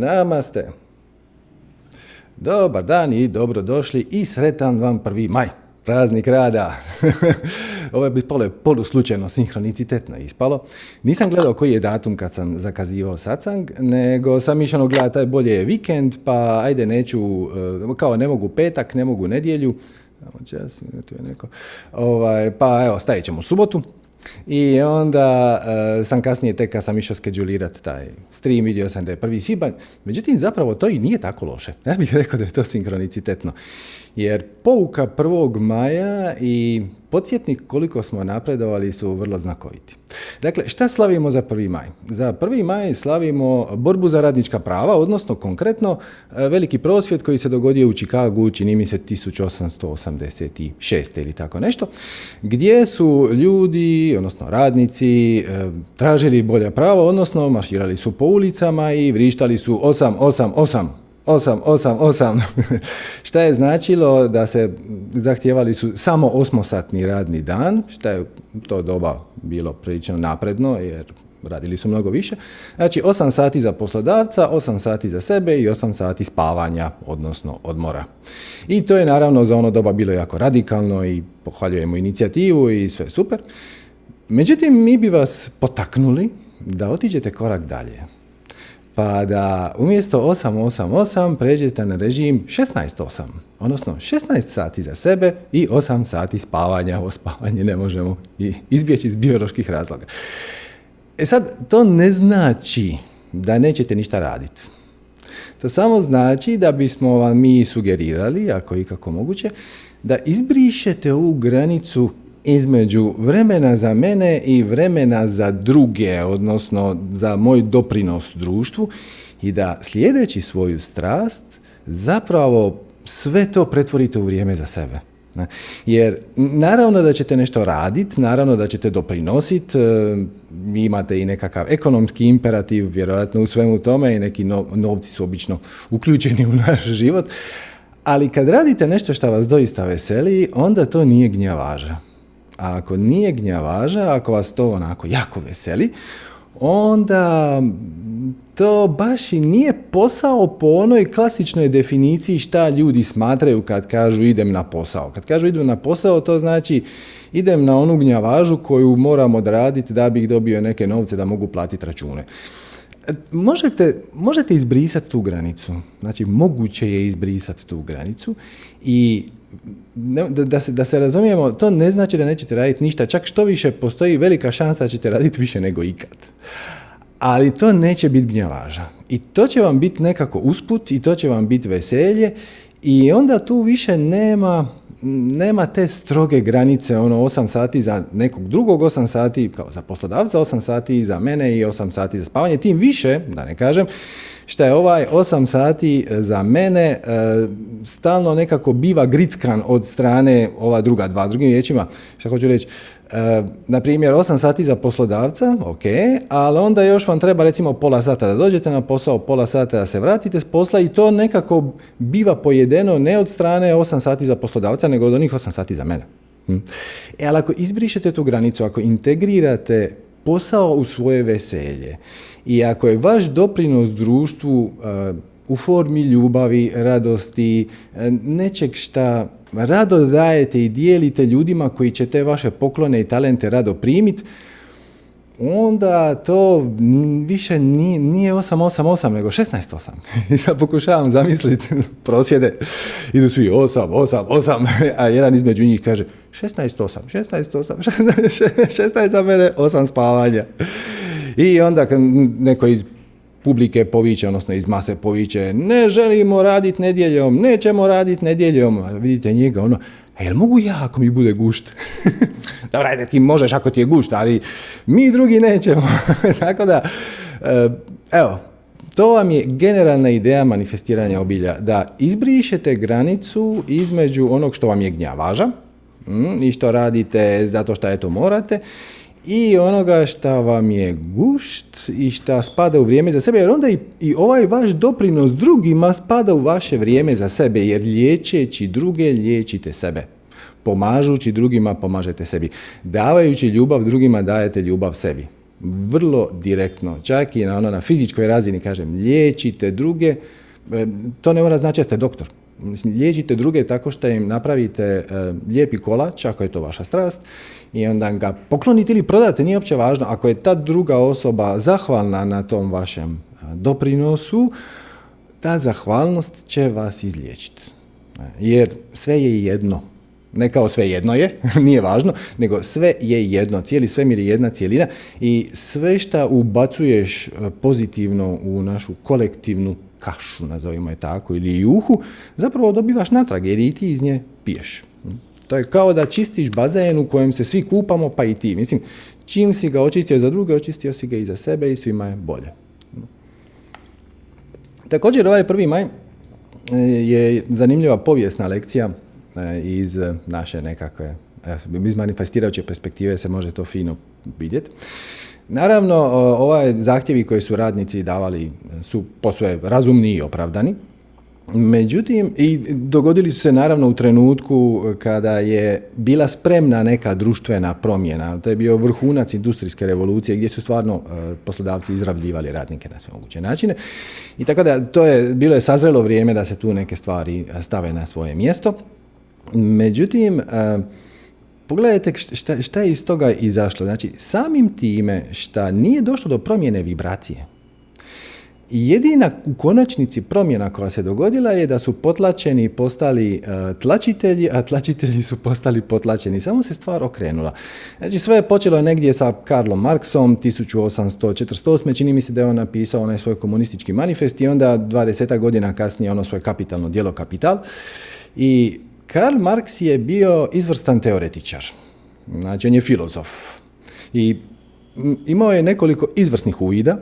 Namaste. Dobar dan i dobrodošli i sretan vam prvi maj. Praznik rada. Ovo bi polo polu slučajno sinhronicitetno ispalo. Nisam gledao koji je datum kad sam zakazivao sacang, nego sam išao gledati taj bolje je vikend, pa ajde neću, eh, kao ne mogu petak, ne mogu nedjelju, tu je neko, ovaj, pa evo, stavit ćemo subotu, i onda uh, sam kasnije tek kad sam išao skedulirati taj stream, vidio sam da je prvi svibanj. Međutim, zapravo to i nije tako loše. Ja bih rekao da je to sinkronicitetno. Jer pouka 1. maja i podsjetnik koliko smo napredovali su vrlo znakoviti. Dakle, šta slavimo za 1. maj? Za 1. maj slavimo borbu za radnička prava, odnosno konkretno e, veliki prosvjet koji se dogodio u Čikagu, čini mi se 1886 ili tako nešto, gdje su ljudi, odnosno radnici, e, tražili bolja prava, odnosno marširali su po ulicama i vrištali su 8, 8, 8 Osam, osam, osam. šta je značilo da se zahtijevali su samo osmosatni radni dan, šta je to doba bilo prilično napredno, jer radili su mnogo više. Znači, osam sati za poslodavca, osam sati za sebe i osam sati spavanja, odnosno odmora. I to je naravno za ono doba bilo jako radikalno i pohvaljujemo inicijativu i sve super. Međutim, mi bi vas potaknuli da otiđete korak dalje pa da umjesto 8-8-8 pređete na režim 16-8, odnosno 16 sati za sebe i 8 sati spavanja. Ovo spavanje ne možemo izbjeći iz bioloških razloga. E sad, to ne znači da nećete ništa raditi. To samo znači da bismo vam mi sugerirali, ako je ikako moguće, da izbrišete ovu granicu između vremena za mene i vremena za druge, odnosno za moj doprinos društvu i da slijedeći svoju strast zapravo sve to pretvorite u vrijeme za sebe. Jer naravno da ćete nešto raditi, naravno da ćete doprinositi, e, imate i nekakav ekonomski imperativ, vjerojatno u svemu tome i neki novci su obično uključeni u naš život, ali kad radite nešto što vas doista veseli, onda to nije gnjavaža. A ako nije gnjavaža, ako vas to onako jako veseli, onda to baš i nije posao po onoj klasičnoj definiciji šta ljudi smatraju kad kažu idem na posao. Kad kažu idem na posao, to znači idem na onu gnjavažu koju moram odraditi da bih dobio neke novce da mogu platiti račune. Možete, možete izbrisati tu granicu. Znači, moguće je izbrisati tu granicu i da, da, se, da se razumijemo, to ne znači da nećete raditi ništa. Čak što više, postoji velika šansa da ćete raditi više nego ikad. Ali to neće biti gnjavaža. I to će vam biti nekako usput i to će vam biti veselje i onda tu više nema, nema te stroge granice, ono 8 sati za nekog drugog, 8 sati kao za poslodavca, 8 sati za mene i 8 sati za spavanje. Tim više, da ne kažem, šta je ovaj 8 sati e, za mene e, stalno nekako biva grickan od strane ova druga dva. Drugim riječima, šta hoću reći, e, na primjer 8 sati za poslodavca, ok, ali onda još vam treba recimo pola sata da dođete na posao, pola sata da se vratite s posla i to nekako biva pojedeno ne od strane 8 sati za poslodavca, nego od onih 8 sati za mene. Hm. E, ali ako izbrišete tu granicu, ako integrirate posao u svoje veselje i ako je vaš doprinos društvu e, u formi ljubavi, radosti, e, nečeg šta rado dajete i dijelite ljudima koji će te vaše poklone i talente rado primiti, onda to više nije, nije 888, nego 168. ja pokušavam zamisliti prosvjede, idu svi 8, 8, 8, a jedan između njih kaže 16, 8, 16, 8, 16 za mene, 8 spavanja. I onda kad neko iz publike poviće, odnosno iz mase poviće, ne želimo raditi nedjeljom, nećemo raditi nedjeljom. Vidite njega, ono, a jel mogu ja ako mi bude gušt? Dobro, ajde, ti možeš ako ti je gušt, ali mi drugi nećemo. Tako da, eh, evo, to vam je generalna ideja manifestiranja obilja, da izbrišete granicu između onog što vam je gnjavaža mm, i što radite zato što eto morate i onoga šta vam je gušt i šta spada u vrijeme za sebe, jer onda i, ovaj vaš doprinos drugima spada u vaše vrijeme za sebe, jer liječeći druge liječite sebe. Pomažući drugima pomažete sebi. Davajući ljubav drugima dajete ljubav sebi. vrlo direktno, čak i na, ono, na fizičkoj razini, kažem, liječite druge, e, to ne mora znači da ste doktor. Mislim, liječite druge tako što im napravite e, lijepi kolač, ako je to vaša strast, i onda ga poklonite ili prodate, nije uopće važno. Ako je ta druga osoba zahvalna na tom vašem e, doprinosu, ta zahvalnost će vas izliječiti. Jer sve je jedno ne kao sve jedno je, nije važno, nego sve je jedno, cijeli svemir je jedna cijelina i sve što ubacuješ e, pozitivno u našu kolektivnu kašu, nazovimo je tako, ili juhu, zapravo dobivaš natrag jer i ti iz nje piješ. To je kao da čistiš bazen u kojem se svi kupamo, pa i ti. Mislim, čim si ga očistio za druge, očistio si ga i za sebe i svima je bolje. Također ovaj prvi maj e, je zanimljiva povijesna lekcija E, iz naše nekakve iz manifestirajuće perspektive se može to fino vidjeti. Naravno, ovaj zahtjevi koje su radnici davali su posve razumni i opravdani. Međutim, i dogodili su se naravno u trenutku kada je bila spremna neka društvena promjena. To je bio vrhunac industrijske revolucije gdje su stvarno e, poslodavci izrabljivali radnike na sve moguće načine. I tako da to je bilo je sazrelo vrijeme da se tu neke stvari stave na svoje mjesto. Međutim, e, pogledajte šta, šta je iz toga izašlo. Znači, samim time šta nije došlo do promjene vibracije, Jedina u konačnici promjena koja se dogodila je da su potlačeni postali e, tlačitelji, a tlačitelji su postali potlačeni. Samo se stvar okrenula. Znači sve je počelo negdje sa Karlom Marksom 1848. Čini mi se da je on napisao onaj svoj komunistički manifest i onda 20 godina kasnije ono svoje kapitalno djelo Kapital. I Karl Marx je bio izvrstan teoretičar. Znači, on je filozof. I imao je nekoliko izvrsnih uvida.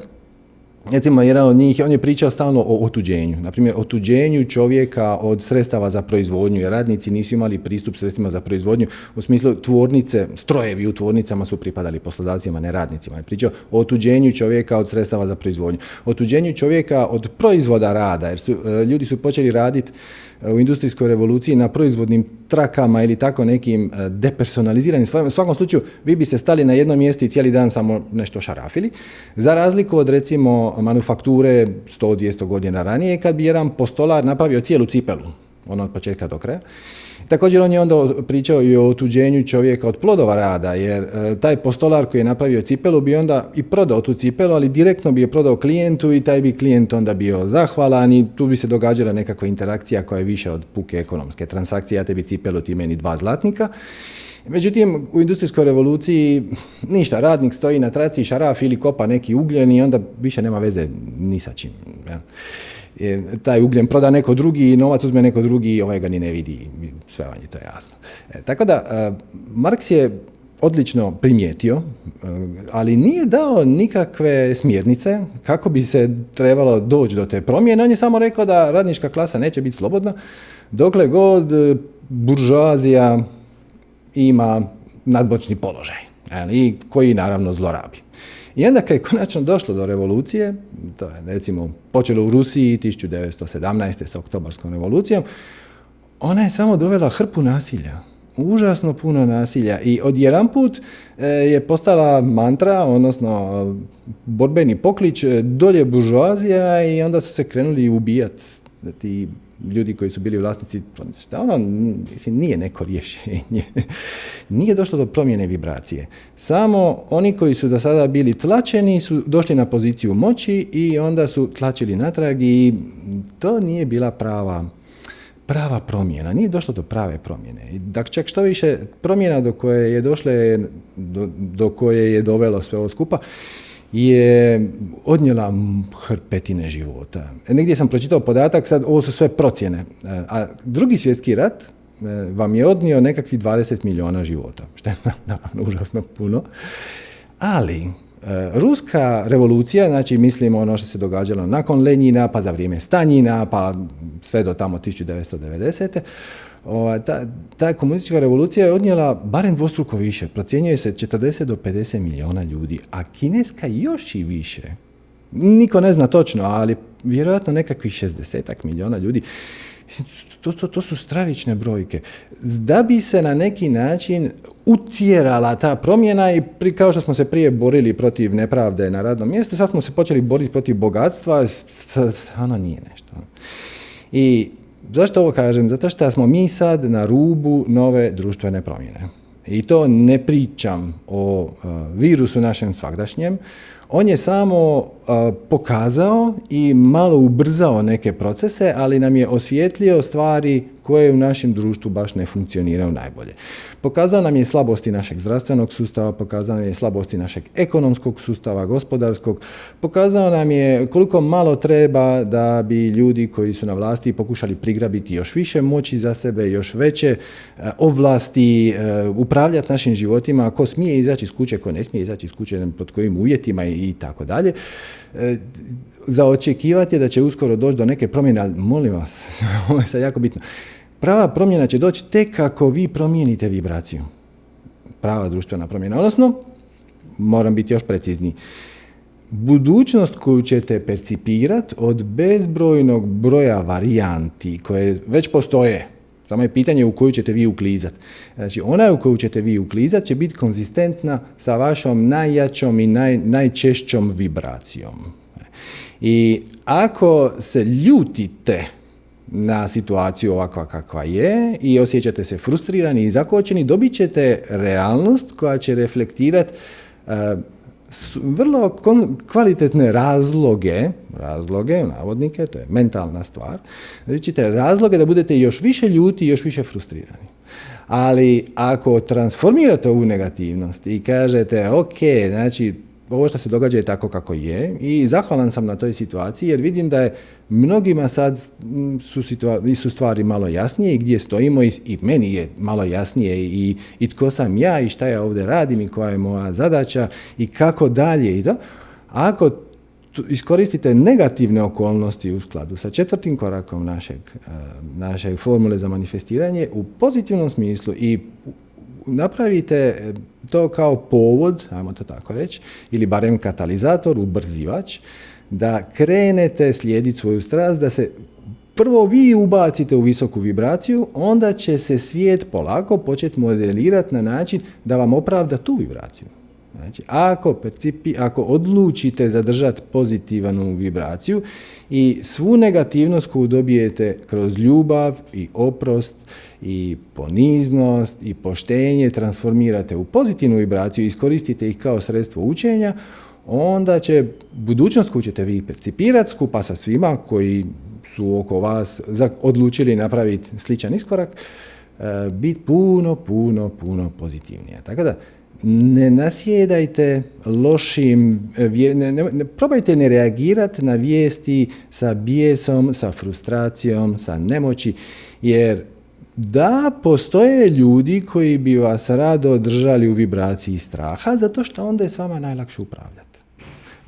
Recimo, jedan od njih, on je pričao stalno o otuđenju. Naprimjer, otuđenju čovjeka od sredstava za proizvodnju, jer radnici nisu imali pristup sredstvima za proizvodnju. U smislu tvornice, strojevi u tvornicama su pripadali poslodavcima, ne radnicima. Je pričao o otuđenju čovjeka od sredstava za proizvodnju. Otuđenju čovjeka od proizvoda rada, jer su, e, ljudi su počeli raditi u industrijskoj revoluciji na proizvodnim trakama ili tako nekim e, depersonaliziranim stvarima. U svakom slučaju vi biste stali na jednom mjestu i cijeli dan samo nešto šarafili. Za razliku od recimo manufakture 100-200 godina ranije kad bi jedan postolar napravio cijelu cipelu, ono od početka do kraja. Također on je onda pričao i o otuđenju čovjeka od plodova rada, jer e, taj postolar koji je napravio cipelu bi onda i prodao tu cipelu, ali direktno bi je prodao klijentu i taj bi klijent onda bio zahvalan i tu bi se događala nekakva interakcija koja je više od puke ekonomske transakcije, ja tebi cipelu, ti meni dva zlatnika. Međutim, u industrijskoj revoluciji ništa, radnik stoji na traci, šaraf ili kopa neki ugljen i onda više nema veze ni sa čim. Ja taj ugljen proda neko drugi i novac uzme neko drugi i ovaj ga ni ne vidi. Sve vam je to jasno. E, tako da, e, Marks je odlično primijetio, e, ali nije dao nikakve smjernice kako bi se trebalo doći do te promjene. On je samo rekao da radnička klasa neće biti slobodna dokle god buržoazija ima nadbočni položaj i koji naravno zlorabi. I onda kad je konačno došlo do revolucije, to je recimo počelo u Rusiji 1917. sa oktobarskom revolucijom, ona je samo dovela hrpu nasilja. Užasno puno nasilja i odjedan put e, je postala mantra, odnosno borbeni poklič dolje buržoazija i onda su se krenuli ubijati ti ljudi koji su bili vlasnici, šta ono, mislim, nije neko rješenje. nije došlo do promjene vibracije. Samo oni koji su do sada bili tlačeni su došli na poziciju moći i onda su tlačili natrag i to nije bila prava prava promjena, nije došlo do prave promjene. Dakle, čak što više promjena do koje je došle, do, do koje je dovelo sve ovo skupa, je odnijela hrpetine života. E, negdje sam pročitao podatak, sad ovo su sve procjene, e, a drugi svjetski rat e, vam je odnio nekakvih 20 milijuna života, što je naravno užasno puno, ali Ruska revolucija, znači mislimo ono što se događalo nakon Lenjina, pa za vrijeme Stanjina, pa sve do tamo 1990 ta, ta komunistička revolucija je odnijela barem dvostruko više. Procjenjuje se 40 do 50 milijuna ljudi, a kineska još i više. Niko ne zna točno, ali vjerojatno nekakvih 60 milijuna ljudi. To, to, to su stravične brojke. Da bi se na neki način utjerala ta promjena i pri, kao što smo se prije borili protiv nepravde na radnom mjestu, sad smo se počeli boriti protiv bogatstva, ono nije nešto. I zašto ovo kažem? Zato što smo mi sad na rubu nove društvene promjene. I to ne pričam o uh, virusu našem svakdašnjem, on je samo pokazao i malo ubrzao neke procese, ali nam je osvijetlio stvari koje u našem društvu baš ne funkcioniraju najbolje. Pokazao nam je slabosti našeg zdravstvenog sustava, pokazao nam je slabosti našeg ekonomskog sustava, gospodarskog, pokazao nam je koliko malo treba da bi ljudi koji su na vlasti pokušali prigrabiti još više moći za sebe, još veće e, ovlasti, e, upravljati našim životima, ko smije izaći iz kuće, ko ne smije izaći iz kuće, pod kojim uvjetima i tako dalje. E, za očekivati je da će uskoro doći do neke promjene, ali molim vas, ovo je sad jako bitno. Prava promjena će doći tek kako vi promijenite vibraciju. Prava društvena promjena. Odnosno, moram biti još precizniji, budućnost koju ćete percipirati od bezbrojnog broja varijanti koje već postoje, samo je pitanje u koju ćete vi uklizat. Znači, ona u koju ćete vi uklizat će biti konzistentna sa vašom najjačom i naj, najčešćom vibracijom. I ako se ljutite na situaciju ovakva kakva je i osjećate se frustrirani i zakočeni, dobit ćete realnost koja će reflektirati uh, vrlo kvalitetne razloge, razloge, navodnike, to je mentalna stvar, ćete razloge da budete još više ljuti i još više frustrirani. Ali ako transformirate ovu negativnost i kažete, ok, znači ovo što se događa je tako kako je i zahvalan sam na toj situaciji jer vidim da je mnogima sad su, su stvari malo jasnije i gdje stojimo i, i meni je malo jasnije i, i tko sam ja i šta ja ovdje radim i koja je moja zadaća i kako dalje i da. Ako iskoristite negativne okolnosti u skladu sa četvrtim korakom našeg, eh, našeg formule za manifestiranje u pozitivnom smislu i napravite eh, to kao povod, ajmo to tako reći, ili barem katalizator, ubrzivač, da krenete slijediti svoju strast, da se prvo vi ubacite u visoku vibraciju, onda će se svijet polako početi modelirati na način da vam opravda tu vibraciju. Znači, ako, percipi, ako odlučite zadržati pozitivnu vibraciju i svu negativnost koju dobijete kroz ljubav i oprost i poniznost i poštenje transformirate u pozitivnu vibraciju i iskoristite ih kao sredstvo učenja, onda će budućnost koju ćete vi percipirati skupa sa svima koji su oko vas odlučili napraviti sličan iskorak, e, biti puno, puno, puno pozitivnije. Tako da, ne nasjedajte lošim, ne, ne, ne, probajte ne reagirati na vijesti sa bijesom, sa frustracijom, sa nemoći, jer da postoje ljudi koji bi vas rado držali u vibraciji straha, zato što onda je s vama najlakše upravljati.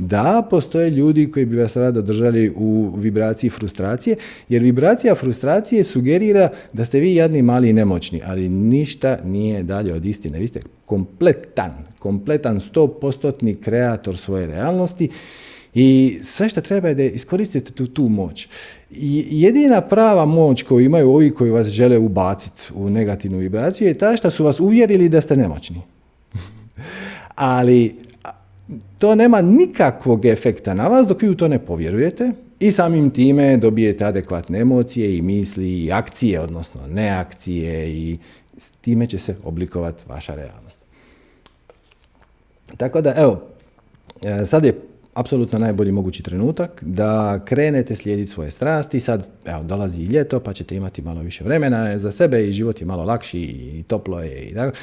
Da, postoje ljudi koji bi vas rado držali u vibraciji frustracije, jer vibracija frustracije sugerira da ste vi jadni, mali i nemoćni, ali ništa nije dalje od istine. Vi ste kompletan, kompletan, stopostotni kreator svoje realnosti i sve što treba je da iskoristite tu, tu moć. Jedina prava moć koju imaju ovi koji vas žele ubaciti u negativnu vibraciju je ta što su vas uvjerili da ste nemoćni. Ali to nema nikakvog efekta na vas dok vi u to ne povjerujete i samim time dobijete adekvatne emocije i misli i akcije, odnosno neakcije i s time će se oblikovati vaša realnost. Tako da, evo, e, sad je apsolutno najbolji mogući trenutak da krenete slijediti svoje strasti. Sad, evo, dolazi i ljeto, pa ćete imati malo više vremena za sebe i život je malo lakši i toplo je i tako.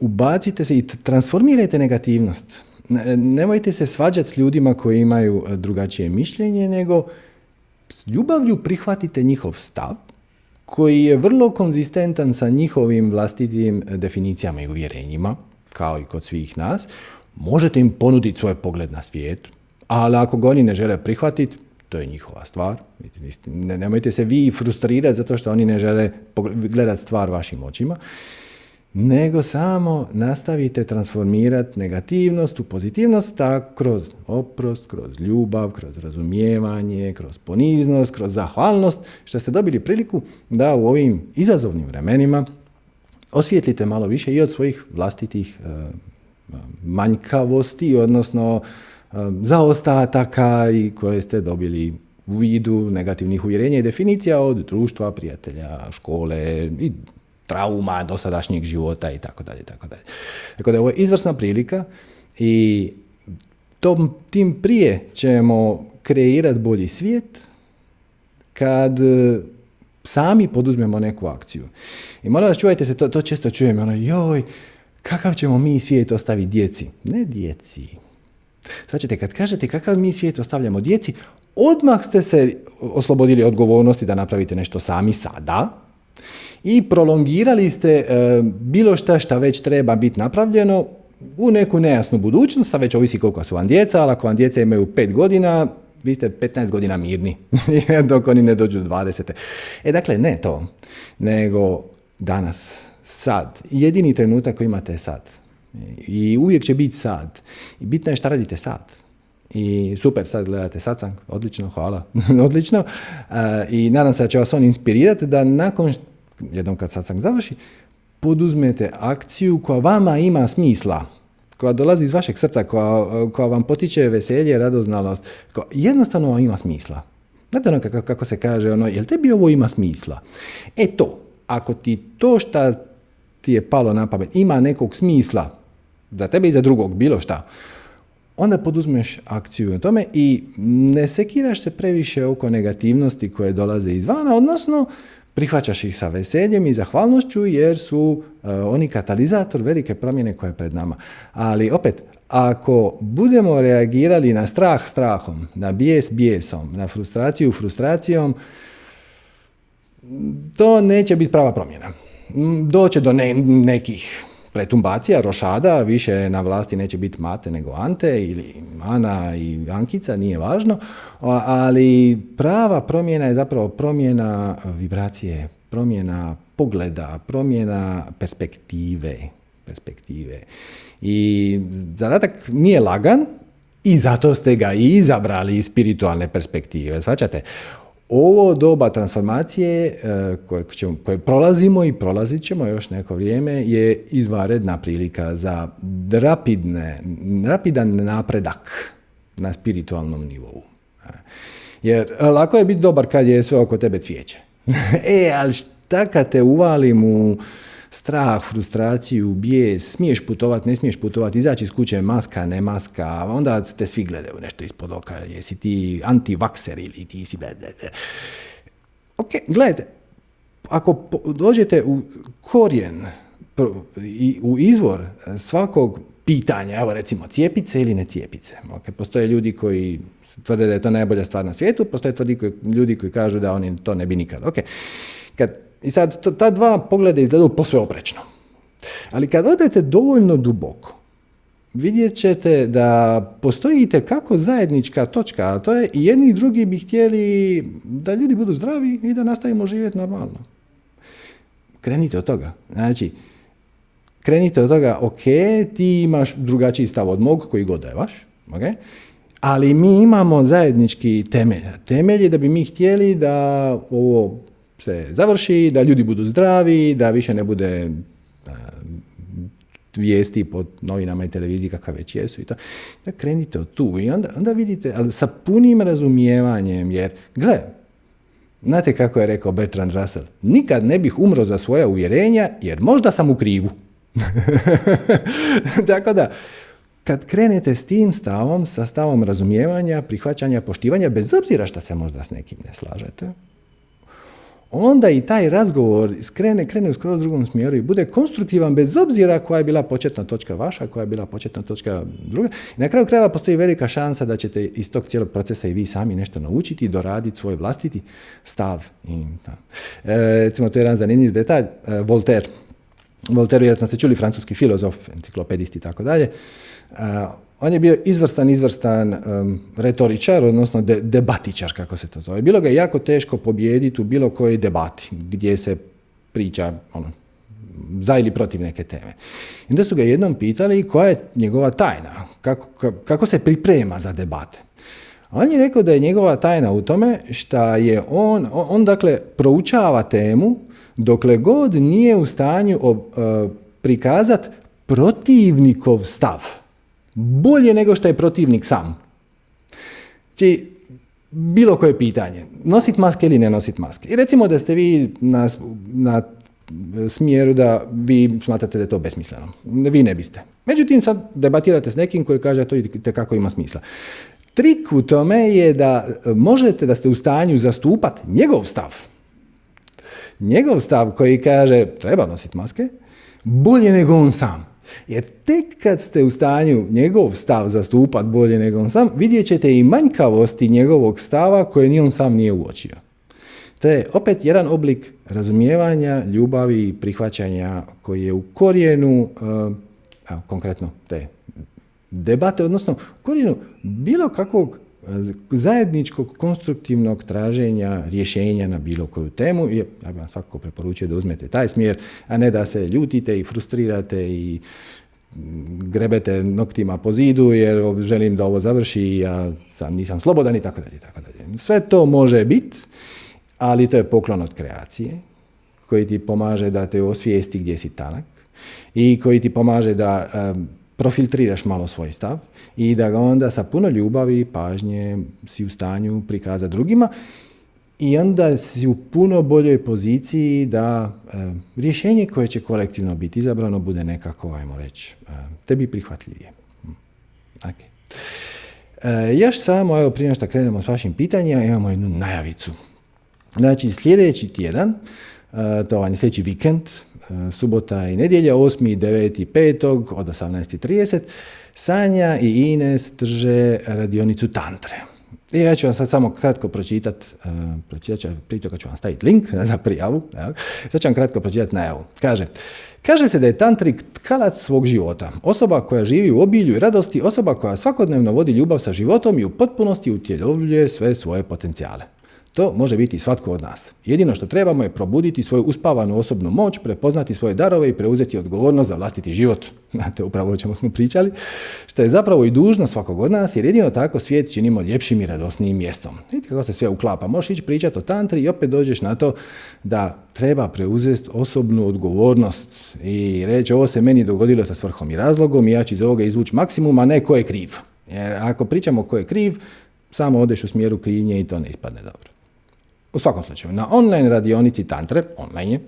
Ubacite se i transformirajte negativnost nemojte se svađati s ljudima koji imaju e, drugačije mišljenje, nego s ljubavlju prihvatite njihov stav, koji je vrlo konzistentan sa njihovim vlastitim e, definicijama i uvjerenjima, kao i kod svih nas. Možete im ponuditi svoj pogled na svijet, ali ako ga oni ne žele prihvatiti, to je njihova stvar. Nemojte se vi frustrirati zato što oni ne žele gledati stvar vašim očima. Nego samo nastavite transformirati negativnost u pozitivnost tak kroz oprost, kroz ljubav, kroz razumijevanje, kroz poniznost, kroz zahvalnost, što ste dobili priliku da u ovim izazovnim vremenima osvijetlite malo više i od svojih vlastitih e, manjkavosti, odnosno e, zaostataka i koje ste dobili u vidu negativnih uvjerenja i definicija od društva, prijatelja, škole i trauma dosadašnjeg života i tako dalje, tako dalje. Tako da ovo je izvrsna prilika i tom, tim prije ćemo kreirati bolji svijet kad e, sami poduzmemo neku akciju. I molim vas, čuvajte se, to, to često čujem, ono, joj, kakav ćemo mi svijet ostaviti djeci? Ne djeci. Svačete, kad kažete kakav mi svijet ostavljamo djeci, odmah ste se oslobodili odgovornosti da napravite nešto sami sada, i prolongirali ste e, bilo šta šta već treba biti napravljeno u neku nejasnu budućnost, a već ovisi koliko su vam djeca, ali ako vam djeca imaju pet godina, vi ste 15 godina mirni, dok oni ne dođu do 20. E dakle, ne to, nego danas, sad, jedini trenutak koji imate je sad. I uvijek će biti sad. I bitno je šta radite sad. I super, sad gledate satsang, odlično, hvala, odlično. E, I nadam se da će vas on inspirirati da nakon jednom kad satsang završi, poduzmete akciju koja vama ima smisla, koja dolazi iz vašeg srca, koja, koja vam potiče veselje, radoznalost, koja jednostavno vam ima smisla. Znate ono kako, kako se kaže, ono, jel tebi ovo ima smisla? E to, ako ti to što ti je palo na pamet ima nekog smisla, za tebe i za drugog, bilo šta, onda poduzmeš akciju na tome i ne sekiraš se previše oko negativnosti koje dolaze izvana, odnosno prihvaćaš ih sa veseljem i zahvalnošću jer su e, oni katalizator velike promjene koje je pred nama. Ali opet, ako budemo reagirali na strah strahom, na bijes bijesom, na frustraciju frustracijom, to neće biti prava promjena. Doće do nekih pretumbacija, rošada, više na vlasti neće biti Mate nego Ante ili Ana i Ankica, nije važno, ali prava promjena je zapravo promjena vibracije, promjena pogleda, promjena perspektive. perspektive. I zadatak nije lagan, i zato ste ga i izabrali iz spiritualne perspektive. Svačate, ovo doba transformacije e, koje, ćemo, koje prolazimo i prolazit ćemo još neko vrijeme je izvanredna prilika za rapidne, rapidan napredak na spiritualnom nivou. E, jer lako je biti dobar kad je sve oko tebe cvijeće. e, ali šta kad te uvalim u strah, frustraciju, bijes, smiješ putovati, ne smiješ putovati, izaći iz kuće, maska, ne maska, onda te svi gledaju nešto ispod oka, jesi ti antivakser ili ti si... Ok, gledajte, ako dođete u korijen, u izvor svakog pitanja, evo recimo cijepice ili ne cijepice. Okay, postoje ljudi koji tvrde da je to najbolja stvar na svijetu, postoje tvrdi ljudi koji kažu da oni to ne bi nikad. Ok, kad i sad, ta dva pogleda izgledaju posve oprečno. Ali kad odete dovoljno duboko, vidjet ćete da postoji kako zajednička točka, a to je i jedni i drugi bi htjeli da ljudi budu zdravi i da nastavimo živjeti normalno. Krenite od toga. Znači, krenite od toga, ok, ti imaš drugačiji stav od mog, koji god da je vaš, ok, ali mi imamo zajednički temelj. Temelj je da bi mi htjeli da ovo se završi, da ljudi budu zdravi, da više ne bude vijesti pod novinama i televiziji kakve već jesu i to. Da krenite od tu i onda, onda vidite, ali sa punim razumijevanjem, jer gle, znate kako je rekao Bertrand Russell, nikad ne bih umro za svoja uvjerenja jer možda sam u krivu. Tako da, kad krenete s tim stavom, sa stavom razumijevanja, prihvaćanja, poštivanja, bez obzira što se možda s nekim ne slažete, onda i taj razgovor skrene, krene u skroz drugom smjeru i bude konstruktivan bez obzira koja je bila početna točka vaša, koja je bila početna točka druga. I na kraju krajeva postoji velika šansa da ćete iz tog cijelog procesa i vi sami nešto naučiti i doraditi svoj vlastiti stav. I, e, recimo, to je jedan zanimljiv detalj. E, Voltaire. Voltaire, vjerojatno ste čuli, francuski filozof, enciklopedist i tako dalje. On je bio izvrstan, izvrstan retoričar, odnosno debatičar, kako se to zove. Bilo ga je jako teško pobijediti u bilo kojoj debati, gdje se priča ono, za ili protiv neke teme. I onda su ga jednom pitali koja je njegova tajna, kako, kako se priprema za debate. On je rekao da je njegova tajna u tome što je on, on dakle proučava temu dokle god nije u stanju uh, prikazati protivnikov stav. Bolje nego što je protivnik sam. Či, bilo koje pitanje. Nosit maske ili ne nosit maske. I recimo da ste vi na, na smjeru da vi smatrate da je to besmisleno. Vi ne biste. Međutim, sad debatirate s nekim koji kaže da to kako ima smisla. Trik u tome je da možete da ste u stanju zastupati njegov stav. Njegov stav koji kaže treba nositi maske, bolje nego on sam. Jer tek kad ste u stanju njegov stav zastupat bolje nego on sam, vidjet ćete i manjkavosti njegovog stava koje ni on sam nije uočio. To je opet jedan oblik razumijevanja, ljubavi i prihvaćanja koji je u korijenu, uh, konkretno te debate, odnosno u korijenu bilo kakvog zajedničkog konstruktivnog traženja rješenja na bilo koju temu. Ja bih vam svakako preporučio da uzmete taj smjer, a ne da se ljutite i frustrirate i grebete noktima po zidu jer želim da ovo završi i ja sam, nisam slobodan i tako dalje. Tako dalje. Sve to može biti, ali to je poklon od kreacije koji ti pomaže da te osvijesti gdje si tanak i koji ti pomaže da profiltriraš malo svoj stav i da ga onda sa puno ljubavi i pažnje si u stanju prikazati drugima i onda si u puno boljoj poziciji da e, rješenje koje će kolektivno biti izabrano bude nekako, ajmo reći, e, tebi prihvatljivije. Hm. Okay. E, još samo, evo prije što krenemo s vašim pitanjima, imamo jednu najavicu. Znači, sljedeći tjedan, e, to vam je sljedeći vikend, subota i nedjelja, 8. i 9. 5. od 18.30, Sanja i Ines drže radionicu Tantre. I ja ću vam sad samo kratko pročitati, uh, pročitat ću, prije toga ću vam staviti link za prijavu, ja. sad ću vam kratko pročitati najavu. Kaže, kaže se da je tantrik tkalac svog života, osoba koja živi u obilju i radosti, osoba koja svakodnevno vodi ljubav sa životom i u potpunosti utjelovljuje sve svoje potencijale. To može biti svatko od nas. Jedino što trebamo je probuditi svoju uspavanu osobnu moć, prepoznati svoje darove i preuzeti odgovornost za vlastiti život. Znate, upravo o čemu smo pričali. Što je zapravo i dužno svakog od nas, jer jedino tako svijet činimo ljepšim i radosnijim mjestom. Vidite kako se sve uklapa. Možeš ići pričati o tantri i opet dođeš na to da treba preuzeti osobnu odgovornost i reći ovo se meni dogodilo sa svrhom i razlogom i ja ću iz ovoga izvući maksimum, a ne ko je kriv. Jer ako pričamo ko je kriv, samo odeš u smjeru krivnje i to ne ispadne dobro. U svakom slučaju, na online radionici Tantre, online je,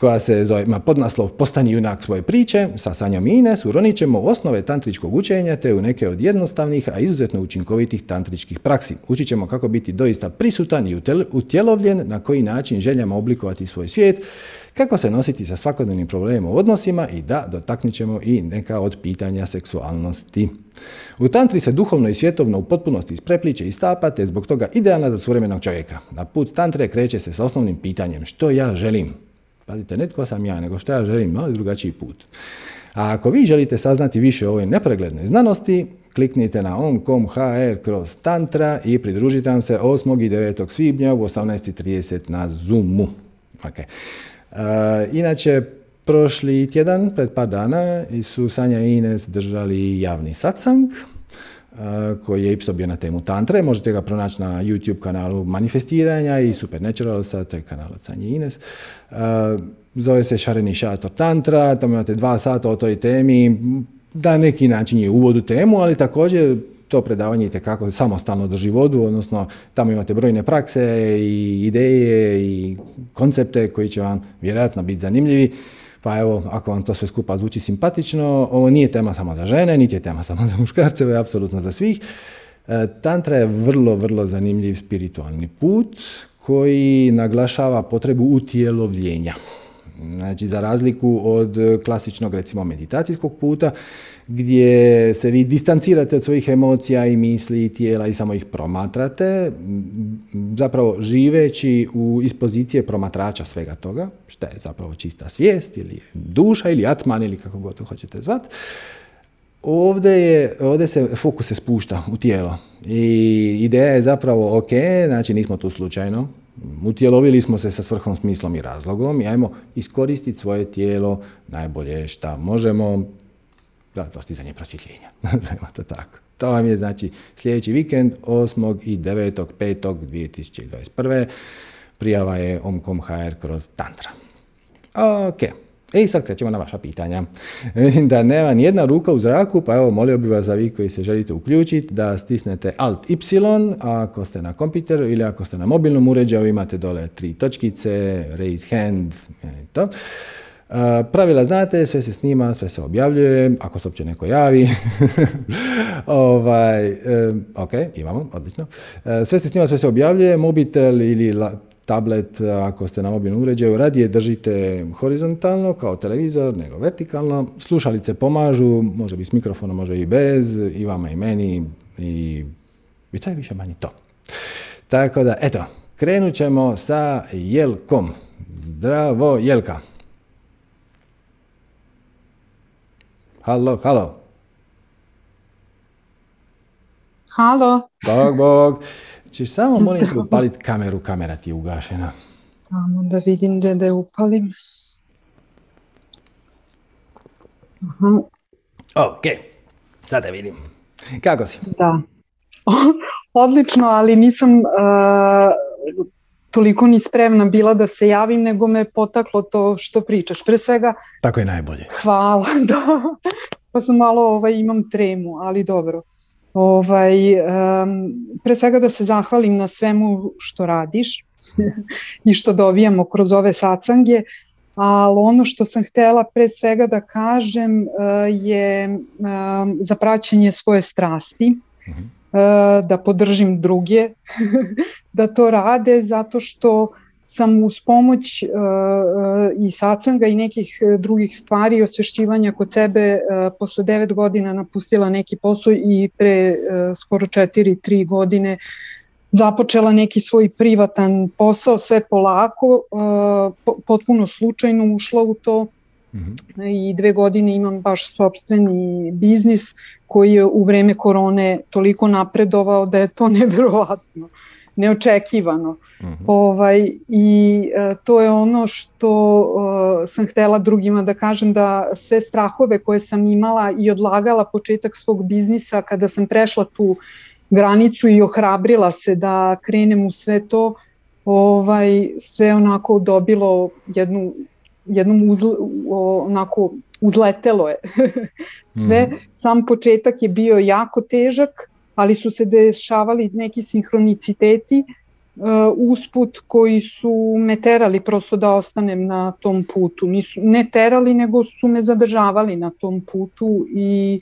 koja se zove, ima podnaslov Postani junak svoje priče, sa Sanjom i Ines uronit ćemo osnove tantričkog učenja te u neke od jednostavnih, a izuzetno učinkovitih tantričkih praksi. Učit ćemo kako biti doista prisutan i utjelovljen, na koji način željamo oblikovati svoj svijet, kako se nositi sa svakodnevnim problemom u odnosima i da, dotaknit ćemo i neka od pitanja seksualnosti. U tantri se duhovno i svjetovno u potpunosti isprepliče i stapa, te zbog toga idealna za suvremenog čovjeka. Na put tantre kreće se s osnovnim pitanjem što ja želim. Pazite, netko sam ja, nego što ja želim, malo drugačiji put. A ako vi želite saznati više o ovoj nepreglednoj znanosti, kliknite na on.com.hr kroz tantra i pridružite nam se 8. i 9. svibnja u 18.30 na Zoomu. Okay. Uh, inače, prošli tjedan, pred par dana, su Sanja i Ines držali javni satsang, koji je isto bio na temu tantre. Možete ga pronaći na YouTube kanalu Manifestiranja i Supernaturalsa, to je kanal od Sanje i Ines. Uh, zove se Šareni šator tantra, tamo imate dva sata o toj temi, da neki način je uvod u temu, ali također to predavanje je kako samostalno drži vodu, odnosno tamo imate brojne prakse i ideje i koncepte koji će vam vjerojatno biti zanimljivi. Pa evo, ako vam to sve skupa zvuči simpatično, ovo nije tema samo za žene, niti je tema samo za muškarce, ovo je apsolutno za svih. E, tantra je vrlo, vrlo zanimljiv spiritualni put koji naglašava potrebu utjelovljenja. Znači, za razliku od klasičnog, recimo, meditacijskog puta, gdje se vi distancirate od svojih emocija i misli i tijela i samo ih promatrate, zapravo živeći u ispozicije promatrača svega toga, što je zapravo čista svijest ili duša ili atman ili kako god to hoćete zvat, ovdje, je, ovdje se fokus se spušta u tijelo. I ideja je zapravo ok, znači nismo tu slučajno, utjelovili smo se sa svrhom, smislom i razlogom i ajmo iskoristiti svoje tijelo najbolje šta možemo za dostizanje prosvjetljenja. to tako. To vam je znači sljedeći vikend 8. i 9. 5. 2021. Prijava je omcom.hr kroz Tantra. Ok. E sad krećemo na vaša pitanja. Vidim da nema ni jedna ruka u zraku, pa evo molio bih vas za vi koji se želite uključiti da stisnete Alt Y, ako ste na kompjuteru ili ako ste na mobilnom uređaju imate dole tri točkice, raise hand, e, to. Pravila znate, sve se snima, sve se objavljuje, ako se uopće neko javi. ovaj, ok, imamo, odlično. E, sve se snima, sve se objavljuje, mobitel ili tablet, ako ste na mobilnom uređaju, radije držite horizontalno kao televizor, nego vertikalno. Slušalice pomažu, može biti s mikrofonom, može i bez, i vama i meni, i, i to je više manje to. Tako da, eto, krenut ćemo sa Jelkom. Zdravo, Jelka. Halo, halo. Halo. Bog, bog. Češ samo molim te upaliti kameru, kamera ti je ugašena. Samo da vidim da da je upalim. Aha. Ok, sada vidim. Kako si? Da. Odlično, ali nisam uh, toliko ni spremna bila da se javim, nego me potaklo to što pričaš. Pre svega... Tako je najbolje. Hvala, da. Pa sam malo, ovaj, imam tremu, ali dobro. Ovaj, um, pre svega da se zahvalim na svemu što radiš i što dobijamo kroz ove sacange, ali ono što sam htela pre svega da kažem uh, je um, za praćenje svoje strasti. Uh. -huh E, da podržim druge da to rade zato što sam uz pomoć uh, i sacanga i nekih drugih stvari i osvešćivanja kod sebe uh, posle devet godina napustila neki posao i pre uh, skoro četiri, tri godine započela neki svoj privatan posao, sve polako, uh, potpuno slučajno ušla u to -hmm. i dve godine imam baš sobstveni biznis koji je u vreme korone toliko napredovao da je to neverovatno neočekivano. Mm -hmm. ovaj, I e, to je ono što e, sam htela drugima da kažem da sve strahove koje sam imala i odlagala početak svog biznisa kada sam prešla tu granicu i ohrabrila se da krenem u sve to, ovaj, sve onako dobilo jednu jednom uzle, onako uzletelo je sve. Mm. Sam početak je bio jako težak, ali su se dešavali neki sinhroniciteti uh, usput koji su me terali prosto da ostanem na tom putu. Nisu, ne terali, nego su me zadržavali na tom putu i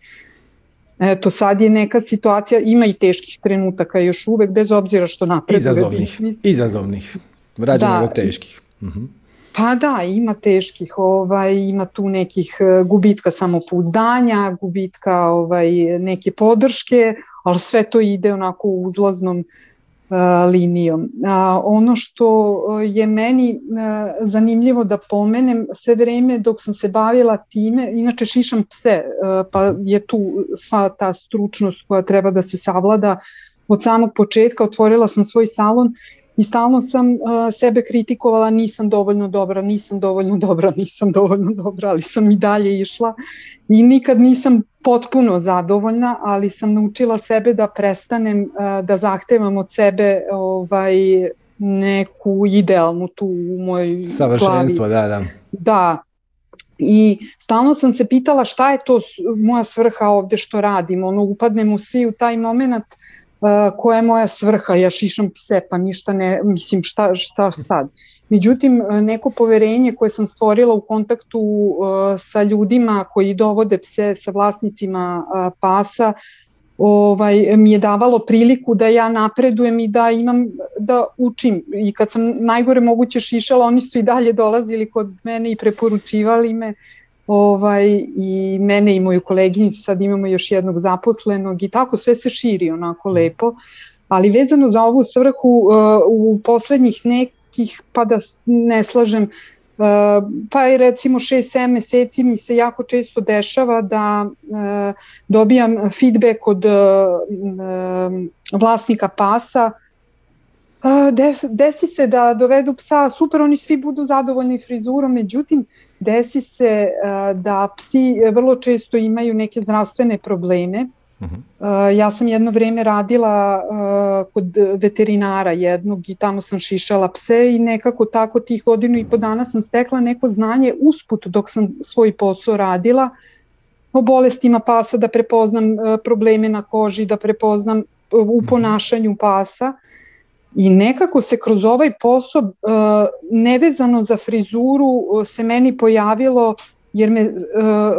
Eto, sad je neka situacija, ima i teških trenutaka još uvek, bez obzira što napreduje Izazovnih, izazovnih, rađe da, teških. Uh mhm. -huh. Pa da, ima teških, ovaj, ima tu nekih e, gubitka samopouzdanja, gubitka ovaj, neke podrške, ali sve to ide onako uzlaznom uh, linijom. A, ono što je meni uh, zanimljivo da pomenem, sve vreme dok sam se bavila time, inače šišam pse, uh, pa je tu sva ta stručnost koja treba da se savlada od samog početka, otvorila sam svoj salon i stalno sam uh, sebe kritikovala, nisam dovoljno dobra, nisam dovoljno dobra, nisam dovoljno dobra, ali sam i dalje išla. I nikad nisam potpuno zadovoljna, ali sam naučila sebe da prestanem uh, da zahtevam od sebe ovaj neku idealnu tu u mojoj Savršenstvo, da, da. Da, I stalno sam se pitala šta je to moja svrha ovde što radim, ono upadnemo svi u taj moment koja je moja svrha, ja šišam pse, pa ništa ne, mislim šta, šta sad. Međutim, neko poverenje koje sam stvorila u kontaktu sa ljudima koji dovode pse, sa vlasnicima pasa, ovaj, mi je davalo priliku da ja napredujem i da imam, da učim. I kad sam najgore moguće šišala, oni su i dalje dolazili kod mene i preporučivali me. Uh, ovaj, i mene i moju koleginicu, sad imamo još jednog zaposlenog i tako sve se širi onako lepo, ali vezano za ovu svrhu uh, u poslednjih nekih, pa da ne slažem, pa je recimo 6-7 meseci mi se jako često dešava da dobijam feedback od vlasnika pasa. Desi se da dovedu psa, super, oni svi budu zadovoljni frizurom, međutim, desi se da psi vrlo često imaju neke zdravstvene probleme. Uh mhm. -huh. Ja sam jedno vreme radila kod veterinara jednog i tamo sam šišala pse i nekako tako tih godinu i po dana sam stekla neko znanje usput dok sam svoj posao radila o bolestima pasa, da prepoznam probleme na koži, da prepoznam u mhm. ponašanju pasa I nekako se kroz ovaj posao uh, nevezano za frizuru uh, se meni pojavilo jer me uh,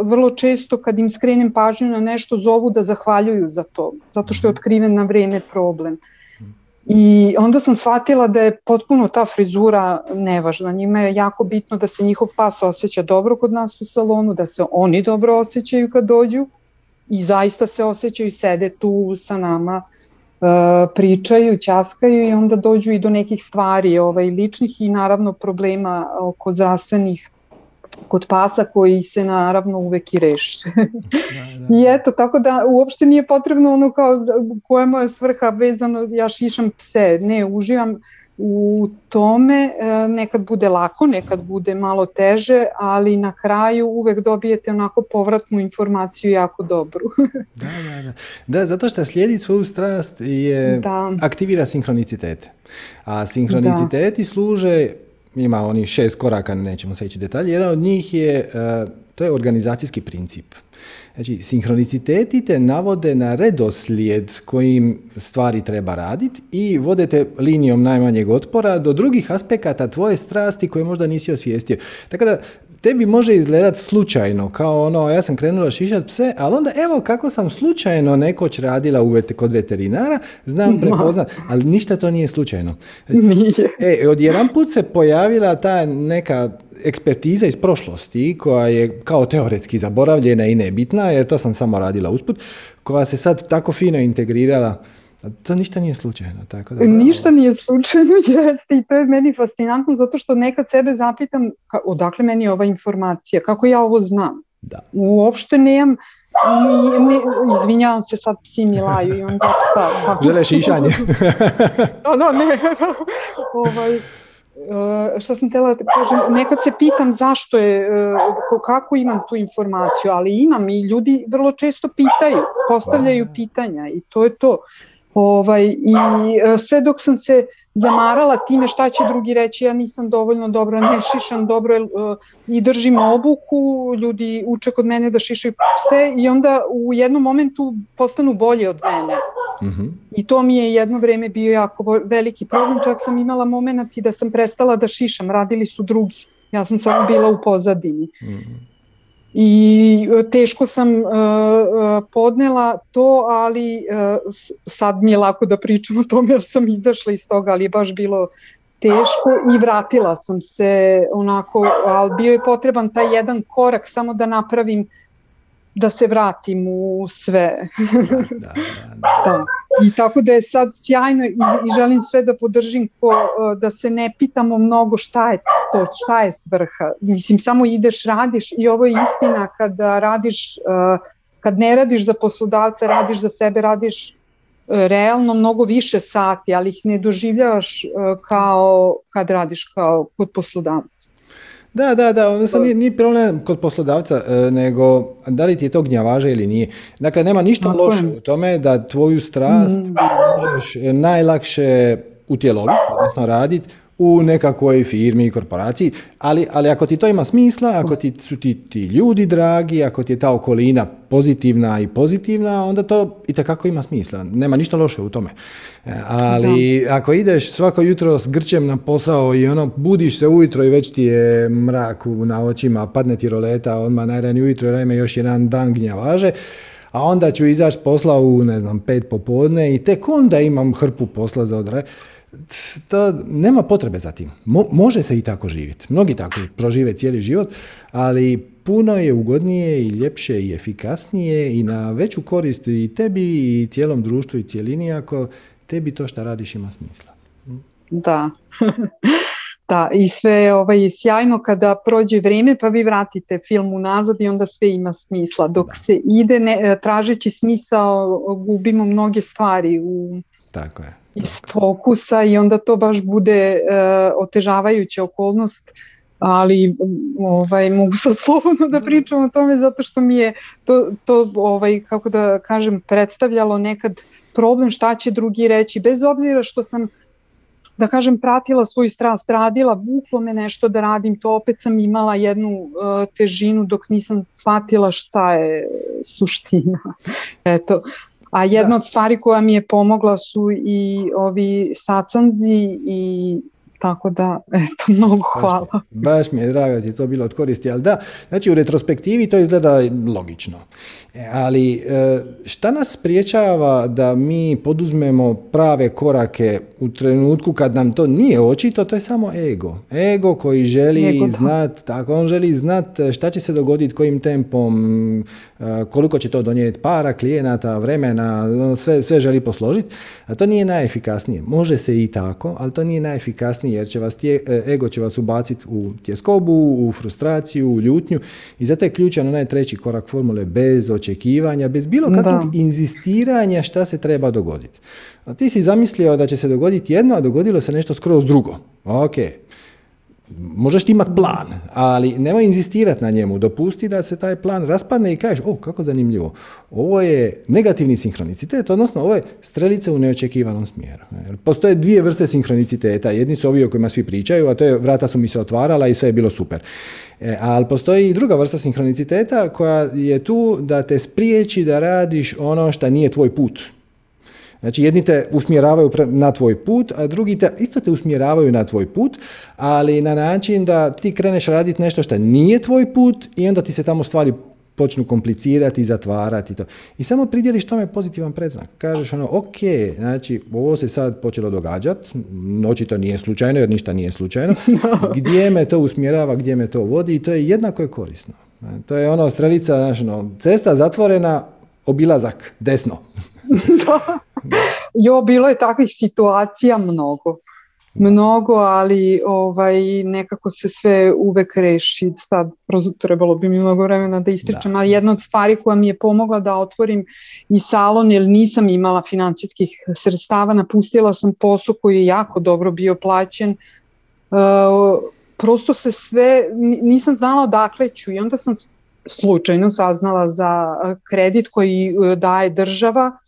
vrlo često kad im skrenem pažnju na nešto zovu da zahvaljuju za to, zato što je mhm. otkriven na vreme problem. I onda sam shvatila da je potpuno ta frizura nevažna. Njima je jako bitno da se njihov pas osjeća dobro kod nas u salonu, da se oni dobro osjećaju kad dođu i zaista se osjećaju, sede tu sa nama E, pričaju, ćaskaju i onda dođu i do nekih stvari ovaj, ličnih i naravno problema oko zdravstvenih kod pasa koji se naravno uvek i reše. Da, da. I eto, tako da uopšte nije potrebno ono kao koja je moja svrha vezano, ja šišam pse, ne, uživam u tome, e, nekad bude lako, nekad bude malo teže, ali na kraju uvek dobijete onako povratnu informaciju jako dobru. da, da, da. Da, zato što slijedi svoju strast je da. aktivira sinhronicitete. A sinhroniciteti da. služe ima oni šest koraka, nećemo se ići detalje, jedan od njih je, e, to je organizacijski princip. Znači, sinhroniciteti te navode na redoslijed kojim stvari treba raditi i vodete linijom najmanjeg otpora do drugih aspekata tvoje strasti koje možda nisi osvijestio. Tako da, tebi može izgledati slučajno, kao ono, ja sam krenula šišat pse, ali onda evo kako sam slučajno nekoć radila u kod veterinara, znam prepoznat, ali ništa to nije slučajno. Nije. E, odjedan put se pojavila ta neka ekspertiza iz prošlosti koja je kao teoretski zaboravljena i nebitna, jer to sam samo radila usput, koja se sad tako fino integrirala to ništa nije slučajno. Tako da, ništa nije slučajno, jeste i to je meni fascinantno zato što nekad sebe zapitam ka, odakle meni je ova informacija, kako ja ovo znam. Da. Uopšte nemam, ne, ne, izvinjavam se sad psi mi laju i onda psa. Kako Žele šišanje. no, no, ne, ovaj, Uh, šta sam tela da kažem, nekad se pitam zašto je, uh, kako imam tu informaciju, ali imam i ljudi vrlo često pitaju, postavljaju pitanja i to je to. Ovaj, I e, sve dok sam se zamarala time šta će drugi reći, ja nisam dovoljno dobro, ne šišam dobro e, i držim obuku, ljudi uče kod mene da šišaju pse i onda u jednom momentu postanu bolje od mene. Mm -hmm. I to mi je jedno vreme bio jako veliki problem, čak sam imala moment i da sam prestala da šišam, radili su drugi. Ja sam samo bila u pozadini. Mm -hmm i e, teško sam uh, podnela to, ali sad mi je lako da pričam o tome jer sam izašla iz toga, ali je baš bilo teško i vratila sam se onako, ali bio je potreban taj jedan korak samo da napravim da se vratim u sve. da, da, da. da. I tako da je sad sjajno i, i želim sve da podržim ko, da se ne pitamo mnogo šta je to, šta je svrha. Mislim, samo ideš, radiš i ovo je istina kada radiš, kad ne radiš za poslodavca, radiš za sebe, radiš realno mnogo više sati, ali ih ne doživljavaš kao kad radiš kao kod poslodavca. Da, da, da, sad nije, nije problem kod poslodavca, e, nego da li ti je to gnjavaže ili nije. Dakle, nema ništa Tako loše u tome da tvoju strast mm. možeš najlakše utjeloviti, odnosno raditi u nekakvoj firmi i korporaciji, ali, ali ako ti to ima smisla, ako ti su ti, ti ljudi dragi, ako ti je ta okolina pozitivna i pozitivna, onda to i takako ima smisla. Nema ništa loše u tome. E, ali da. ako ideš svako jutro s grčem na posao i ono, budiš se ujutro i već ti je mrak na očima, padne ti roleta, odmah najranije ujutro reme još jedan dan gnjavaže, a onda ću izaći posla u, ne znam, pet popodne i tek onda imam hrpu posla za odraditi to nema potrebe za tim. Mo, može se i tako živjeti. Mnogi tako prožive cijeli život, ali puno je ugodnije i ljepše i efikasnije i na veću korist i tebi i cijelom društvu i cijelini ako tebi to što radiš ima smisla. Da. Da, i sve je ovaj, sjajno kada prođe vreme pa vi vratite film unazad i onda sve ima smisla. Dok da. se ide ne, tražeći smisao gubimo mnoge stvari u, Tako je. Iz fokusa i onda to baš bude uh, otežavajuća okolnost ali ovaj mogu sad slobodno da pričam o tome zato što mi je to, to ovaj kako da kažem predstavljalo nekad problem šta će drugi reći bez obzira što sam da kažem, pratila svoju strast, radila, vuklo me nešto da radim, to opet sam imala jednu uh, težinu dok nisam shvatila šta je suština. Eto, a jedna da. od stvari koja mi je pomogla su i ovi sacanzi i tako da, eto, mnogo hvala. Baš, baš mi je drago da ti je to bilo od koristi, ali da, znači u retrospektivi to izgleda logično. E, ali e, šta nas spriječava da mi poduzmemo prave korake u trenutku kad nam to nije očito, to je samo ego. Ego koji želi znat, tako, on želi znat šta će se dogoditi, kojim tempom, e, koliko će to donijeti para, klijenata, vremena, sve, sve želi posložiti, a to nije najefikasnije. Može se i tako, ali to nije najefikasnije jer će vas tje, ego će vas ubaciti u tjeskobu, u frustraciju, u ljutnju i zato je ključan onaj treći korak formule bez očekivanja, bez bilo kakvog da. inzistiranja šta se treba dogoditi. A ti si zamislio da će se dogoditi jedno, a dogodilo se nešto skroz drugo. Ok, možeš ti imati plan, ali nemoj inzistirati na njemu. Dopusti da se taj plan raspadne i kažeš, o, kako zanimljivo. Ovo je negativni sinhronicitet, odnosno ovo je strelica u neočekivanom smjeru. Postoje dvije vrste sinhroniciteta. Jedni su ovi o kojima svi pričaju, a to je vrata su mi se otvarala i sve je bilo super. E, ali postoji i druga vrsta sinhroniciteta koja je tu da te spriječi da radiš ono što nije tvoj put. Znači jedni te usmjeravaju na tvoj put, a drugi te isto te usmjeravaju na tvoj put, ali na način da ti kreneš raditi nešto što nije tvoj put i onda ti se tamo stvari počnu komplicirati i zatvarati to. I samo pridjeliš tome pozitivan predznak. Kažeš ono, ok, znači ovo se sad počelo događati, to nije slučajno jer ništa nije slučajno, gdje me to usmjerava, gdje me to vodi i to je jednako je korisno. To je ono strelica, znači, ono, cesta zatvorena, obilazak, desno. Jo, bilo je takvih situacija mnogo. Mnogo, ali ovaj, nekako se sve uvek reši. Sad trebalo bi mi mnogo vremena da istričem, da. ali jedna od stvari koja mi je pomogla da otvorim i salon, jer nisam imala financijskih sredstava, napustila sam posao koji je jako dobro bio plaćen. Uh, prosto se sve, nisam znala odakle ću i onda sam slučajno saznala za kredit koji daje država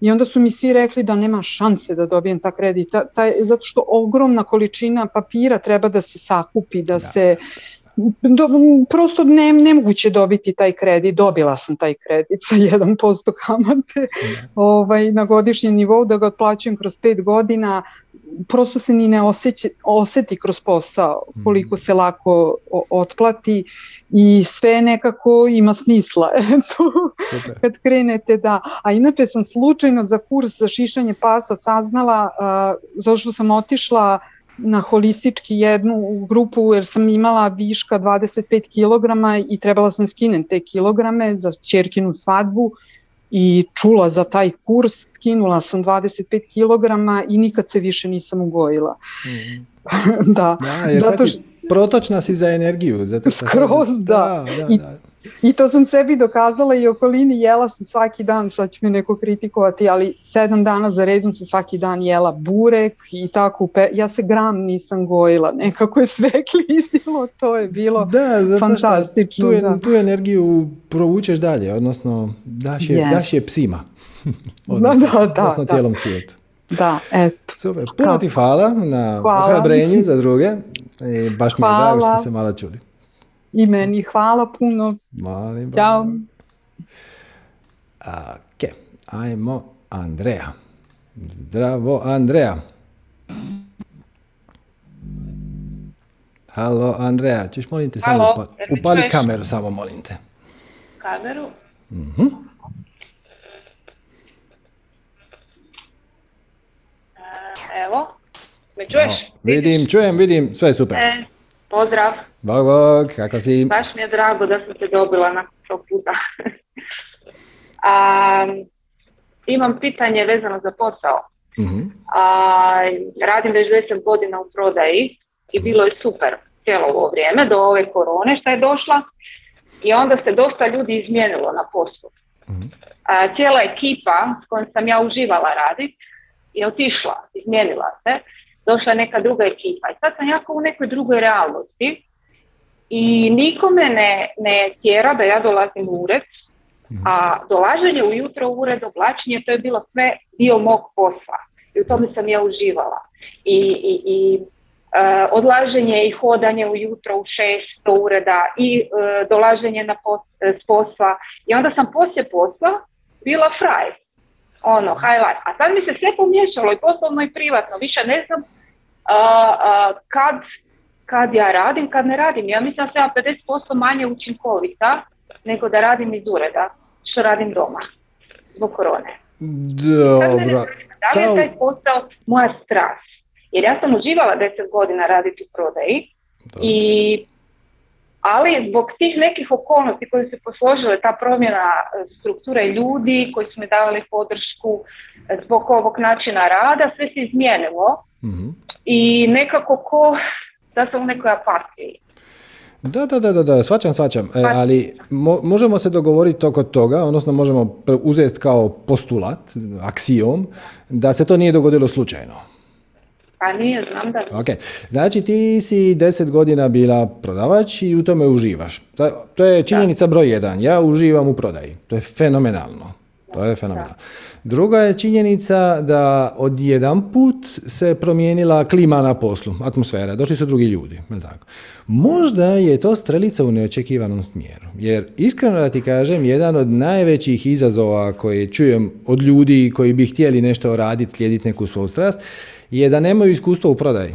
I onda su mi svi rekli da nema šanse da dobijem ta kredit, taj, zato što ogromna količina papira treba da se sakupi, da, da. se do, prosto ne, nemoguće dobiti taj kredit, dobila sam taj kredit sa 1% kamate ovaj, na godišnjem nivou da ga otplaćujem kroz 5 godina, prosto se ni ne osjeća, oseti kroz posao koliko se lako otplati i sve nekako ima smisla. Eto, kad krenete da, a inače sam slučajno za kurs za šišanje pasa saznala uh, zato što sam otišla na holistički jednu grupu jer sam imala viška 25 kg i trebala sam skinem te kilograme za čerkinu svadbu i čula za taj kurs, skinula sam 25 kg i nikad se više nisam ugojila. Mm da, da jer zato što... protočna si za energiju. Zato što Skroz, da. da, da, I. I to sam sebi dokazala i okolini, jela sam svaki dan, sad će me neko kritikovati, ali sedam dana za redom sam svaki dan jela burek i tako, ja se gram nisam gojila, nekako je sve klizilo, to je bilo da, zato fantastično. Tu, da. tu energiju provučeš dalje, odnosno daš je, yes. daš je psima. odnosno, da, da, da, odnosno da. cijelom svijetu. Da, eto. Super, puno ti hvala na hvala. ohrabrenju za druge. I baš mi je drago što se malo čuli. I meni hvala puno. Malim Ćao. Ok, ajmo Andreja. Zdravo Andreja. Halo Andreja, ćeš molim te samo upali, upali kameru samo molim te. Kameru? Mhm. Evo, me čuješ? No, vidim, čujem, vidim, sve je super. E, pozdrav. Bog, bog, kako si? Baš mi je drago da sam te dobila nakon tog puta. A, imam pitanje vezano za posao. Uh-huh. A, radim već 10 godina u prodaji i bilo je super cijelo ovo vrijeme do ove korone što je došla i onda se dosta ljudi izmijenilo na poslu. Mhm. A, cijela ekipa s kojom sam ja uživala raditi je otišla, izmijenila se, došla je neka druga ekipa i sad sam jako u nekoj drugoj realnosti i nikome ne, ne tjera da ja dolazim u ured, mhm. a dolaženje ujutro u ured, oblačenje, to je bilo sve dio mog posla i u tome sam ja uživala. I, i, i uh, odlaženje i hodanje ujutro u šest do ureda i uh, dolaženje na pos, s posla i onda sam poslije posla bila fraj. Ono, highlight. A sad mi se sve pomiješalo i poslovno i privatno. Više ne znam uh, kad kad ja radim, kad ne radim. Ja mislim da sam 50% manje učinkovita nego da radim iz ureda, što radim doma, zbog korone. Dobro. Da li je taj posao moja strast? Jer ja sam uživala 10 godina raditi u prodaji, i, ali zbog tih nekih okolnosti koje se posložile, ta promjena strukture ljudi koji su mi davali podršku zbog ovog načina rada, sve se izmijenilo. mm I nekako ko da sam u nekoj apatiji. Da, da, da, da, da, svačam, svačam, e, pa- ali možemo se dogovoriti oko toga, odnosno možemo uzeti kao postulat, aksijom, da se to nije dogodilo slučajno. Pa nije, znam da. Ok, znači ti si deset godina bila prodavač i u tome uživaš. To je činjenica broj jedan, ja uživam u prodaji, to je fenomenalno. To je fenomenalno. Druga je činjenica da od jedan put se promijenila klima na poslu, atmosfera, došli su drugi ljudi. Tako. Možda je to strelica u neočekivanom smjeru. Jer iskreno da ti kažem, jedan od najvećih izazova koje čujem od ljudi koji bi htjeli nešto raditi, slijediti neku svoju strast, je da nemaju iskustva u prodaji.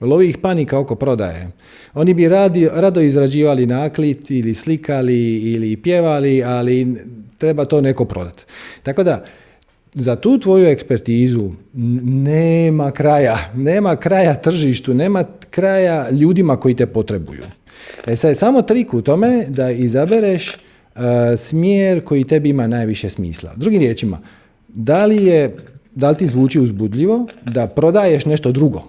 Lovi ih panika oko prodaje. Oni bi radi, rado izrađivali naklit ili slikali ili pjevali, ali treba to neko prodati. Tako da, za tu tvoju ekspertizu nema kraja, nema kraja tržištu, nema kraja ljudima koji te potrebuju. E sad je samo trik u tome da izabereš uh, smjer koji tebi ima najviše smisla. Drugim riječima, da li, je, da li ti zvuči uzbudljivo da prodaješ nešto drugo?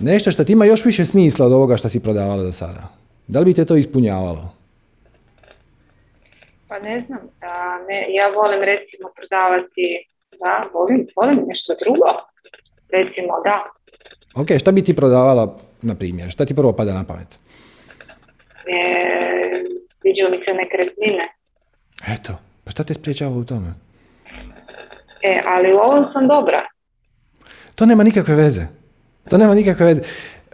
Nešto što ti ima još više smisla od ovoga što si prodavala do sada. Da li bi te to ispunjavalo? Pa ne znam, ne, ja volim recimo prodavati, da, volim, volim nešto drugo, recimo da. Ok, šta bi ti prodavala, na primjer, šta ti prvo pada na pamet? E, vidio mi se nekretnine. Eto, pa šta te spriječava u tome? E, ali u ovom sam dobra. To nema nikakve veze. To nema nikakve veze.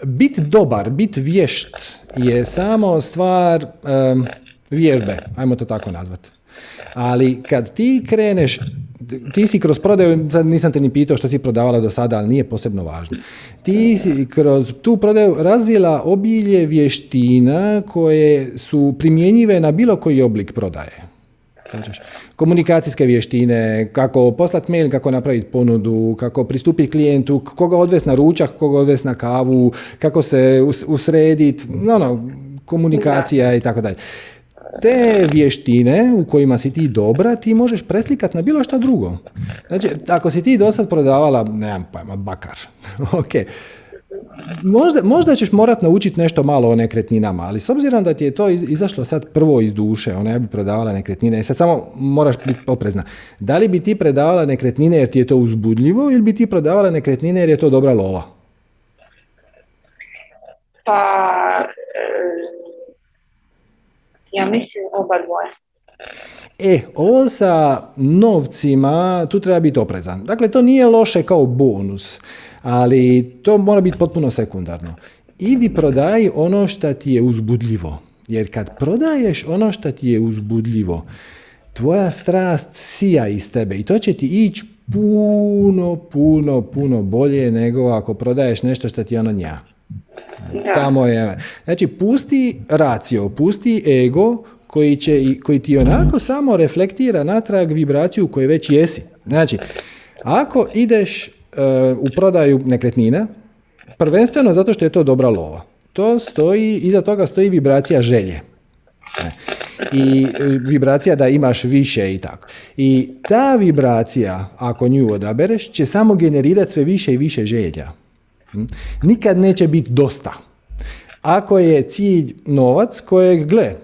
Bit dobar, bit vješt je samo stvar um, vježbe, ajmo to tako nazvati. Ali kad ti kreneš, ti si kroz prodaju, sad nisam te ni pitao što si prodavala do sada, ali nije posebno važno. Ti si kroz tu prodaju razvila obilje vještina koje su primjenjive na bilo koji oblik prodaje. Znači, komunikacijske vještine, kako poslati mail, kako napraviti ponudu, kako pristupiti klijentu, koga odvesti na ručak, koga odvesti na kavu, kako se usrediti, no, no, komunikacija i tako dalje te vještine u kojima si ti dobra, ti možeš preslikati na bilo što drugo. Znači, ako si ti do sad prodavala, nemam pojma, bakar, ok, Možda, možda ćeš morat naučiti nešto malo o nekretninama, ali s obzirom da ti je to izašlo sad prvo iz duše, ona bi prodavala nekretnine, i sad samo moraš biti oprezna. Da li bi ti predavala nekretnine jer ti je to uzbudljivo ili bi ti prodavala nekretnine jer je to dobra lova? Pa, ja mislim oba dvoje. E, ovo sa novcima, tu treba biti oprezan. Dakle, to nije loše kao bonus, ali to mora biti potpuno sekundarno. Idi prodaj ono što ti je uzbudljivo. Jer kad prodaješ ono što ti je uzbudljivo, tvoja strast sija iz tebe i to će ti ići puno, puno, puno bolje nego ako prodaješ nešto što ti je ono nja. Tamo je. Znači, pusti racio, pusti ego koji, će, koji ti onako samo reflektira natrag vibraciju koju već jesi. Znači, ako ideš e, u prodaju nekretnina, prvenstveno zato što je to dobra lova. To stoji, iza toga stoji vibracija želje. I e, vibracija da imaš više i tako. I ta vibracija, ako nju odabereš, će samo generirati sve više i više želja. Hm? Nikad neće biti dosta. Ako je cilj novac kojeg, gle,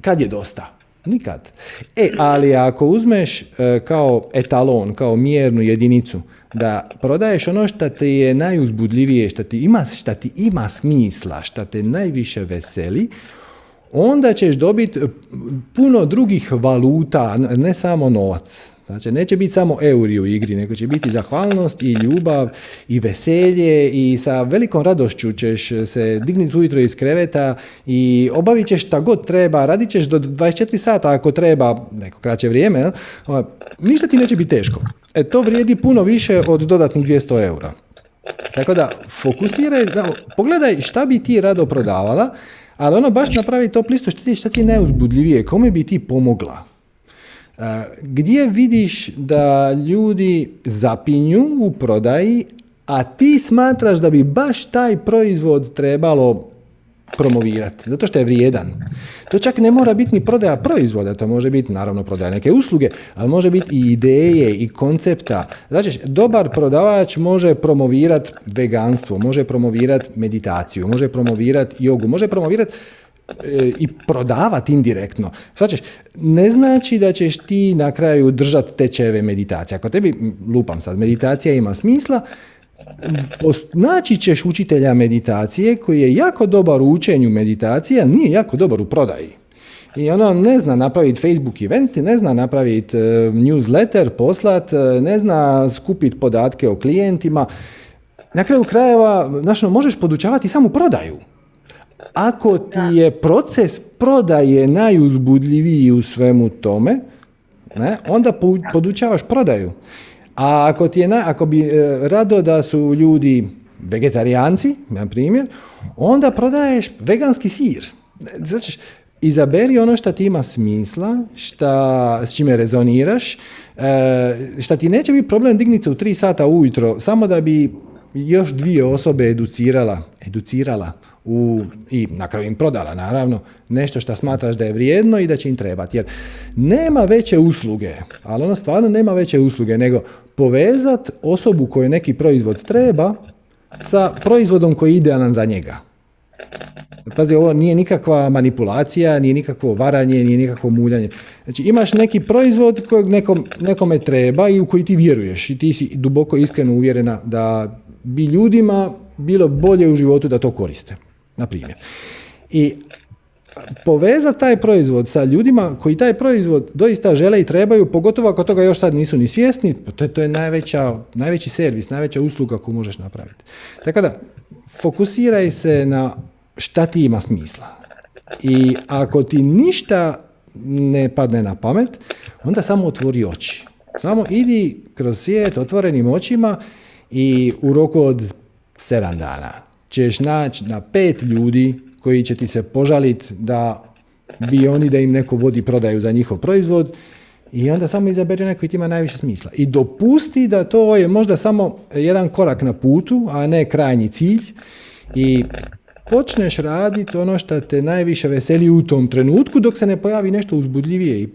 kad je dosta? Nikad. E, ali ako uzmeš e, kao etalon, kao mjernu jedinicu, da prodaješ ono što ti je najuzbudljivije, što ti ima, šta ti ima smisla, što te najviše veseli, onda ćeš dobiti puno drugih valuta, ne samo novac. Znači, neće biti samo euri u igri, nego će biti zahvalnost i ljubav i veselje i sa velikom radošću ćeš se dignuti ujutro iz kreveta i obavit ćeš šta god treba, radit ćeš do 24 sata ako treba, neko kraće vrijeme, ništa ti neće biti teško. E, to vrijedi puno više od dodatnih 200 eura. Tako da, fokusiraj, da, pogledaj šta bi ti rado prodavala, ali ono baš napravi top listu šta ti, šta ti je najuzbudljivije, kome bi ti pomogla. Gdje vidiš da ljudi zapinju u prodaji, a ti smatraš da bi baš taj proizvod trebalo promovirati, zato što je vrijedan. To čak ne mora biti ni prodaja proizvoda, to može biti naravno prodaja neke usluge, ali može biti i ideje i koncepta. Znači, dobar prodavač može promovirati veganstvo, može promovirati meditaciju, može promovirati jogu, može promovirati i prodavati indirektno. Znači, ne znači da ćeš ti na kraju držati tečajeve meditacije. Ako tebi, lupam sad, meditacija ima smisla, naći ćeš učitelja meditacije koji je jako dobar u učenju meditacije, a nije jako dobar u prodaji. I ono ne zna napraviti Facebook event, ne zna napraviti uh, newsletter, poslat, e, ne zna skupiti podatke o klijentima. Na kraju krajeva, znači, možeš podučavati samo prodaju. Ako ti je proces prodaje najuzbudljiviji u svemu tome, ne, onda podučavaš prodaju. A ako, ti je ako bi e, rado da su ljudi vegetarijanci, na primjer, onda prodaješ veganski sir. Znači, izaberi ono što ti ima smisla, šta, s čime rezoniraš, e, šta ti neće biti problem digniti se u tri sata ujutro, samo da bi još dvije osobe educirala, educirala u, i na kraju im prodala naravno nešto što smatraš da je vrijedno i da će im trebati. Jer nema veće usluge, ali ono stvarno nema veće usluge nego povezat osobu koju neki proizvod treba sa proizvodom koji je idealan za njega. Pazi, ovo nije nikakva manipulacija, nije nikakvo varanje, nije nikakvo muljanje. Znači, imaš neki proizvod kojeg nekom, nekome treba i u koji ti vjeruješ i ti si duboko iskreno uvjerena da bi ljudima bilo bolje u životu da to koriste na primjer. I povezati taj proizvod sa ljudima koji taj proizvod doista žele i trebaju, pogotovo ako toga još sad nisu ni svjesni, to je, to je najveća, najveći servis, najveća usluga koju možeš napraviti. Tako da, fokusiraj se na šta ti ima smisla. I ako ti ništa ne padne na pamet, onda samo otvori oči. Samo idi kroz svijet otvorenim očima i u roku od sedam dana ćeš naći na pet ljudi koji će ti se požaliti da bi oni da im neko vodi prodaju za njihov proizvod i onda samo izaberi neko koji ti ima najviše smisla. I dopusti da to je možda samo jedan korak na putu, a ne krajnji cilj i počneš raditi ono što te najviše veseli u tom trenutku dok se ne pojavi nešto uzbudljivije i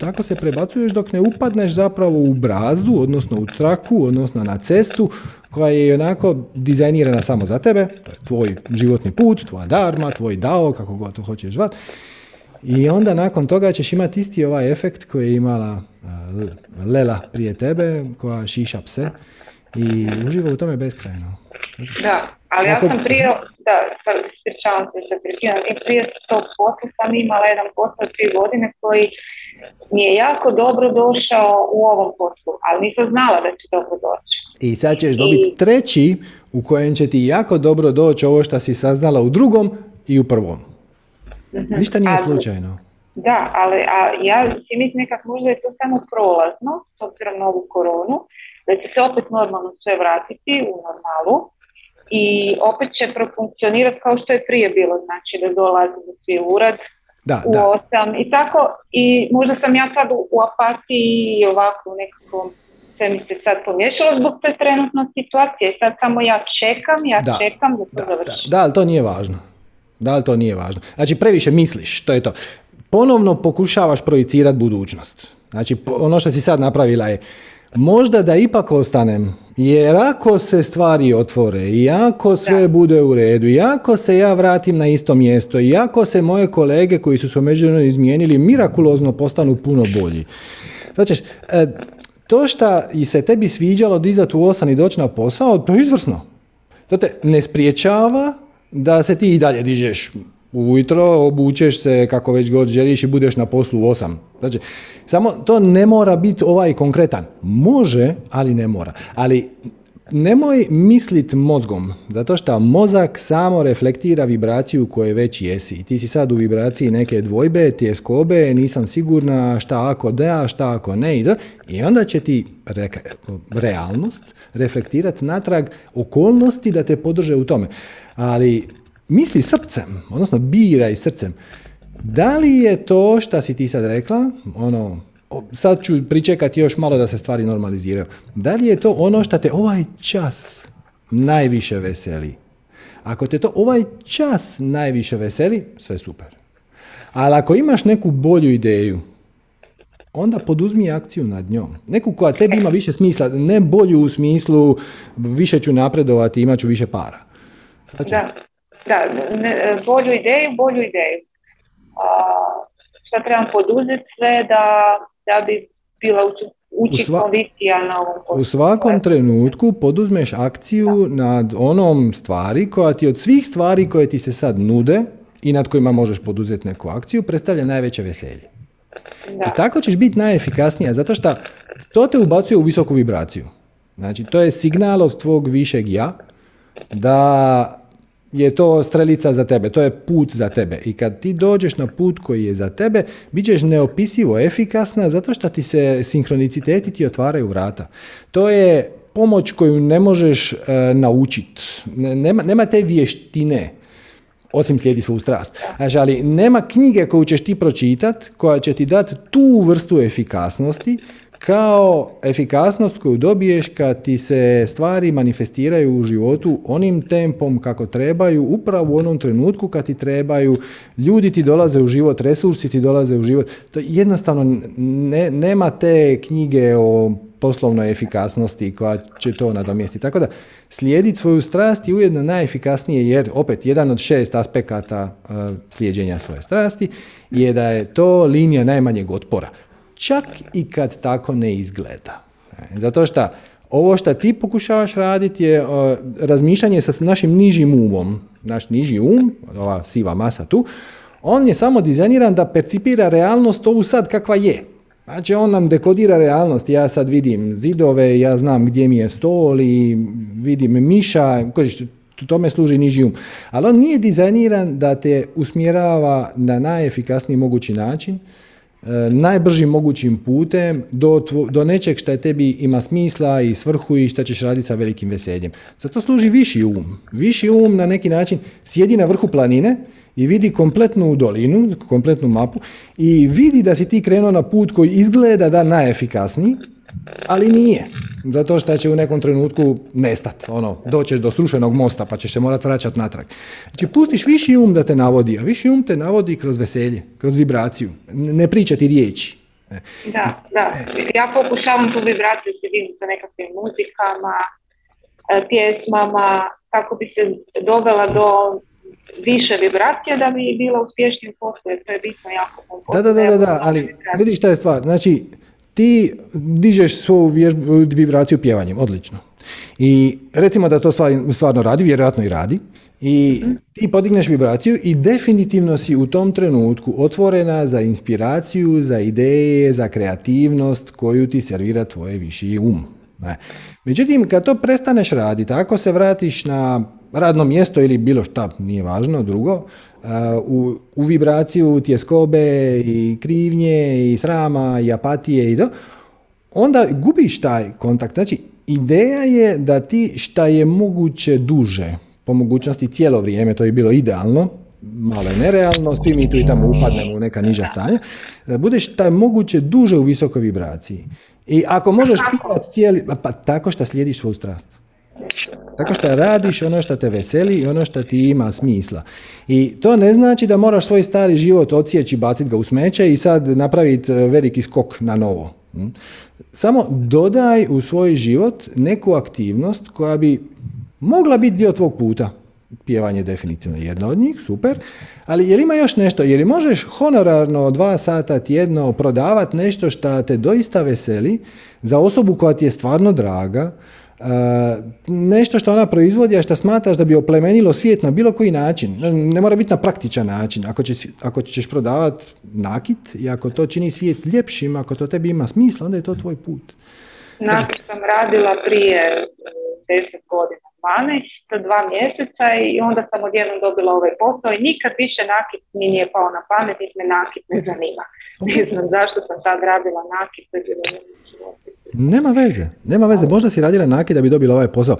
tako se prebacuješ dok ne upadneš zapravo u brazdu, odnosno u traku, odnosno na cestu koja je onako dizajnirana samo za tebe, to je tvoj životni put, tvoja darma, tvoj dao, kako god to hoćeš zvat. I onda nakon toga ćeš imati isti ovaj efekt koji je imala Lela prije tebe, koja šiša pse i uživa u tome beskrajno. Da, ali ja sam prije, da, ispričavam se prije tog posla sam imala jedan posao tri godine koji mi je jako dobro došao u ovom poslu, ali nisam znala da će dobro doći. I sad ćeš dobiti treći u kojem će ti jako dobro doći ovo što si saznala u drugom i u prvom. Mhm. Ništa nije slučajno. Da, ali a ja si mislim nekak možda je to samo prolazno, s obzirom na ovu koronu, da će se opet normalno sve vratiti u normalu i opet će profunkcionirati kao što je prije bilo, znači da dolazi do svi urad, da, u da. osam i tako i možda sam ja sad u, u apatiji i ovako u nekakvom sve mi se sad pomiješalo zbog te trenutno situacije. Sad samo ja čekam, ja da, čekam da to završi. Da, ali to nije važno. Da, ali to nije važno. Znači, previše misliš, to je to. Ponovno pokušavaš projicirati budućnost. Znači, ono što si sad napravila je možda da ipak ostanem, jer ako se stvari otvore, i ako sve bude u redu, i ako se ja vratim na isto mjesto, i ako se moje kolege koji su se međuvremenu izmijenili mirakulozno postanu puno bolji. Znači, to što se tebi sviđalo dizati u osam i doći na posao, to je izvrsno. To te ne spriječava da se ti i dalje dižeš ujutro, obučeš se kako već god želiš i budeš na poslu u osam. Znači, samo to ne mora biti ovaj konkretan. Može, ali ne mora. Ali nemoj mislit mozgom, zato što mozak samo reflektira vibraciju koje već jesi. Ti si sad u vibraciji neke dvojbe, tjeskobe, nisam sigurna šta ako da, šta ako ne ide. I onda će ti realnost reflektirati natrag okolnosti da te podrže u tome. Ali misli srcem, odnosno biraj srcem. Da li je to što si ti sad rekla, ono, sad ću pričekati još malo da se stvari normaliziraju. Da li je to ono što te ovaj čas najviše veseli? Ako te to ovaj čas najviše veseli, sve super. Ali ako imaš neku bolju ideju, onda poduzmi akciju nad njom. Neku koja tebi ima više smisla, ne bolju u smislu više ću napredovati, imat ću više para. Da, da ne, bolju ideju, bolju ideju. A, šta trebam poduzeti sve da da bi bila učinkovitija na ovom U svakom trenutku poduzmeš akciju nad onom stvari koja ti od svih stvari koje ti se sad nude i nad kojima možeš poduzeti neku akciju predstavlja najveće veselje. I tako ćeš biti najefikasnija, zato što to te ubacuje u visoku vibraciju. Znači, to je signal od tvog višeg ja da je to strelica za tebe, to je put za tebe. I kad ti dođeš na put koji je za tebe, bit ćeš neopisivo efikasna zato što ti se sinhroniciteti ti otvaraju vrata. To je pomoć koju ne možeš e, naučiti. Nema, nema te vještine osim slijedi svu strast. Ali nema knjige koju ćeš ti pročitat koja će ti dati tu vrstu efikasnosti kao efikasnost koju dobiješ kad ti se stvari manifestiraju u životu onim tempom kako trebaju, upravo u onom trenutku kad ti trebaju, ljudi ti dolaze u život, resursi ti dolaze u život. To jednostavno ne, nema te knjige o poslovnoj efikasnosti koja će to nadomjestiti. Tako da slijediti svoju strast je ujedno najefikasnije jer opet jedan od šest aspekata uh, slijeđenja svoje strasti je da je to linija najmanjeg otpora čak i kad tako ne izgleda. E, zato što ovo što ti pokušavaš raditi je razmišljanje sa našim nižim umom. Naš niži um, ova siva masa tu, on je samo dizajniran da percipira realnost ovu sad kakva je. Znači on nam dekodira realnost, ja sad vidim zidove, ja znam gdje mi je stol i vidim miša, tome služi niži um. Ali on nije dizajniran da te usmjerava na najefikasniji mogući način, najbržim mogućim putem do, do nečeg što tebi ima smisla i svrhu i što ćeš raditi sa velikim veseljem. Zato služi viši um. Viši um na neki način sjedi na vrhu planine i vidi kompletnu dolinu, kompletnu mapu i vidi da si ti krenuo na put koji izgleda da najefikasniji, ali nije. Zato što će u nekom trenutku nestat. Ono, doćeš do srušenog mosta pa ćeš se morat vraćati natrag. Znači, pustiš viši um da te navodi, a viši um te navodi kroz veselje, kroz vibraciju. Ne pričati riječi. E. Da, da. Ja pokušavam tu vibraciju se vidjeti sa nekakvim muzikama, e, pjesmama, kako bi se dovela do više vibracije da bi bila uspješnija u poslu, to je bitno jako. Da, da, da, da, da, ali vidiš šta je stvar. Znači, ti dižeš svoju vibraciju pjevanjem, odlično. I recimo da to stvarno radi, vjerojatno i radi, i ti podigneš vibraciju i definitivno si u tom trenutku otvorena za inspiraciju, za ideje, za kreativnost koju ti servira tvoj viši um. Međutim, kad to prestaneš raditi, ako se vratiš na radno mjesto ili bilo šta, nije važno, drugo, u, u vibraciju tjeskobe i krivnje i srama i apatije i to, onda gubiš taj kontakt. Znači, ideja je da ti šta je moguće duže, po mogućnosti cijelo vrijeme, to je bilo idealno, malo je nerealno, svi mi tu i tamo upadnemo u neka niža stanja, da budeš šta je moguće duže u visokoj vibraciji. I ako možeš pitati cijeli, pa tako što slijediš svoju strast. Tako što radiš ono što te veseli i ono što ti ima smisla. I to ne znači da moraš svoj stari život odsjeći, baciti ga u smeće i sad napraviti e, veliki skok na novo. Hm? Samo dodaj u svoj život neku aktivnost koja bi mogla biti dio tvog puta. Pjevanje je definitivno jedna od njih, super. Ali je li ima još nešto? Je li možeš honorarno dva sata tjedno prodavati nešto što te doista veseli za osobu koja ti je stvarno draga, nešto što ona proizvodi, a što smatraš da bi oplemenilo svijet na bilo koji način. Ne mora biti na praktičan način. Ako, ćeš, ako ćeš prodavati nakit i ako to čini svijet ljepšim, ako to tebi ima smisla, onda je to tvoj put. Nakit sam radila prije e, deset godina, 12, dva mjeseca i onda sam odjednom dobila ovaj posao i nikad više nakit mi nije pao na pamet, niti me nakit ne zanima. Ne znam zašto sam sad radila nakit, to je bilo nema veze, nema veze. Možda si radila naki da bi dobila ovaj posao.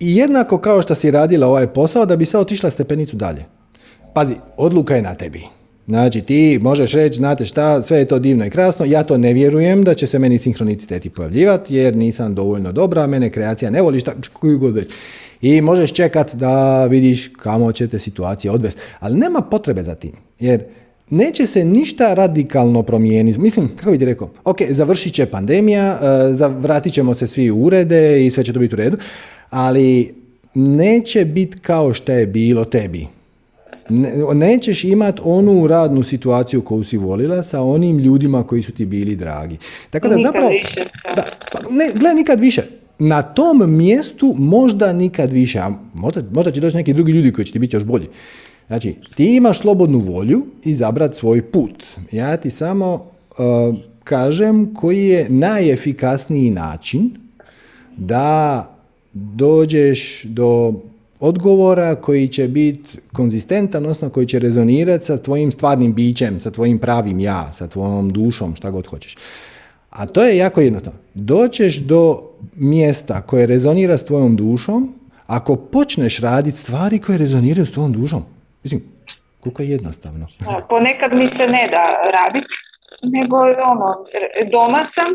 I jednako kao što si radila ovaj posao da bi sad otišla stepenicu dalje. Pazi, odluka je na tebi. Znači ti možeš reći, znate šta, sve je to divno i krasno, ja to ne vjerujem da će se meni sinhroniciteti pojavljivati jer nisam dovoljno dobra, mene kreacija ne voli, šta, koju god već. I možeš čekat da vidiš kamo će te situacija odvesti. Ali nema potrebe za tim, jer neće se ništa radikalno promijeniti. Mislim, kako bi ti rekao, ok, završit će pandemija, uh, vratit ćemo se svi u urede i sve će to biti u redu, ali neće biti kao što je bilo tebi. nećeš imati onu radnu situaciju koju si volila sa onim ljudima koji su ti bili dragi. Tako da nikad zapravo... Više. Da, pa ne, gledaj, nikad više. Na tom mjestu možda nikad više, a možda, možda će doći neki drugi ljudi koji će ti biti još bolji. Znači, ti imaš slobodnu volju izabrati svoj put. Ja ti samo uh, kažem koji je najefikasniji način da dođeš do odgovora koji će biti konzistentan, odnosno koji će rezonirati sa tvojim stvarnim bićem, sa tvojim pravim ja, sa tvojom dušom, šta god hoćeš. A to je jako jednostavno. Doćeš do mjesta koje rezonira s tvojom dušom ako počneš raditi stvari koje rezoniraju s tvojom dušom. Mislim, koliko je jednostavno. Ponekad mi se ne da raditi, nego ono, doma sam,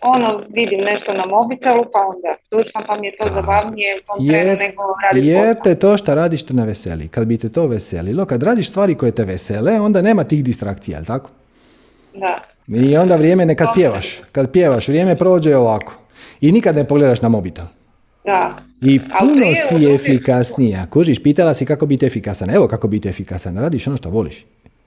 ono, vidim nešto na mobitelu, pa onda slušam, pa mi je to zabavnije jer, nego raditi Jer te to što radiš te ne veseli. Kad bi te to veselilo, kad radiš stvari koje te vesele, onda nema tih distrakcija, jel tako? Da. I onda vrijeme ne kad pjevaš. Kad pjevaš, vrijeme prođe ovako. I nikad ne pogledaš na mobitel. Da. I puno si efikasnija. Kužiš, pitala si kako biti efikasan. Evo kako biti efikasan. Radiš ono što voliš.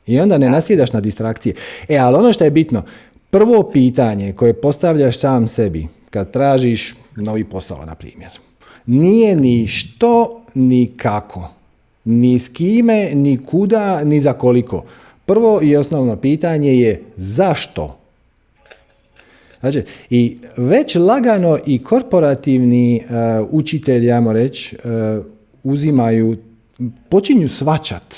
I onda ne nasjedaš na distrakcije. E, ali ono što je bitno, prvo pitanje koje postavljaš sam sebi kad tražiš novi posao, na primjer, nije ni što, ni kako. Ni s kime, ni kuda, ni za koliko. Prvo i osnovno pitanje je zašto Znači, i već lagano i korporativni uh, učitelji, ajmo reći, uh, uzimaju, počinju svačat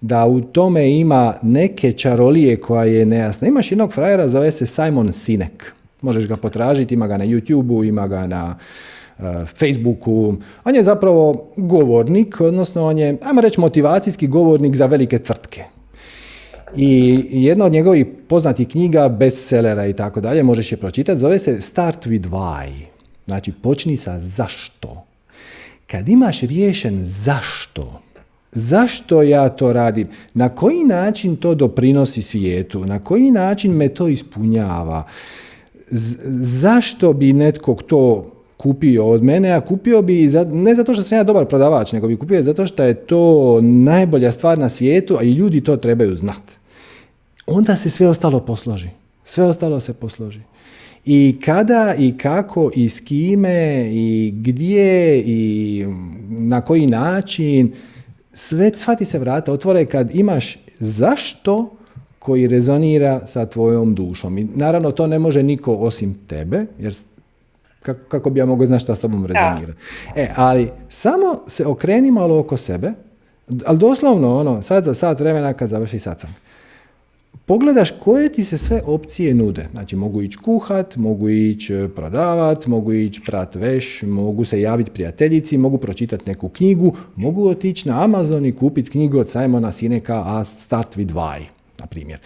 da u tome ima neke čarolije koja je nejasna. Imaš jednog frajera, zove se Simon Sinek. Možeš ga potražiti, ima ga na YouTubeu, ima ga na uh, Facebooku. On je zapravo govornik, odnosno on je, ajmo reći, motivacijski govornik za velike tvrtke. I jedna od njegovih poznatih knjiga, bestsellera i tako dalje, možeš je pročitati, zove se Start with Why. Znači, počni sa zašto. Kad imaš riješen zašto, zašto ja to radim, na koji način to doprinosi svijetu, na koji način me to ispunjava, zašto bi netko to kupio od mene, a kupio bi ne zato što sam ja dobar prodavač, nego bi kupio zato što je to najbolja stvar na svijetu, a i ljudi to trebaju znati onda se sve ostalo posloži. Sve ostalo se posloži. I kada i kako i s kime i gdje i na koji način, sve, sva ti se vrata otvore kad imaš zašto koji rezonira sa tvojom dušom. I naravno to ne može niko osim tebe, jer kako, bi ja mogao znati šta s tobom rezonira. E, ali samo se okreni malo oko sebe, ali doslovno ono, sad za sat vremena kad završi satsang pogledaš koje ti se sve opcije nude. Znači mogu ići kuhat, mogu ići e, prodavat, mogu ići prat veš, mogu se javiti prijateljici, mogu pročitati neku knjigu, mogu otići na Amazon i kupiti knjigu od Simona Sineka A Start with Why, na primjer.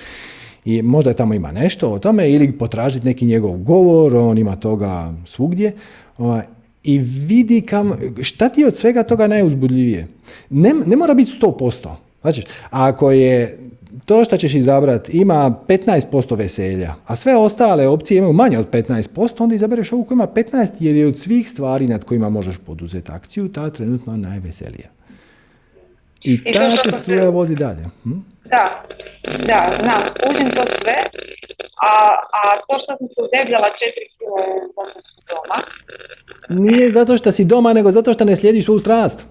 I možda tamo ima nešto o tome ili potražiti neki njegov govor, on ima toga svugdje. Ovaj, i vidi kam, šta ti je od svega toga najuzbudljivije. Ne, ne mora biti 100%. Znači, ako je to što ćeš izabrati ima 15% veselja, a sve ostale opcije imaju manje od 15%, onda izabereš ovu koja ima 15% jer je od svih stvari nad kojima možeš poduzeti akciju ta trenutno najveselija. I, ta te struja vozi dalje. Hm? Da, da, znam, užim to sve, a, a to što sam se udebljala četiri kilo doma. Nije zato što si doma, nego zato što ne slijediš svu strast.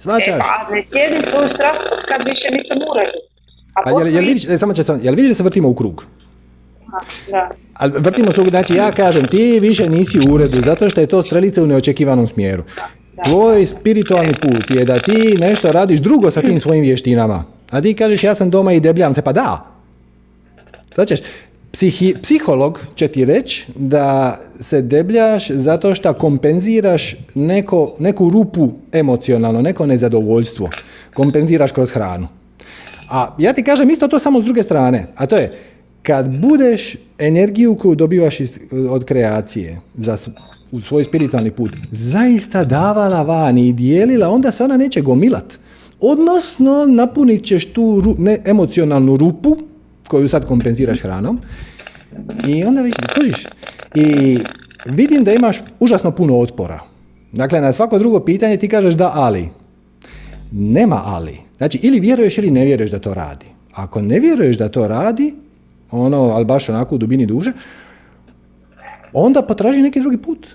Svačaš? E, pa ne slijedim svu strast kad više nisam uredu. A, a jel, jel, vidiš, e, samo će sam, jel vidiš da se vrtimo u krug? Da. A vrtimo se znači ja kažem ti više nisi u uredu zato što je to strelica u neočekivanom smjeru. Tvoj spiritualni put je da ti nešto radiš drugo sa tim svojim vještinama. A ti kažeš ja sam doma i debljam se, pa da. Znači, psihi, psiholog će ti reći da se debljaš zato što kompenziraš neko, neku rupu emocionalno, neko nezadovoljstvo. Kompenziraš kroz hranu. A ja ti kažem isto to samo s druge strane, a to je kad budeš energiju koju dobivaš iz, od kreacije za u svoj spiritualni put zaista davala van i dijelila, onda se ona neće gomilat. Odnosno, napunit ćeš tu ne, emocionalnu rupu koju sad kompenziraš hranom i onda vidiš, I vidim da imaš užasno puno otpora. Dakle, na svako drugo pitanje ti kažeš da, ali. Nema ali. Znači, ili vjeruješ ili ne vjeruješ da to radi. Ako ne vjeruješ da to radi, ono, ali baš onako u dubini duže, onda potraži neki drugi put.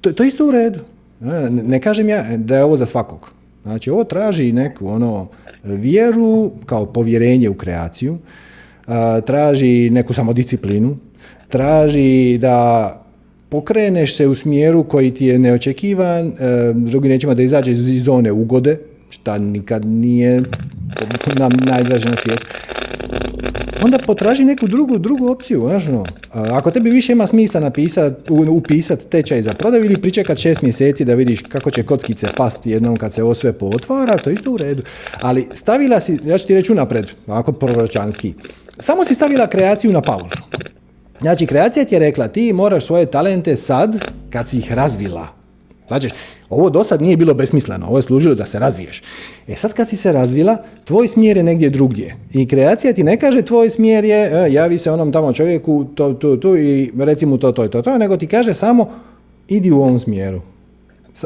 To, to je isto u redu. Ne, ne kažem ja da je ovo za svakog. Znači, ovo traži neku ono vjeru kao povjerenje u kreaciju, traži neku samodisciplinu, traži da pokreneš se u smjeru koji ti je neočekivan, e, drugi nećemo da izađe iz zone ugode, šta nikad nije nam najdraže na svijetu. Onda potraži neku drugu, drugu opciju. Znaš, no. Ako tebi više ima smisla napisat, upisat tečaj za prodaju ili pričekat šest mjeseci da vidiš kako će kockice pasti jednom kad se ovo sve pootvara, to isto u redu. Ali stavila si, ja ću ti reći unapred, ako proročanski, samo si stavila kreaciju na pauzu. Znači, kreacija ti je rekla, ti moraš svoje talente sad, kad si ih razvila, Znači, ovo do sad nije bilo besmisleno, ovo je služilo da se razviješ. E sad kad si se razvila, tvoj smjer je negdje drugdje. I kreacija ti ne kaže tvoj smjer je, e, javi se onom tamo čovjeku, to, to, to i reci mu to, to, to, to, nego ti kaže samo, idi u ovom smjeru.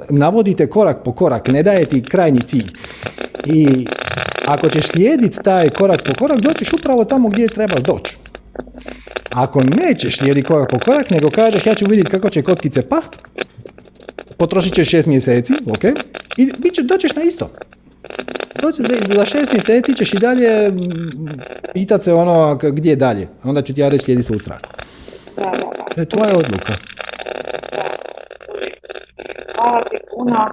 Navodite korak po korak, ne daje ti krajnji cilj. I ako ćeš slijediti taj korak po korak, doćeš upravo tamo gdje trebaš doći. Ako nećeš slijediti korak po korak, nego kažeš ja ću vidjeti kako će kockice past, potrošit ćeš šest mjeseci, ok, i bit će, doćeš na isto. Doći, za šest mjeseci ćeš i dalje pitat se ono gdje je dalje. Onda ću ti ja reći slijedi svu strast. To je tvoja odluka. Hvala ti puno.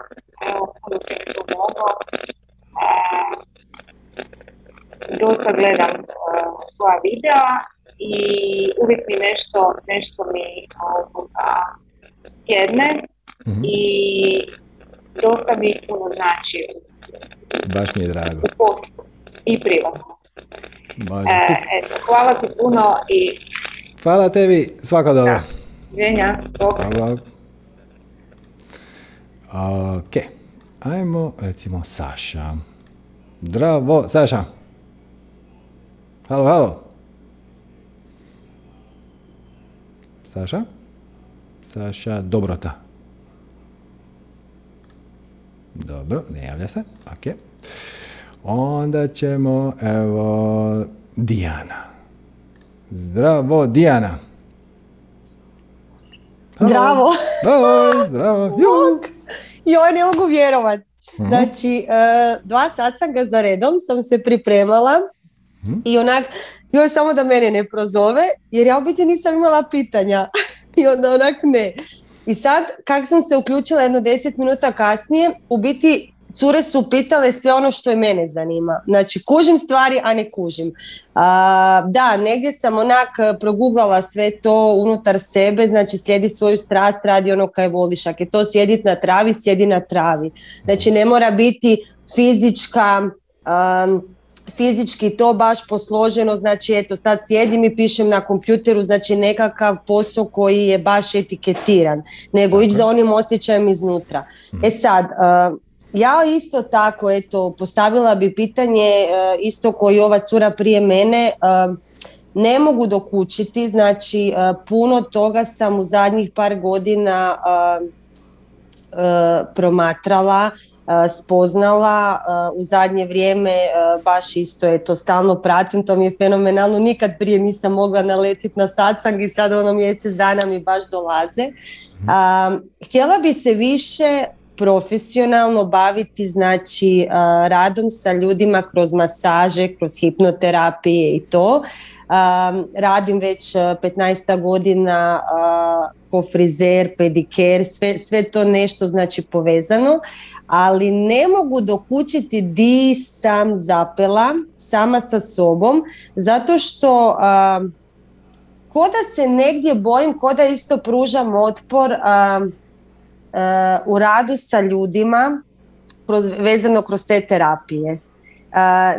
Dosta gledam uh, svoja videa i uvijek mi nešto, nešto mi ovoga, sjedne mm i dosta mi puno znači. Baš mi je drago. I privatno. E, eto, hvala ti puno i... Hvala tebi, svako dobro. Ženja, Hvala. Ok, ajmo recimo Saša. Zdravo, Saša. Halo, halo. Saša? Saša Dobrota. Dobro, ne javlja se. Ok. Onda ćemo, evo, Dijana. Zdravo, Dijana. Zdravo. Oj, zdravo. Joj, ne mogu vjerovat. uh Znači, e, dva sat sam ga za redom, sam se pripremala uh i onak, joj samo da mene ne prozove, jer ja u biti nisam imala pitanja. I onda onak ne. I sad, kak sam se uključila jedno deset minuta kasnije, u biti cure su pitale sve ono što je mene zanima. Znači, kužim stvari, a ne kužim. da, negdje sam onak proguglala sve to unutar sebe, znači slijedi svoju strast, radi ono kaj voliš. Ako je to sjedit na travi, sjedi na travi. Znači, ne mora biti fizička, fizički to baš posloženo, znači eto sad sjedim i pišem na kompjuteru, znači nekakav posao koji je baš etiketiran, nego ići za onim osjećajem iznutra. E sad, uh, ja isto tako, eto, postavila bi pitanje uh, isto koji ova cura prije mene, uh, ne mogu dokučiti, znači puno toga sam u zadnjih par godina promatrala spoznala u zadnje vrijeme baš isto je to stalno pratim, to mi je fenomenalno, nikad prije nisam mogla naletiti na satsang i sad ono mjesec dana mi baš dolaze. Mhm. Htjela bi se više profesionalno baviti znači radom sa ljudima kroz masaže, kroz hipnoterapije i to. radim već 15 godina ko frizer, pediker, sve, sve to nešto znači povezano ali ne mogu dokučiti di sam zapela sama sa sobom zato što uh, ko se negdje bojim, ko isto pružam otpor u radu sa ljudima kroz, vezano kroz te terapije.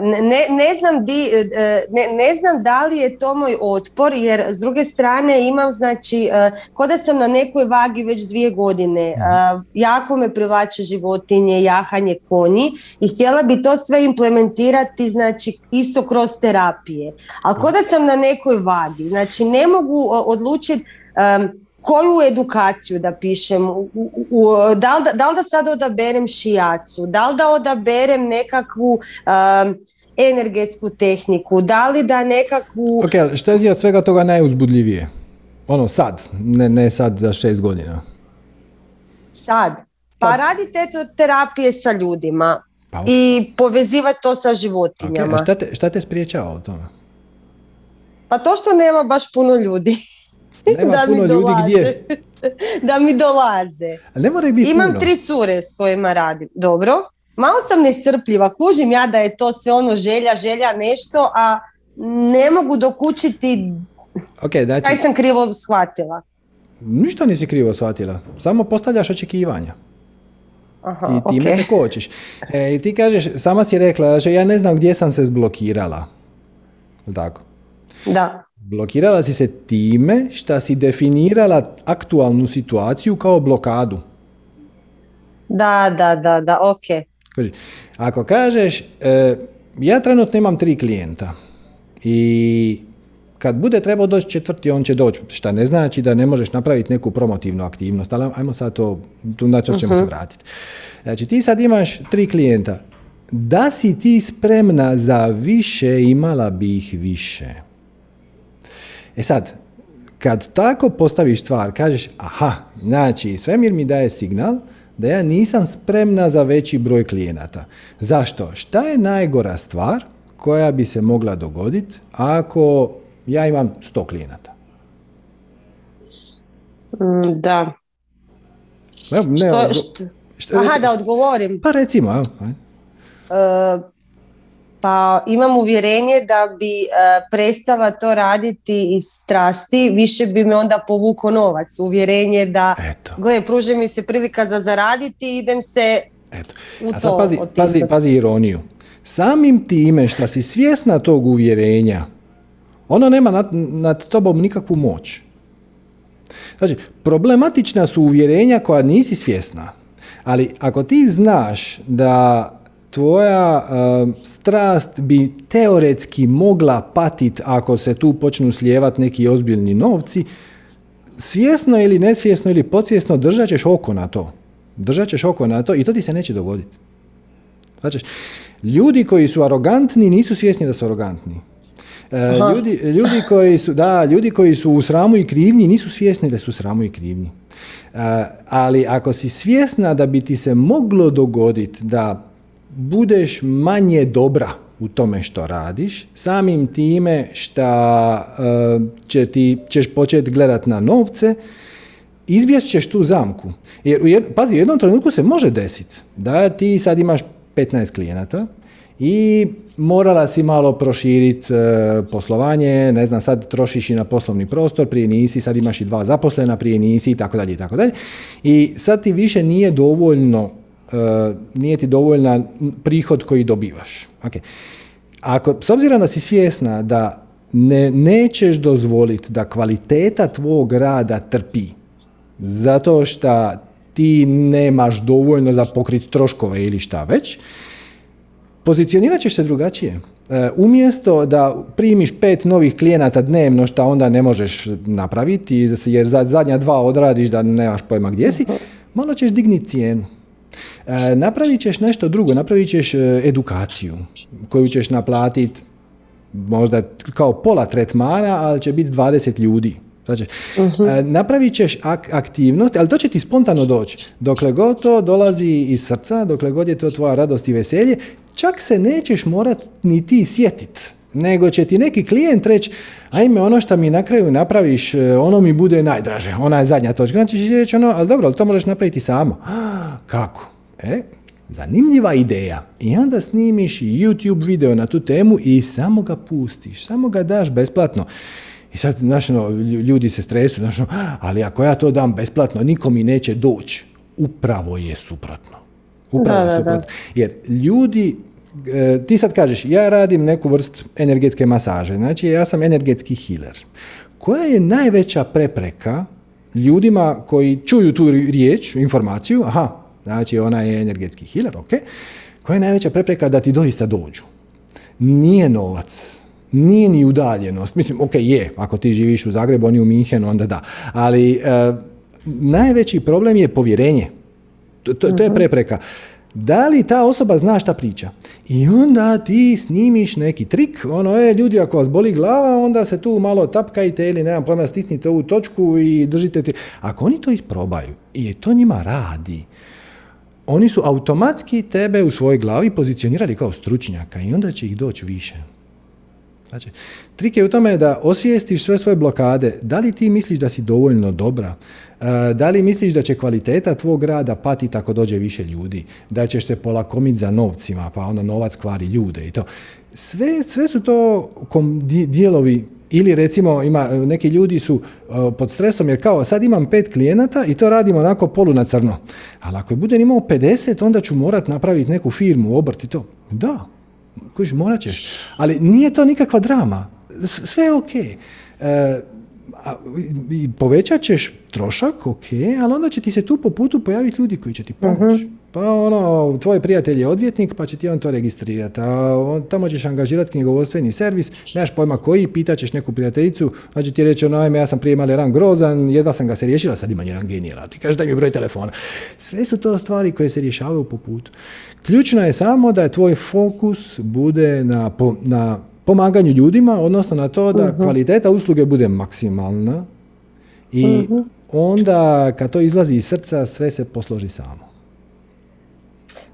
Ne, ne, znam di, e, ne, ne, znam da li je to moj otpor jer s druge strane imam znači e, ko da sam na nekoj vagi već dvije godine mhm. jako me privlače životinje jahanje konji i htjela bi to sve implementirati znači isto kroz terapije ali ko da sam na nekoj vagi znači ne mogu odlučiti koju edukaciju da pišem, u, u, da, li da, da li da sad odaberem šijacu, da li da odaberem nekakvu um, energetsku tehniku, da li da nekakvu... Ok, što je od svega toga najuzbudljivije? Ono sad, ne, ne sad za šest godina. Sad. Pa, pa radite terapije sa ljudima pa, i povezivati to sa životinjama. Okay. šta, te, šta te spriječava o tome? Pa to što nema baš puno ljudi. Nema da puno mi ljudi gdje. da mi dolaze. A ne mora biti Imam tri cure s kojima radim. Dobro. Malo sam nestrpljiva. Kužim ja da je to sve ono želja, želja, nešto, a ne mogu dokučiti okay, znači... kaj sam krivo shvatila. Ništa nisi krivo shvatila. Samo postavljaš očekivanja. Aha, I time okay. se kočiš. E, I ti kažeš, sama si rekla, znači ja ne znam gdje sam se zblokirala. Tako? Da. Blokirala si se time što si definirala aktualnu situaciju kao blokadu. Da, da, da, da, ok. ako kažeš, e, ja trenutno imam tri klijenta i kad bude trebao doći četvrti, on će doći, šta ne znači da ne možeš napraviti neku promotivnu aktivnost, ali ajmo sad to, tu na ćemo se mhm. vratiti. Znači ti sad imaš tri klijenta, da si ti spremna za više, imala bi ih više. E sad, kad tako postaviš stvar, kažeš, aha, znači svemir mi daje signal da ja nisam spremna za veći broj klijenata. Zašto? Šta je najgora stvar koja bi se mogla dogoditi ako ja imam 100 klijenata? Mm, da. Ne, što, što, Aha, da odgovorim. Pa recimo. Uh, pa imam uvjerenje da bi e, prestala to raditi iz strasti, više bi me onda povuko novac. Uvjerenje da, Eto. gle, pruže mi se prilika za zaraditi, idem se Eto. u A to pazi, pazi, pazi ironiju. Samim time što si svjesna tog uvjerenja, ono nema nad, nad tobom nikakvu moć. Znači, problematična su uvjerenja koja nisi svjesna. Ali ako ti znaš da tvoja strast bi teoretski mogla patit ako se tu počnu slijevati neki ozbiljni novci, svjesno ili nesvjesno ili podsvjesno držat ćeš oko na to. Držat ćeš oko na to i to ti se neće dogoditi. Znači, ljudi koji su arogantni nisu svjesni da su arogantni. E, ljudi, ljudi, koji su, da, ljudi koji su u sramu i krivnji nisu svjesni da su u sramu i krivnji. E, ali ako si svjesna da bi ti se moglo dogoditi da budeš manje dobra u tome što radiš, samim time što uh, će ti, ćeš početi gledat na novce, izbjećeš tu zamku. Jer, u pazi, u jednom trenutku se može desiti da ti sad imaš 15 klijenata i morala si malo proširiti uh, poslovanje, ne znam, sad trošiš i na poslovni prostor, prije nisi, sad imaš i dva zaposlena, prije nisi i tako dalje i tako dalje. I sad ti više nije dovoljno E, nije ti dovoljna prihod koji dobivaš. Okay. ako, s obzirom da si svjesna da ne, nećeš dozvoliti da kvaliteta tvog rada trpi, zato što ti nemaš dovoljno za pokriti troškove ili šta već, pozicionirat ćeš se drugačije. E, umjesto da primiš pet novih klijenata dnevno što onda ne možeš napraviti jer za zadnja dva odradiš da nemaš pojma gdje si, malo ćeš digniti cijenu. E, napravit ćeš nešto drugo, napravit ćeš e, edukaciju koju ćeš naplatiti možda kao pola tretmana, ali će biti 20 ljudi. Znači, uh napravit ćeš ak- aktivnost, ali to će ti spontano doći. Dokle god to dolazi iz srca, dokle god je to tvoja radost i veselje, čak se nećeš morat ni ti sjetit. Nego će ti neki klijent reći, ajme ono što mi na kraju napraviš, e, ono mi bude najdraže, ona je zadnja točka. Znači će reći ono, ali dobro, ali to možeš napraviti samo. Kako? E, zanimljiva ideja. I onda snimiš YouTube video na tu temu i samo ga pustiš, samo ga daš besplatno. I sad, znaš, no, ljudi se stresu, znaš, no, ali ako ja to dam besplatno, niko mi neće doći. Upravo je suprotno. Upravo da, je suprotno. Da, Jer ljudi, ti sad kažeš, ja radim neku vrst energetske masaže, znači ja sam energetski healer. Koja je najveća prepreka ljudima koji čuju tu riječ, informaciju, aha, znači ona je energetski healer, ok, koja je najveća prepreka da ti doista dođu? Nije novac, nije ni udaljenost. Mislim, ok, je, ako ti živiš u Zagrebu, oni u Minhenu, onda da. Ali e, najveći problem je povjerenje. To, to, to je mhm. prepreka. Da li ta osoba zna šta priča? I onda ti snimiš neki trik, ono je, ljudi, ako vas boli glava, onda se tu malo tapkajte ili nemam pojma, stisnite ovu točku i držite ti. Ako oni to isprobaju i to njima radi, oni su automatski tebe u svojoj glavi pozicionirali kao stručnjaka i onda će ih doći više. Znači, trik je u tome da osvijestiš sve svoje blokade. Da li ti misliš da si dovoljno dobra? E, da li misliš da će kvaliteta tvog rada patiti ako dođe više ljudi? Da ćeš se polakomiti za novcima, pa onda novac kvari ljude i to. Sve, sve su to dijelovi ili recimo ima, neki ljudi su e, pod stresom jer kao sad imam pet klijenata i to radimo onako polu na crno. Ali ako budem imao 50 onda ću morat napraviti neku firmu, obrt i to. Da, Kužiš, morat ćeš. Ali nije to nikakva drama. Sve je ok. E, povećat ćeš trošak, ok, ali onda će ti se tu po putu pojaviti ljudi koji će ti pomoći. Mhm. Pa ono, tvoj prijatelj je odvjetnik, pa će ti on to registrirati. A on, tamo ćeš angažirati knjigovodstveni servis, nemaš pojma koji, pitaćeš neku prijateljicu, pa će ti reći ono, ajme, ja sam prije imali ran grozan, jedva sam ga se riješila, sad imam jedan genijela. Ti kažeš daj mi broj telefona. Sve su to stvari koje se rješavaju po putu. Ključno je samo da je tvoj fokus bude na, na pomaganju ljudima, odnosno na to da mhm. kvaliteta usluge bude maksimalna i mhm. onda kad to izlazi iz srca sve se posloži samo.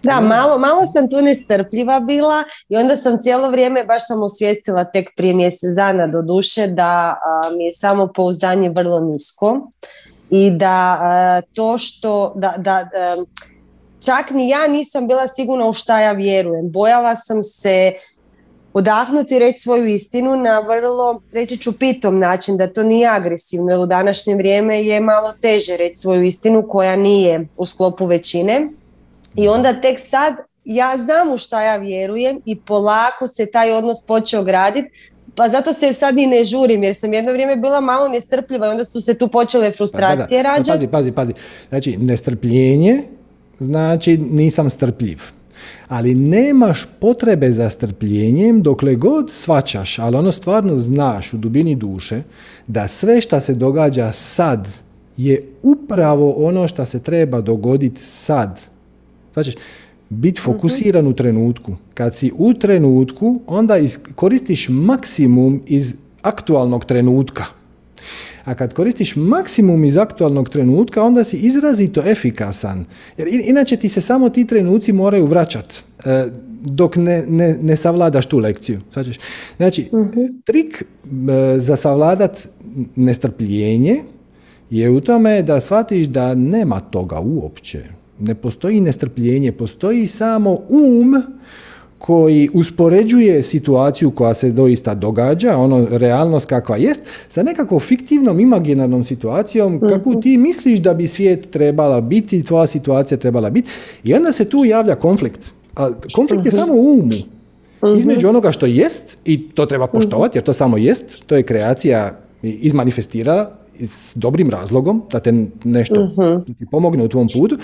Da, malo, malo sam tu nestrpljiva bila i onda sam cijelo vrijeme, baš sam osvijestila tek prije mjesec dana do duše da mi je samo pouzdanje vrlo nisko i da to što, da, da čak ni ja nisam bila sigurna u šta ja vjerujem. Bojala sam se odahnuti reći svoju istinu na vrlo, reći ću pitom način, da to nije agresivno, jer u današnje vrijeme je malo teže reći svoju istinu koja nije u sklopu većine. I onda tek sad ja znam u šta ja vjerujem i polako se taj odnos počeo graditi, pa zato se sad i ne žurim jer sam jedno vrijeme bila malo nestrpljiva i onda su se tu počele pa frustracije rađati. Pazi, pazi, pazi. Znači, nestrpljenje znači nisam strpljiv. Ali nemaš potrebe za strpljenjem dokle god svačaš, ali ono stvarno znaš u dubini duše da sve što se događa sad je upravo ono što se treba dogoditi sad. Znači, biti fokusiran u trenutku. Kad si u trenutku, onda koristiš maksimum iz aktualnog trenutka. A kad koristiš maksimum iz aktualnog trenutka, onda si izrazito efikasan. Jer inače ti se samo ti trenuci moraju vraćati e, dok ne, ne, ne savladaš tu lekciju. Znači, mhm. trik e, za savladat nestrpljenje je u tome da shvatiš da nema toga uopće. Ne postoji nestrpljenje, postoji samo um koji uspoređuje situaciju koja se doista događa, ono realnost kakva jest, sa nekakvom fiktivnom imaginarnom situacijom kako mhm. ti misliš da bi svijet trebala biti, tvoja situacija trebala biti i onda se tu javlja konflikt. A konflikt je mhm. samo u umu. Mhm. Između onoga što jest, i to treba poštovati, jer to samo jest, to je kreacija izmanifestirala s dobrim razlogom, da te nešto uh ti pomogne u tvom putu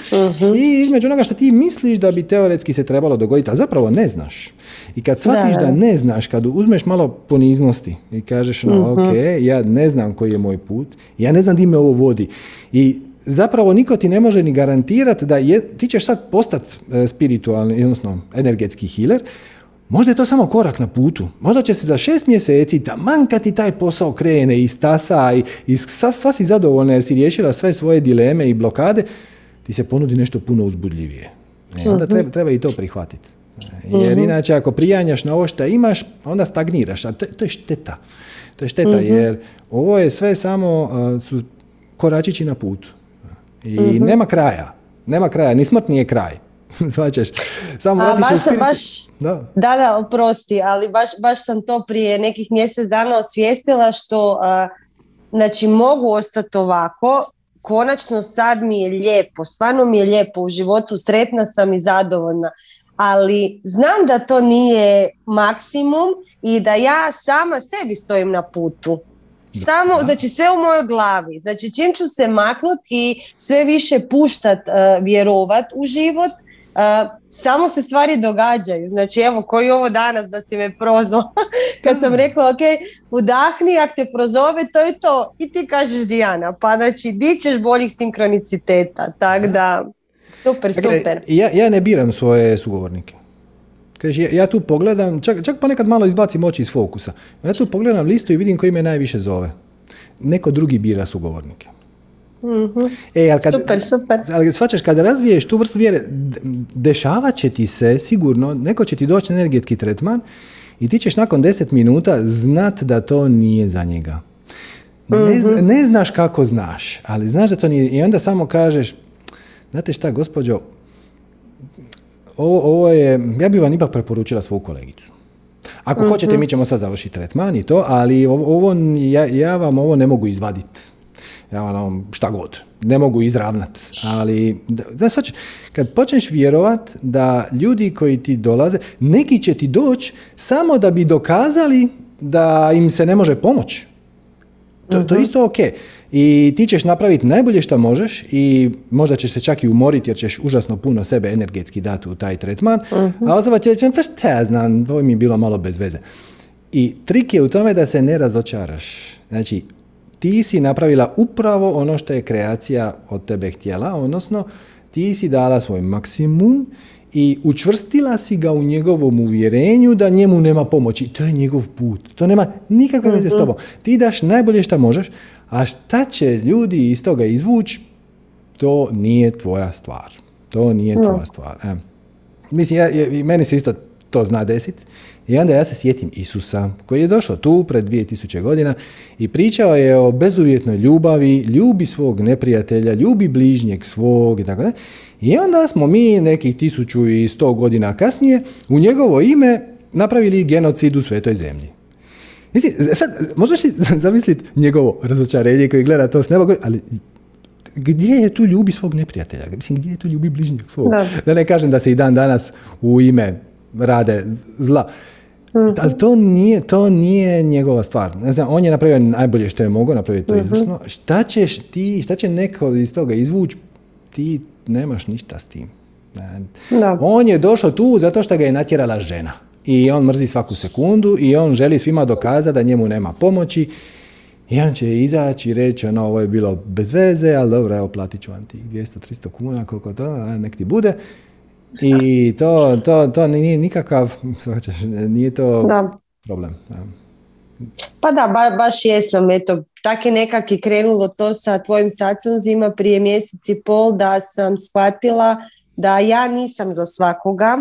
i između onoga što ti misliš da bi teoretski se trebalo dogoditi, a zapravo ne znaš. I kad shvatiš da, ne znaš, kad uzmeš malo poniznosti i kažeš no, ok, ja ne znam koji je moj put, ja ne znam di me ovo vodi. I zapravo niko ti ne može ni garantirati da je, ti ćeš sad postati e, spiritualni, odnosno energetski healer, Možda je to samo korak na putu. Možda će se za šest mjeseci taman kad ti taj posao krene i stasa i, i sva si zadovoljna jer si riješila sve svoje dileme i blokade, ti se ponudi nešto puno uzbudljivije. E, onda mhm. treba, treba i to prihvatiti. E, jer mhm. inače ako prijanjaš na ovo što imaš, onda stagniraš, a to, to je šteta. To je šteta mhm. jer ovo je sve samo su koračići na putu. I nema kraja. Nema kraja, ni smrt nije kraj. Svačaš. Samo A, baš sam, baš, da. da, da, oprosti, ali baš, baš sam to prije nekih mjesec dana osvijestila što znači mogu ostati ovako, konačno sad mi je lijepo, stvarno mi je lijepo u životu, sretna sam i zadovoljna, ali znam da to nije maksimum i da ja sama sebi stojim na putu. Samo, znači sve u mojoj glavi. Znači čim ću se maknut i sve više puštat, uh, vjerovat u život, samo se stvari događaju. Znači evo koji ovo danas da si me prozvao. Kad sam rekla ok, udahni, ako te prozove, to je to. I ti kažeš Dijana, pa znači di ćeš boljih sinkroniciteta. Tako da, super, super. Ja, ja ne biram svoje sugovornike. Kaže, ja, ja, tu pogledam, čak, čak ponekad malo izbacim oči iz fokusa. Ja tu pogledam listu i vidim koji me najviše zove. Neko drugi bira sugovornike. Mm-hmm. E, ali kad, super, super. Ali shvaćaš, kada razviješ tu vrstu vjere, dešavat će ti se sigurno, neko će ti doći energetski tretman i ti ćeš nakon 10 minuta znat da to nije za njega. Ne, mhm. ne znaš kako znaš, ali znaš da to nije. I onda samo kažeš, znate šta, gospođo, ovo, ovo je, ja bih vam ipak preporučila svoju kolegicu. Ako mm hoćete, mi ćemo sad završiti tretman i to, ali ovo, ja, ja vam ovo ne mogu izvaditi ja ono, šta god. Ne mogu izravnat. Ali, da, sad kad počneš vjerovat da ljudi koji ti dolaze, neki će ti doći samo da bi dokazali da im se ne može pomoći. To, to je mhm. isto ok. I ti ćeš napraviti najbolje što možeš i možda ćeš se čak i umoriti jer ćeš užasno puno sebe energetski dati u taj tretman, uh-huh. a osoba će reći, pa šta ja znam, ovo mi je bilo malo bez veze. I trik je u tome da se ne razočaraš. Znači, ti si napravila upravo ono što je kreacija od tebe htjela, odnosno ti si dala svoj maksimum i učvrstila si ga u njegovom uvjerenju da njemu nema pomoći. To je njegov put. To nema nikakve veze s mhm. tobom. Ti daš najbolje što možeš, a šta će ljudi iz toga izvući, to nije tvoja stvar. To nije tvoja stvar. E. Mislim, ja, meni se isto to zna desiti. I onda ja se sjetim Isusa koji je došao tu pred 2000 godina i pričao je o bezuvjetnoj ljubavi, ljubi svog neprijatelja, ljubi bližnjeg svog i tako da. I onda smo mi nekih 1100 godina kasnije u njegovo ime napravili genocid u svetoj zemlji. Mislim, sad, možeš li zamisliti njegovo razočarenje koji gleda to s neba, ali gdje je tu ljubi svog neprijatelja? Mislim, gdje je tu ljubi bližnjeg svog? Da. da ne kažem da se i dan danas u ime rade zla. Mhm. Ali to nije, to nije njegova stvar. Ne znam, on je napravio najbolje što je mogao, napraviti to uh izvrsno. Šta ćeš ti, šta će neko iz toga izvući, ti nemaš ništa s tim. Da. On je došao tu zato što ga je natjerala žena. I on mrzi svaku sekundu i on želi svima dokazati da njemu nema pomoći. I on će izaći i reći, ono, ovo je bilo bez veze, ali dobro, evo, platit ću vam tih 200-300 kuna, koliko to, nek ti bude. I to, to, to nije nikakav, nije to da. problem. Pa da, ba, baš jesam, eto, tak je nekak i krenulo to sa tvojim sacanzima prije mjesec i pol da sam shvatila da ja nisam za svakoga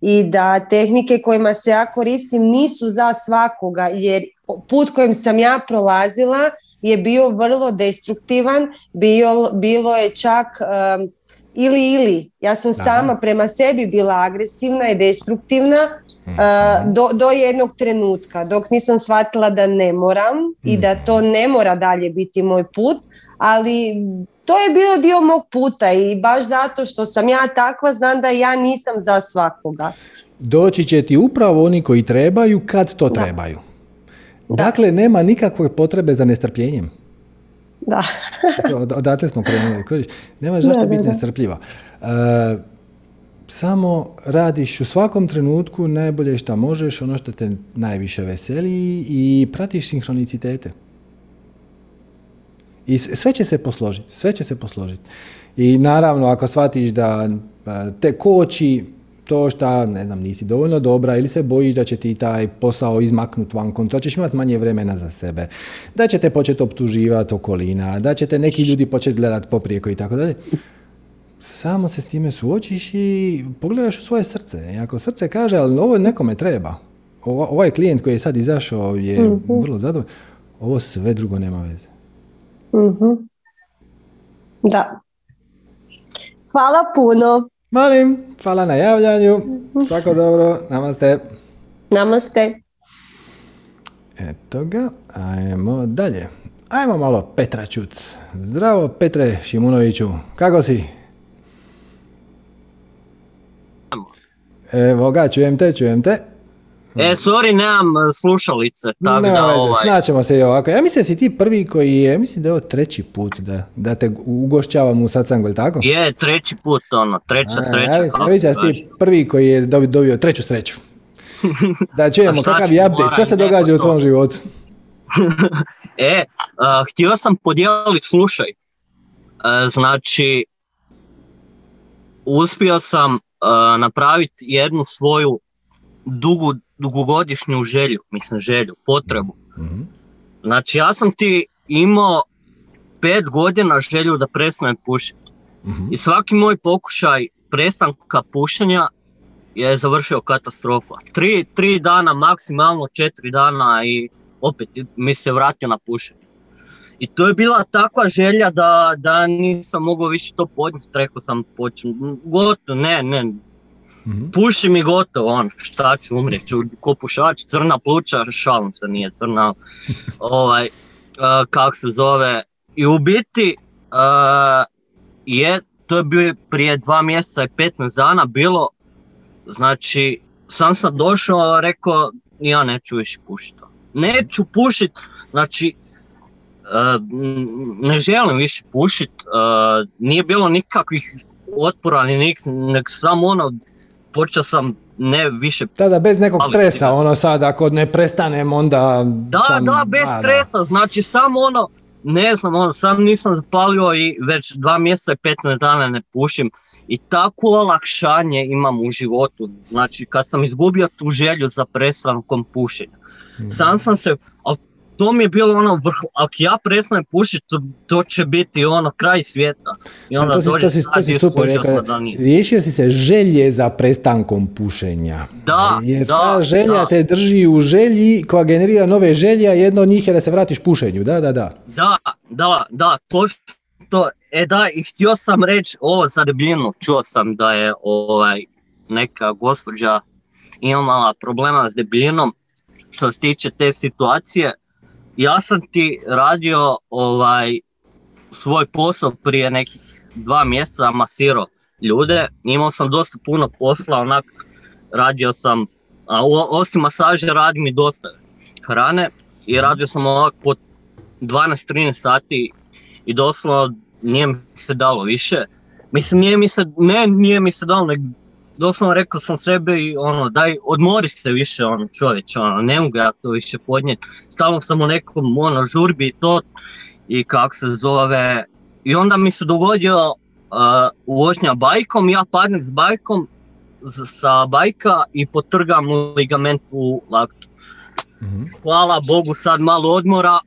i da tehnike kojima se ja koristim nisu za svakoga jer put kojim sam ja prolazila je bio vrlo destruktivan, bio, bilo je čak um, ili ili. Ja sam sama prema sebi bila agresivna i destruktivna mhm. do, do jednog trenutka dok nisam shvatila da ne moram i da to mhm. ne mora dalje biti moj put, ali to je bio dio mog puta i baš zato što sam ja takva znam da ja nisam za svakoga. doći će ti upravo oni koji trebaju kad to trebaju. Dakle, nema nikakve potrebe za nestrpljenjem. Da. Odatle smo krenuli. Nema zašto biti nestrpljiva. E, samo radiš u svakom trenutku najbolje što možeš, ono što te najviše veseli i pratiš sinhronicitete. I sve će se posložiti, sve će se posložiti. I naravno, ako shvatiš da e, te koči to što, ne znam, nisi dovoljno dobra ili se bojiš da će ti taj posao izmaknut van to ćeš imati manje vremena za sebe, da ćete početi optuživati okolina, da ćete neki ljudi početi gledati poprijeko i tako dalje. Samo se s time suočiš i pogledaš u svoje srce. I ako srce kaže, ali ovo nekome treba, ovaj klijent koji je sad izašao je mhm. vrlo zadovoljan, ovo sve drugo nema veze. Mhm. Da. Hvala puno. Malim, hvala na javljanju. Tako dobro, namaste. Namaste. Eto ga, ajmo dalje. Ajmo malo Petra čut. Zdravo Petre Šimunoviću, kako si? Evo ga, čujem te, čujem te. E, sorry, nemam e, slušalice, tako da ovaj... Snaćemo se i ovako. Ja mislim da si ti prvi koji je, mislim da je ovo treći put da, da te ugošćavam u Sacangu, ili tako? Je, treći put, ono, treća A, sreća. Ja mislim, mislim da si ti prvi koji je dobio, treću sreću. Da čujemo, kakav je update, šta se događa u tvom životu? e, htio sam podijeliti, slušaj, e, znači, uspio sam napraviti jednu svoju dugu dugogodišnju želju, mislim želju, potrebu. mm Znači ja sam ti imao pet godina želju da prestanem pušiti. mm I svaki moj pokušaj prestanka pušenja je završio katastrofa. Tri, tri dana, maksimalno četiri dana i opet mi se vratio na pušenje. I to je bila takva želja da, da nisam mogao više to podnijeti, rekao sam počnem, gotovo, ne, ne, Mm-hmm. Puši mi gotovo, on, šta ću umrijet ću ko pušač, crna pluća, šalim se, nije crna, ovaj, uh, kak se zove. I u biti, uh, je, to je bio prije dva mjeseca i 15 dana bilo, znači, sam sam došao, rekao, ja neću više pušiti. Neću pušit, znači, uh, ne želim više pušit, uh, nije bilo nikakvih otpora, ni nik, nek samo ono, počeo sam ne više... Tada bez nekog stresa, ono sad ako ne prestanem onda... Da, sam, da, bez stresa, znači samo ono, ne znam, ono, sam nisam zapalio i već dva mjeseca i 15 dana ne pušim i tako olakšanje imam u životu, znači kad sam izgubio tu želju za prestankom pušenja. Mhm. Sam sam se, ali to mi je bilo ono vrh, ako ja prestanem pušiti, to, to, će biti ono kraj svijeta. I onda to, dođe, to, si, to si super rekao, riješio si se želje za prestankom pušenja. Da, Jer da, ta želja da. te drži u želji koja generira nove želje, a jedno od njih je da se vratiš pušenju, da, da, da. Da, da, da, to što, e da, i htio sam reći ovo za debljinu, čuo sam da je ovaj, neka gospođa imala problema s debljinom, što se tiče te situacije, ja sam ti radio ovaj svoj posao prije nekih dva mjeseca masirao ljude, imao sam dosta puno posla, onak radio sam, a osim masaže radim i dosta hrane i radio sam ovak po 12-13 sati i doslovno nije mi se dalo više. Mislim, nije mi se, ne, nije mi se dalo, nego doslovno rekao sam sebe i ono, daj, odmori se više ono čovječ, ono, ne mogu ja to više podnijeti. Stalno sam u nekom ono, žurbi i to, i kak se zove, i onda mi se dogodio uh, vožnja bajkom, ja padnem s bajkom, sa bajka i potrgam ligament u laktu. mm Hvala Bogu sad malo odmora,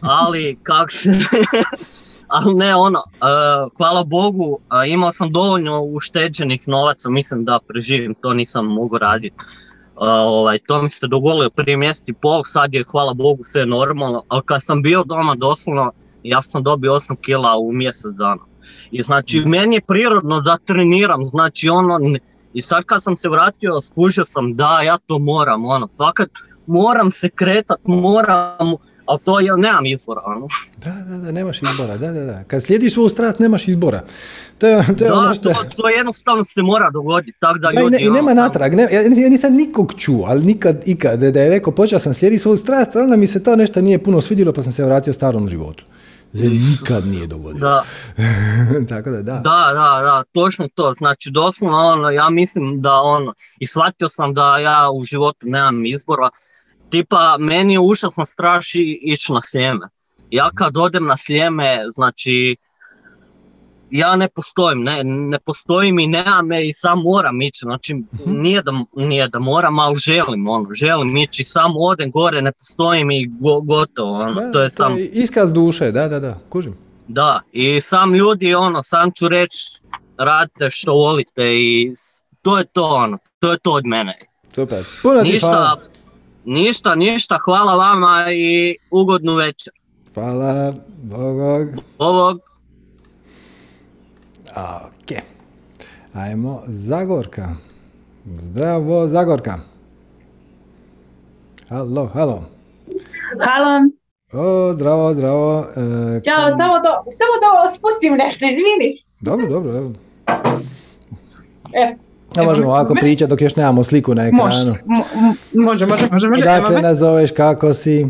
ali kak se, ali ne ono, uh, hvala Bogu, uh, imao sam dovoljno ušteđenih novaca, mislim da preživim, to nisam mogu raditi. Uh, ovaj, to mi se dogodilo prije mjesec i pol, sad je hvala Bogu sve normalno, ali kad sam bio doma doslovno, ja sam dobio 8 kila u mjesec dana. I znači mm. meni je prirodno da treniram, znači ono, i sad kad sam se vratio, skužio sam da ja to moram, ono, fakat moram se kretat, moram, ali to ja nemam izbora. Ono. Da, da, da, nemaš izbora, da, da, da. Kad slijediš svoju strast, nemaš izbora. To je, to je da, ono što... to, to jednostavno se mora dogoditi, tako da i, ljudi... ne, i ono, nema samo- natrag, ne, ja, nisam nikog čuo, ali nikad, ikad, da je rekao počeo sam slijediti svoju strast, ali mi se to nešto nije puno svidjelo pa sam se vratio starom životu. Se nikad nije dogodilo. Da, Tako da, da. da, da, da, točno to. Znači, doslovno, ono, ja mislim da, ono, i shvatio sam da ja u životu nemam izbora. Tipa, meni užasno straši ići na sljeme. Ja kad odem na sljeme, znači, ja ne postojim, ne, ne postojim i nemam me i sam moram ići, znači nije, da, nije da moram, ali želim, ono, želim ići, samo odem gore, ne postojim i go- gotovo, ono, Da, to je sam, iskaz duše, da, da, da, kužim. da, i sam ljudi, ono, sam ću reći, radite što volite i to je to, ono, to je to od mene. Super. Puno ti Ništa, hvala. Ništa, ništa, hvala vama i ugodnu večer. Hvala, Bogog. Ovog, Ok. Ajmo, Zagorka. Zdravo, Zagorka. Halo, halo. Halo, O, zdravo, zdravo. E, ja ko- samo da, samo da spustim nešto, izvini. Dobro, dobro, evo. E, A možemo ovako pričati dok još nemamo sliku na ekranu. mo- mo- može, može, može, može. Dakle, nazoveš kako si.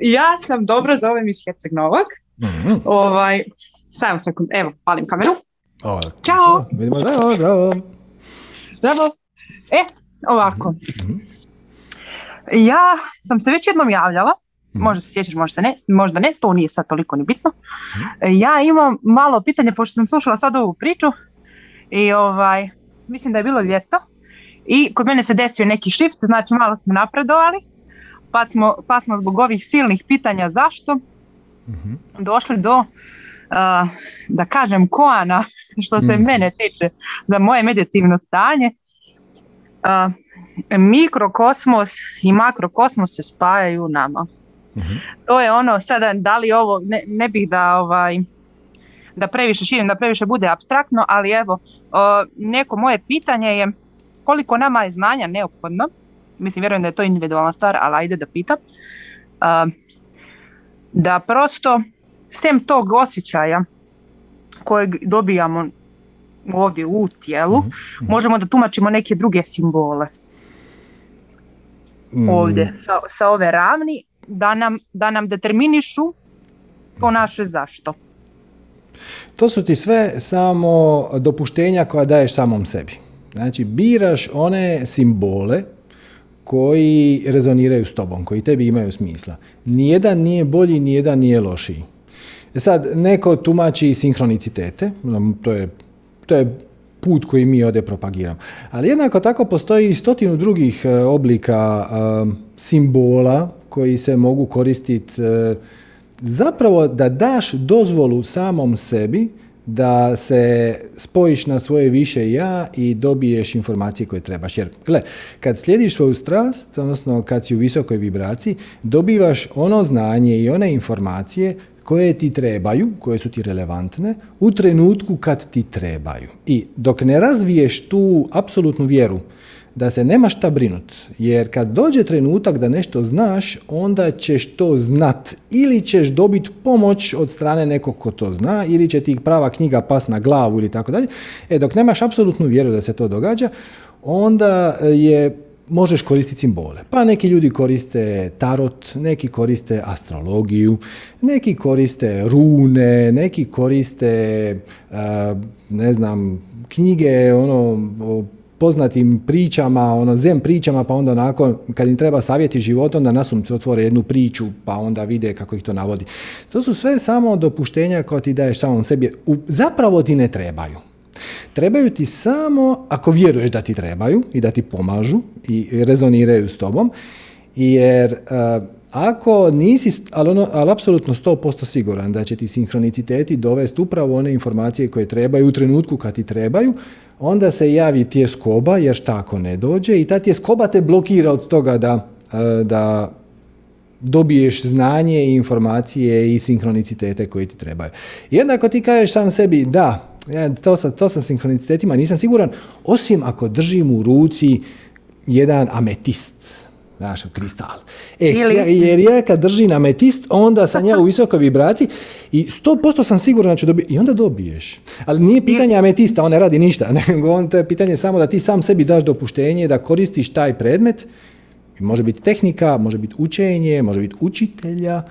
Ja sam dobro, zovem iz Herceg Novog. Mhm. Ovaj, samo sekund, evo, palim kameru. O, Ćao. Vidimo, zdravo, zdravo. Zdravo. E, ovako. Ja sam se već jednom javljala, možda se sjećaš, možda ne, možda ne, to nije sad toliko ni bitno. E, Ja imam malo pitanje, pošto sam slušala sad ovu priču i ovaj, mislim da je bilo ljeto i kod mene se desio neki shift, znači malo smo napredovali, pa smo, pa smo zbog ovih silnih pitanja zašto Mhm. došli do, a, da kažem, koana što se Mhm. mene tiče za moje meditativno stanje. A, mikrokosmos i makrokosmos se spajaju u nama. Mhm. To je ono, sada da li ovo, ne, ne bih da ovaj, da previše širim, da previše bude abstraktno, ali evo, neko moje pitanje je koliko nama je znanja neophodno, mislim vjerujem da je to individualna stvar, ali ajde da pitam, da prosto sem tog osjećaja kojeg dobijamo ovdje u tijelu, Mhm. možemo da tumačimo neke druge simbole. Mm, ovdje sa, sa ove ravni da nam, da nam determinišu to naše zašto. To su ti sve samo dopuštenja koja daješ samom sebi. Znači, biraš one simbole koji rezoniraju s tobom, koji tebi imaju smisla. Nijedan nije bolji, nijedan nije lošiji. E sad, neko tumači sinhronicitete, to je, to je put koji mi ovdje propagiramo. Ali jednako tako postoji stotinu drugih e, oblika e, simbola koji se mogu koristiti e, zapravo da daš dozvolu samom sebi da se spojiš na svoje više ja i dobiješ informacije koje trebaš. Jer, gle, kad slijediš svoju strast, odnosno kad si u visokoj vibraciji, dobivaš ono znanje i one informacije koje ti trebaju, koje su ti relevantne, u trenutku kad ti trebaju. I dok ne razviješ tu apsolutnu vjeru da se nema šta brinut, jer kad dođe trenutak da nešto znaš, onda ćeš to znat ili ćeš dobiti pomoć od strane nekog ko to zna ili će ti prava knjiga pas na glavu ili tako dalje. E, dok nemaš apsolutnu vjeru da se to događa, onda je možeš koristiti simbole. Pa neki ljudi koriste tarot, neki koriste astrologiju, neki koriste rune, neki koriste, a, ne znam, knjige, ono, poznatim pričama, ono zem pričama, pa onda onako kad im treba savjeti života, onda nasumce otvore jednu priču, pa onda vide kako ih to navodi. To su sve samo dopuštenja koja ti daješ samom sebi. Zapravo ti ne trebaju. Trebaju ti samo ako vjeruješ da ti trebaju i da ti pomažu i rezoniraju s tobom, jer uh, ako nisi, ali, ono, ali apsolutno 100% siguran da će ti sinhroniciteti dovesti upravo one informacije koje trebaju u trenutku kad ti trebaju, onda se javi tjeskoba jer šta ako ne dođe i ta tjeskoba te blokira od toga da, uh, da dobiješ znanje i informacije i sinhronicitete koje ti trebaju. Jednako ti kažeš sam sebi da, ja, to, sa, to sa sinhronicitetima nisam siguran, osim ako držim u ruci jedan ametist. Znaš, kristal. E, jer ja kad drži na metist, onda sam ja u visokoj vibraciji i 100% sam siguran da ću dobiti, i onda dobiješ. Ali nije pitanje ametista, on ne radi ništa, nego on, to je pitanje samo da ti sam sebi daš dopuštenje da koristiš taj predmet, može biti tehnika, može biti učenje, može biti učitelja,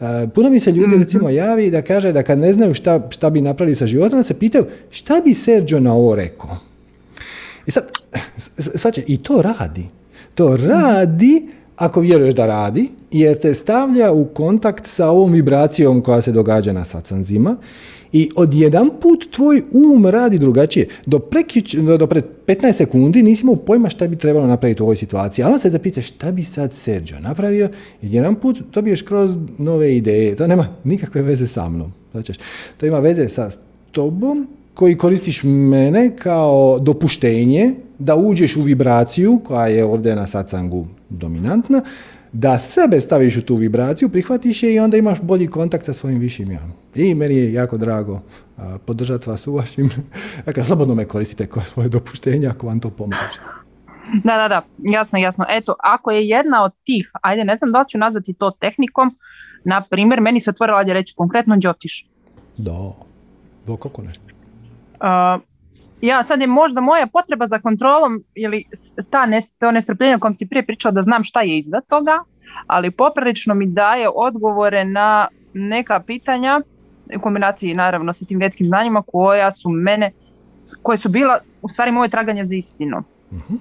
e, Puno mi se ljudi mhm. recimo javi da kaže da kad ne znaju šta, šta bi napravili sa životom, da se pitaju šta bi Sergio na ovo rekao. I sad, sad će, i to radi. To radi ako vjeruješ da radi, jer te stavlja u kontakt sa ovom vibracijom koja se događa na sacanzima i odjedan put tvoj um radi drugačije. Do, prekjuč, do pred 15 sekundi nisi imao pojma šta bi trebalo napraviti u ovoj situaciji. Ali se da pitaš šta bi sad Sergio napravio i jedan put dobiješ kroz nove ideje. To nema nikakve veze sa mnom. Znači, to ima veze sa tobom koji koristiš mene kao dopuštenje da uđeš u vibraciju koja je ovdje na satsangu dominantna, da sebe staviš u tu vibraciju, prihvatiš je i onda imaš bolji kontakt sa svojim višim ja. I meni je jako drago podržati vas u vašim, dakle slobodno me koristite kao svoje dopuštenje ako vam to pomaže. Da, da, da, jasno, jasno. Eto, ako je jedna od tih, ajde, ne znam da li ću nazvati to tehnikom, na primjer, meni se otvorila, ajde reći konkretno, džotiš. Da, do kako ne ja sad je možda moja potreba za kontrolom ili ta to nestrpljenje o kojem si prije pričao da znam šta je iza toga, ali poprilično mi daje odgovore na neka pitanja u kombinaciji naravno sa tim vjetskim znanjima koja su mene, koje su bila u stvari moje traganje za istinu. Mhm.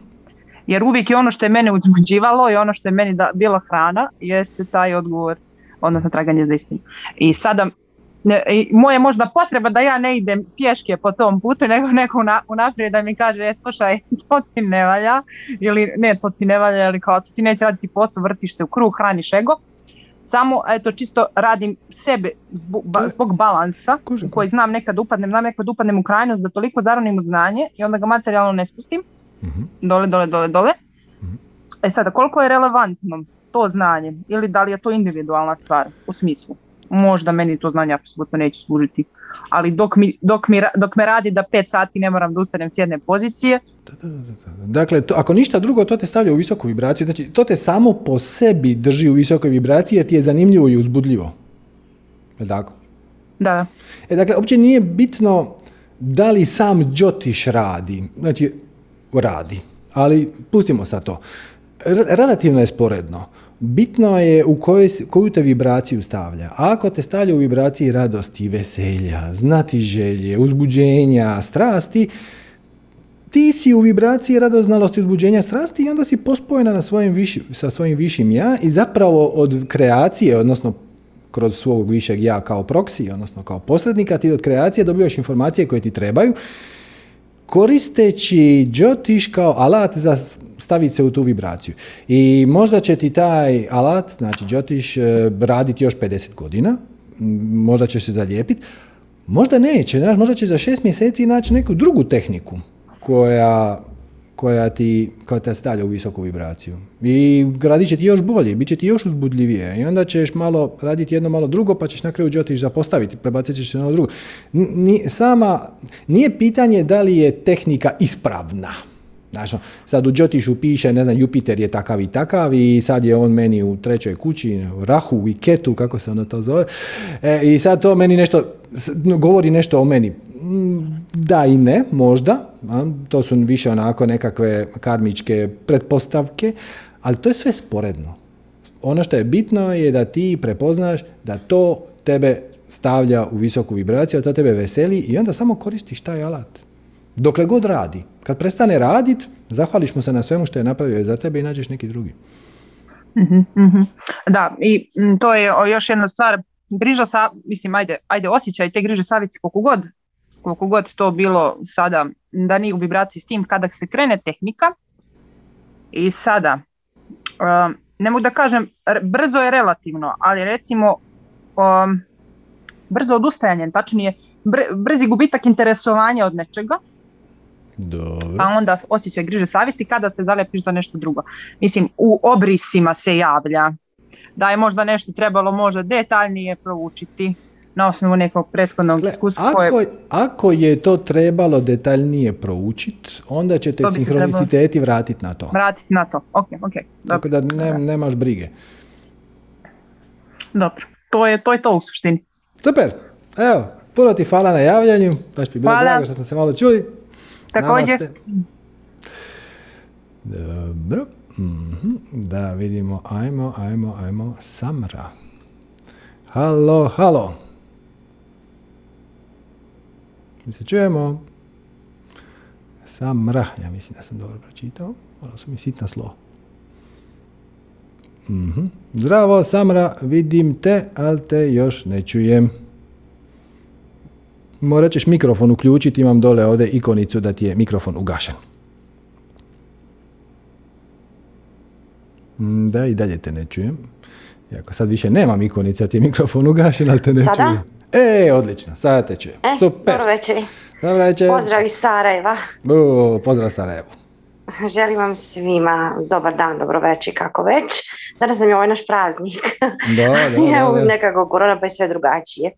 Jer uvijek je ono što je mene uzbuđivalo i ono što je meni da, bilo hrana jeste taj odgovor, odnosno traganje za istinu. I sada moje možda potreba da ja ne idem pješke po tom putu, nego neko unaprijed da mi kaže, e, slušaj, to ti ne valja, ili ne, to ti ne valja, ili kao, to ti neće raditi posao, vrtiš se u krug, hraniš ego. Samo, eto, čisto radim sebe zbog, zbog balansa, koji znam nekad upadnem, znam nekad upadnem u krajnost, da toliko zaronim u znanje i onda ga materijalno ne spustim, mhm. dole, dole, dole, dole. Mhm. E sada, koliko je relevantno to znanje ili da li je to individualna stvar u smislu? Možda meni to znanje apsolutno neće služiti. Ali dok, mi, dok, mi, dok me radi da pet sati ne moram da ustanem s jedne pozicije. Da, da, da, dakle, to, ako ništa drugo, to te stavlja u visoku vibraciju. Znači, to te samo po sebi drži u visokoj vibraciji jer ti je zanimljivo i uzbudljivo. Je tako? Da. E, dakle, uopće nije bitno da li sam Džotiš radi. Znači, radi. Ali pustimo sad to. relativno je sporedno bitno je u kojoj, koju te vibraciju stavlja. Ako te stavlja u vibraciji radosti, veselja, znati želje, uzbuđenja, strasti, ti si u vibraciji radoznalosti, uzbuđenja, strasti i onda si pospojena na svojim viši, sa svojim višim ja i zapravo od kreacije, odnosno kroz svog višeg ja kao proksi, odnosno kao posrednika, ti od kreacije dobivaš informacije koje ti trebaju koristeći Jyotish kao alat za staviti se u tu vibraciju. I možda će ti taj alat, znači Jyotish, e, raditi još 50 godina, možda ćeš se zalijepiti, možda neće, znaš, možda će za šest mjeseci naći neku drugu tehniku koja koja ti, koja te stavlja u visoku vibraciju. I radit će ti još bolje, bit će ti još uzbudljivije. I onda ćeš malo raditi jedno malo drugo, pa ćeš na kraju džotiš zapostaviti, prebacit ćeš na drugo. Ni, sama, nije pitanje da li je tehnika ispravna. Znači, sad u Džotišu piše, ne znam, Jupiter je takav i takav i sad je on meni u trećoj kući, Rahu i Ketu, kako se ono to zove. E, I sad to meni nešto, govori nešto o meni. Mm, da i ne, možda. To su više onako nekakve karmičke pretpostavke, ali to je sve sporedno. Ono što je bitno je da ti prepoznaš da to tebe stavlja u visoku vibraciju, to tebe veseli i onda samo koristiš taj alat. Dokle god radi. Kad prestane radit, zahvališ mu se na svemu što je napravio za tebe i nađeš neki drugi. Mhm, mhm. Da, i to je još jedna stvar, griža sa, mislim, ajde, ajde osjećaj te griže savjeti koliko god, koliko god to bilo sada da nije u vibraciji s tim kada se krene tehnika i sada um, ne mogu da kažem brzo je relativno, ali recimo um, brzo odustajanje, tačnije brzi gubitak interesovanja od nečega dobro. Pa onda osjećaj griže savjesti kada se zalepiš za nešto drugo. Mislim, u obrisima se javlja da je možda nešto trebalo možda detaljnije proučiti. Na osnovu nekog prethodnog iskustva. Ako, ako je to trebalo detaljnije proučiti, onda ćete sinhroniciteti vratiti na to. Vratiti na to, ok, ok. Tako da ne, nemaš brige. Dobro, to je to, je to u suštini. Super, evo, puno ti hvala na javljanju, baš bi bilo drago što smo se malo čuli. Također. Dobro, mhm, da vidimo, ajmo, ajmo, ajmo, Samra. Halo, halo. Mi se čujemo. Samra, ja mislim da sam dobro pročitao. Malo su mi sitna slo. Mhm. Zdravo, Samra, vidim te, ali te još ne čujem. Morat ćeš mikrofon uključiti, imam dole ovdje ikonicu da ti je mikrofon ugašen. Mm, da, i dalje te ne čujem. Iako sad više nemam ikonice, ti je mikrofon ugašen, ali te ne Sada? čujem. E, odlično, sada te čujem. E, Super. dobro večer. Dobro večer. Pozdrav iz Sarajeva. O, pozdrav Sarajevo. Želim vam svima dobar dan, dobro večer, kako već. Danas nam je ovaj naš praznik. Da, da, da, da. nekako korona pa je sve drugačije.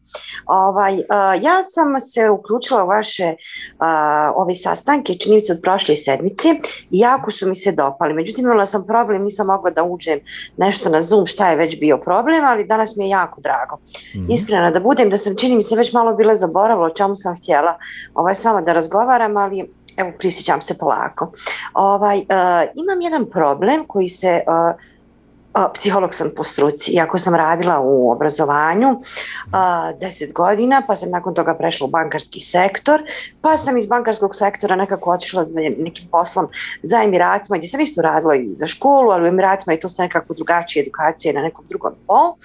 Ovaj, uh, ja sam se uključila u vaše uh, ove sastanke, čini mi se od prošle sedmice jako su mi se dopali. Međutim, imala sam problem, nisam mogla da uđem nešto na Zoom, šta je već bio problem, ali danas mi je jako drago. Mhm. Iskreno da budem, da sam čini mi se već malo bila zaboravila o čemu sam htjela ovaj, s vama da razgovaram, ali evo prisjećam se polako. Ovaj, uh, imam jedan problem koji se, uh, uh, psiholog sam po struci, iako sam radila u obrazovanju 10 godina, pa sam nakon toga prešla u bankarski sektor, pa sam iz bankarskog sektora nekako otišla za nekim poslom za Emiratima, gdje sam isto radila i za školu, ali u Emiratima je to sve nekako drugačije edukacije na nekom drugom nivou.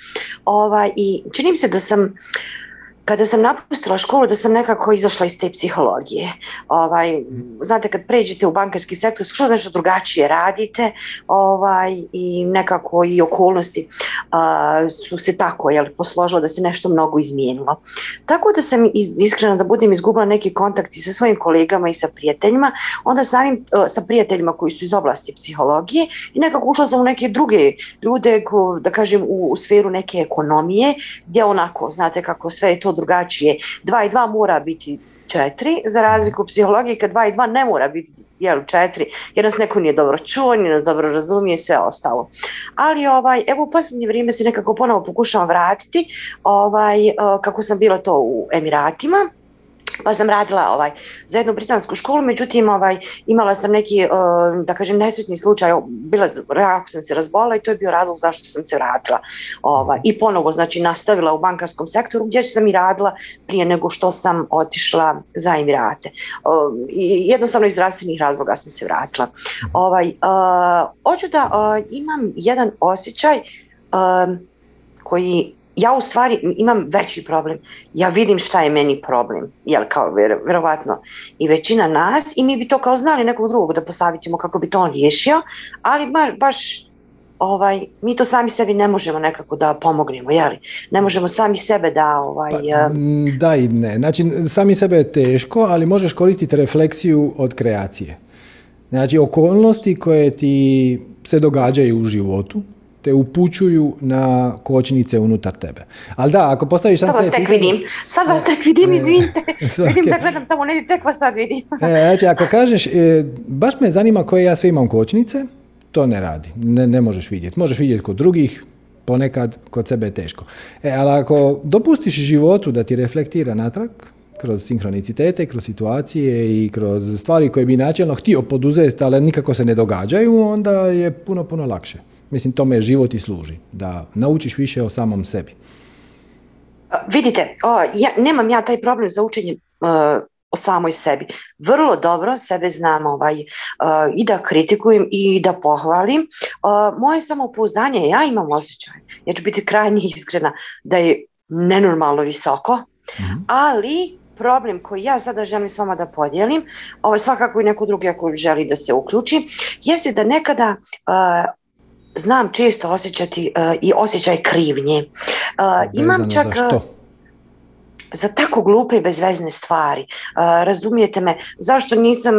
Ovaj, I čini mi se da sam kada sam napustila školu da sam nekako izašla iz te psihologije. Ovaj, znate kad pređete u bankarski sektor, što nešto drugačije radite ovaj, i nekako i okolnosti a, su se tako jel, posložile da se nešto mnogo izmijenilo. Tako da sam iz, iskreno da budem izgubila neki kontakt i sa svojim kolegama i sa prijateljima, onda samim a, sa prijateljima koji su iz oblasti psihologije i nekako ušla sam u neke druge ljude, ko, da kažem u, u sferu neke ekonomije, gdje onako, znate kako sve to drugačije. Dva i dva mora biti četiri, za razliku u psihologiji kad dva i dva ne mora biti jel, četiri, jer nas neko nije dobro čuo, nije nas dobro razumije i sve ostalo. Ali ovaj, evo u posljednje vrijeme se nekako ponovo pokušavam vratiti, ovaj, kako sam bila to u Emiratima, pa sam radila ovaj za jednu britansku školu, međutim ovaj imala sam neki uh, da kažem nesretni slučaj, bila jako sam se razbola i to je bio razlog zašto sam se vratila. Ovaj i ponovo znači nastavila u bankarskom sektoru gdje sam i radila prije nego što sam otišla za Emirate. Uh, i jednostavno iz zdravstvenih razloga sam se vratila. Ovaj uh, hoću da imam jedan osjećaj koji ja u stvari imam veći problem. Ja vidim šta je meni problem, jel kao vjer, vjerovatno i većina nas i mi bi to kao znali nekog drugog da posavitimo kako bi to on riješio, ali baš, baš ovaj, mi to sami sebi ne možemo nekako da pomognemo, jeli? Ne možemo sami sebe da... Ovaj, Pa, mm, da i ne. Znači, sami sebe je teško, ali možeš koristiti refleksiju od kreacije. Znači, okolnosti koje ti se događaju u životu, te upućuju na kočnice unutar tebe. Ali da, ako postaviš sam Sad vas tek vidim, sad vas tek vidim, izvinite. Vidim da gledam tamo, ne tek vas sad vidim. E, znači, ako kažeš, e, baš me zanima koje ja sve imam kočnice, to ne radi. Ne, ne možeš vidjeti. Možeš vidjeti kod drugih, ponekad kod sebe je teško. E, ali ako dopustiš životu da ti reflektira natrag, kroz sinhronicitete, kroz situacije i kroz stvari koje bi načelno htio poduzeti, ali nikako se ne događaju, onda je puno, puno lakše. Mislim, tome život i služi, da naučiš više o samom sebi. Vidite, o, ja, nemam ja taj problem za učenje uh, o samoj sebi. Vrlo dobro sebe znam ovaj, uh, i da kritikujem i da pohvalim. Uh, moje samopouzdanje, ja imam osjećaj, ja ću biti krajnje iskrena, da je nenormalno visoko, ali problem koji ja sada želim s vama da podijelim, ovaj, svakako i neko drugi ako želi da se uključi, jeste da nekada uh, znam često osjećati uh, i osjećaj krivnje. Uh, imam čak... za što? za tako glupe i bezvezne stvari. Razumijete me, zašto nisam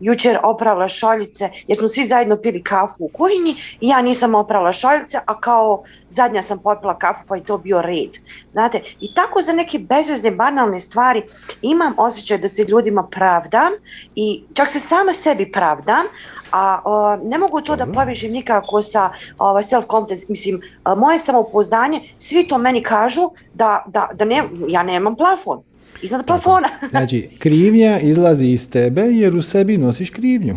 jučer oprala šoljice jer smo svi zajedno pili kafu u kuhinji i ja nisam oprala šoljice, a kao zadnja sam popila kafu pa je to bio red. Znate, i tako za neke bezvezne banalne stvari imam osjećaj da se ljudima pravdam i čak se sama sebi pravdam, a o, ne mogu to da povežem nikako sa ovaj, self-confidence, mislim, a, moje samopouzdanje, svi to meni kažu da, da, da ne, ja nemam plafon, iznad plafona. Znači, krivnja izlazi iz tebe jer u sebi nosiš krivnju.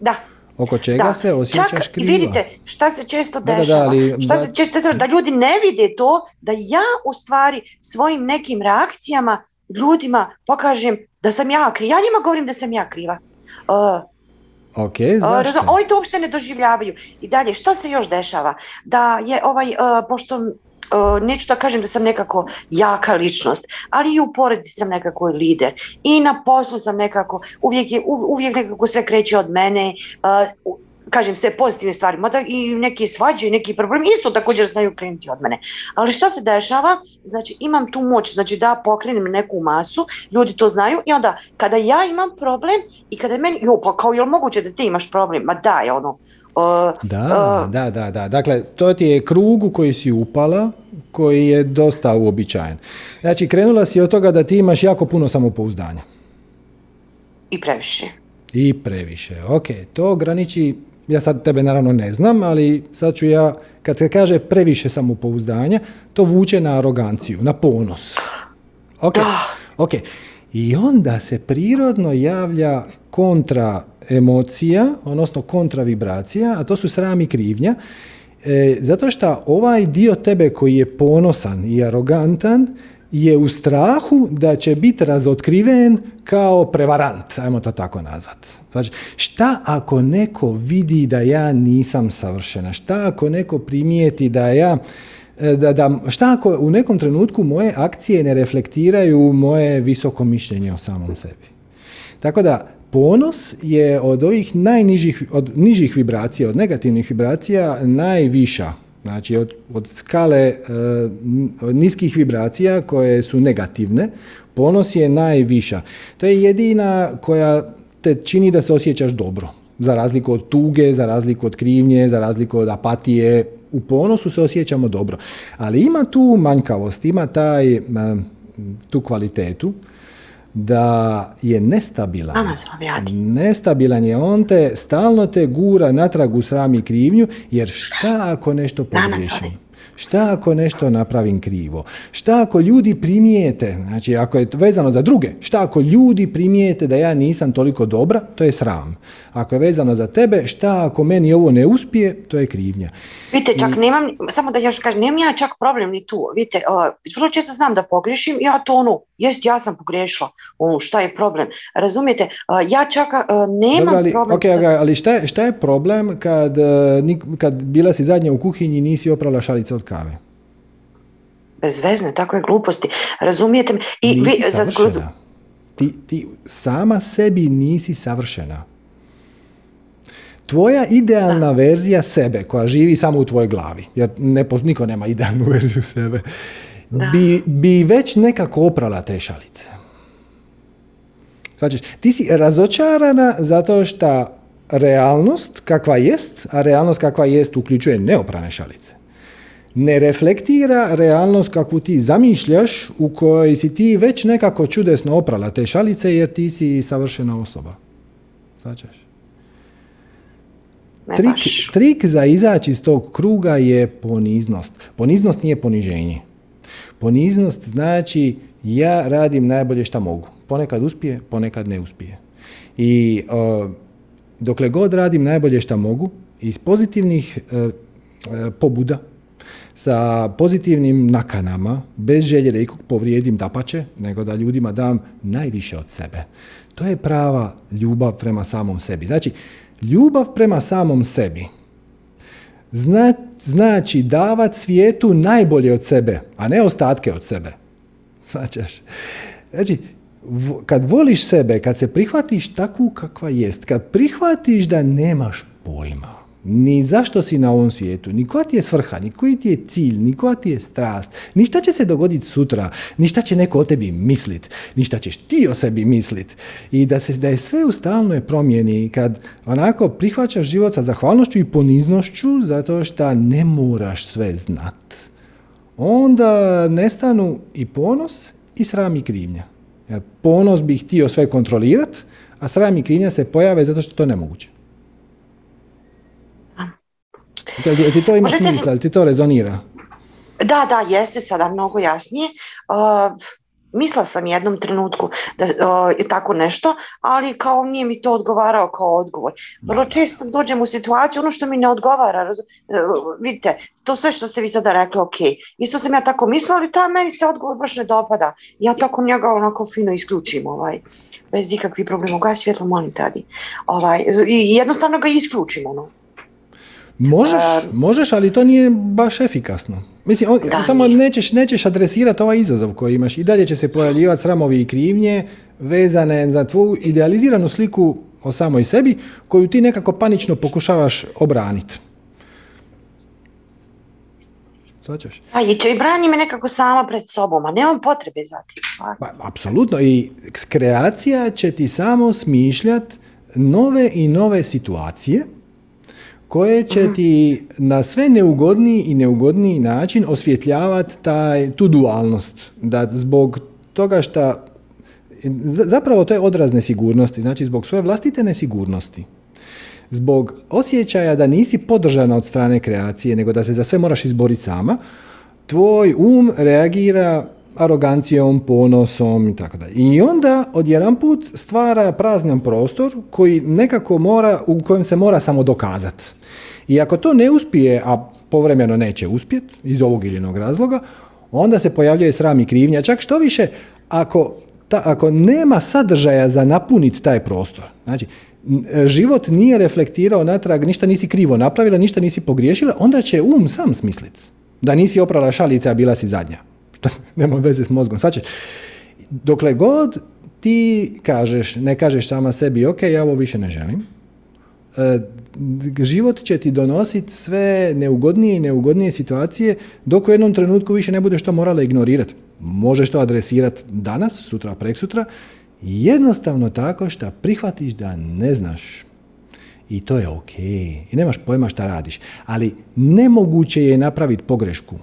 da, Oko čega da. se osjećaš Čak i kriva. vidite šta se često Da, da, da, dešava. ali- šta se često dešava, da ljudi ne vide to, da ja u stvari svojim nekim reakcijama ljudima pokažem da sam ja kriva. Ja njima govorim da sam ja kriva. Uh, Ok, zašto? oni to uopšte ne doživljavaju. I dalje, šta se još dešava? Da je ovaj, pošto neću da kažem da sam nekako jaka ličnost, ali i u porodici sam nekako lider. I na poslu sam nekako, uvijek, je, uv- uvijek nekako sve kreće od mene, u- kažem sve pozitivne stvari, mada i neke svađe i neki problemi isto također znaju krenuti od mene. Ali šta se dešava? Znači imam tu moć, znači da pokrenem neku masu, ljudi to znaju i onda kada ja imam problem i kada meni, jo pa kao jel moguće da ti imaš problem? Ma da je ono, Da, da, da, da. Dakle, to ti je krug u koji si upala, koji je dosta uobičajen. Znači, krenula si od toga da ti imaš jako puno samopouzdanja. i previše. I previše. Ok, to graniči, ja sad tebe naravno ne znam, ali sad ću ja, kad se kaže previše samopouzdanja, to vuče na aroganciju, na ponos. Ok, ok. I onda se prirodno javlja kontra emocija, odnosno kontra vibracija, a to su sram i krivnja, E, zato što ovaj dio tebe koji je ponosan i arogantan je u strahu da će biti razotkriven kao prevarant, ajmo to tako nazvat. Znači, šta ako neko vidi da ja nisam savršena? Šta ako neko primijeti da ja e, da, da, šta ako u nekom trenutku moje akcije ne reflektiraju moje visoko mišljenje o samom sebi? Tako da ponos je od ovih najnižih, od nižih vibracija, od negativnih vibracija najviša. Znači od, od skale e, niskih vibracija koje su negativne, ponos je najviša. To je jedina koja te čini da se osjećaš dobro. Za razliku od tuge, za razliku od krivnje, za razliku od apatije. U ponosu se osjećamo dobro. Ali ima tu manjkavost, ima taj, e, tu kvalitetu da je nestabilan. Nestabilan je on te, stalno te gura natrag u sram i krivnju, jer šta ako nešto pogriješim? Šta ako nešto napravim krivo? Šta ako ljudi primijete, znači ako je vezano za druge, šta ako ljudi primijete da ja nisam toliko dobra, to je sram. Ako je vezano za tebe, šta ako meni ovo ne uspije, to je krivnja. Vidite, čak nemam, samo da još kažem, nemam ja čak problem ni tu. Vidite, uh, vrlo često znam da pogriješim, ja to ono, jest, ja sam pogrešila, ono, šta je problem? Razumijete, uh, ja čak uh, nemam Dobro, ali, problem ok, sa... ali šta je, šta je problem kad, nik- kad bila si zadnja u kuhinji i nisi oprala šalice od kave? Bezvezne, takve gluposti. Razumijete me? I nisi vi, sad, savršena. Ti, ti sama sebi nisi savršena. Tvoja idealna verzija sebe, koja živi samo u tvojoj glavi, jer ne, niko nema idealnu verziju sebe, bi, bi već nekako oprala te šalice. Shvaćaš? Ti si razočarana zato što realnost kakva jest, a realnost kakva jest uključuje neoprane šalice, ne reflektira realnost kakvu ti zamišljaš u kojoj si ti već nekako čudesno oprala te šalice jer ti si savršena osoba. Ne Trik, trik za izaći iz tog kruga je poniznost. Poniznost nije poniženje. Poniznost znači ja radim najbolje šta mogu. Ponekad uspije, ponekad ne uspije. I o, dokle god radim najbolje šta mogu, iz pozitivnih e, pobuda, sa pozitivnim nakanama, bez želje da ikog povrijedim dapače, nego da ljudima dam najviše od sebe. To je prava ljubav prema samom sebi. Znači, ljubav prema samom sebi zna, znači davat svijetu najbolje od sebe, a ne ostatke od sebe. Svaćaš? Znači, kad voliš sebe, kad se prihvatiš takvu kakva jest, kad prihvatiš da nemaš pojma, ni zašto si na ovom svijetu, ni koja ti je svrha, ni koji ti je cilj, ni koja ti je strast, ni šta će se dogoditi sutra, ni šta će neko o tebi mislit, ni šta ćeš ti o sebi mislit. I da, se, da je sve u stalnoj promjeni kad onako prihvaćaš život sa zahvalnošću i poniznošću zato što ne moraš sve znat. Onda nestanu i ponos i sram i krivnja. Jer ponos bi htio sve kontrolirat, a sram i krivnja se pojave zato što je to nemoguće. Da, ti to ima Možete... smisla, ti to rezonira? Da, da, jeste sada mnogo jasnije. Uh, mislila sam jednom trenutku da uh, tako nešto, ali kao nije mi to odgovarao kao odgovor. Vrlo često dođem u situaciju, ono što mi ne odgovara, raz, uh, vidite, to sve što ste vi sada rekli, ok, isto sam ja tako mislila, ali ta meni se odgovor baš ne dopada. Ja tako njega onako fino isključim, ovaj, bez ikakvih problema. Gas svjetlo, molim tadi. Ovaj, I jednostavno ga isključim, ono. Možeš, možeš, ali to nije baš efikasno. Mislim, on, samo nećeš, nećeš adresirati ovaj izazov koji imaš. I dalje će se pojavljivati sramovi i krivnje vezane za tvoju idealiziranu sliku o samoj sebi koju ti nekako panično pokušavaš obraniti. Svačaš? A i, i brani me nekako sama pred sobom, a nemam potrebe za tim. Pa, apsolutno. I kreacija će ti samo smišljati nove i nove situacije koje će ti na sve neugodniji i neugodniji način osvjetljavati taj, tu dualnost. Da zbog toga što zapravo to je odraz nesigurnosti, znači zbog svoje vlastite nesigurnosti, zbog osjećaja da nisi podržana od strane kreacije, nego da se za sve moraš izboriti sama, tvoj um reagira arogancijom, ponosom i tako dalje. I onda odjedan put stvara praznan prostor koji nekako mora, u kojem se mora samo dokazati. I ako to ne uspije, a povremeno neće uspjet iz ovog ili jednog razloga, onda se pojavljuje sram i krivnja. Čak što više, ako, ta, ako nema sadržaja za napuniti taj prostor, znači, život nije reflektirao natrag, ništa nisi krivo napravila, ništa nisi pogriješila, onda će um sam smislit da nisi oprala šalice, a bila si zadnja. Što nema veze s mozgom. Znači, dokle god ti kažeš, ne kažeš sama sebi, ok, ja ovo više ne želim, e, život će ti donositi sve neugodnije i neugodnije situacije dok u jednom trenutku više ne budeš to morala ignorirati. Možeš to adresirati danas, sutra, preksutra, jednostavno tako što prihvatiš da ne znaš. I to je ok. I nemaš pojma šta radiš. Ali nemoguće je napraviti pogrešku.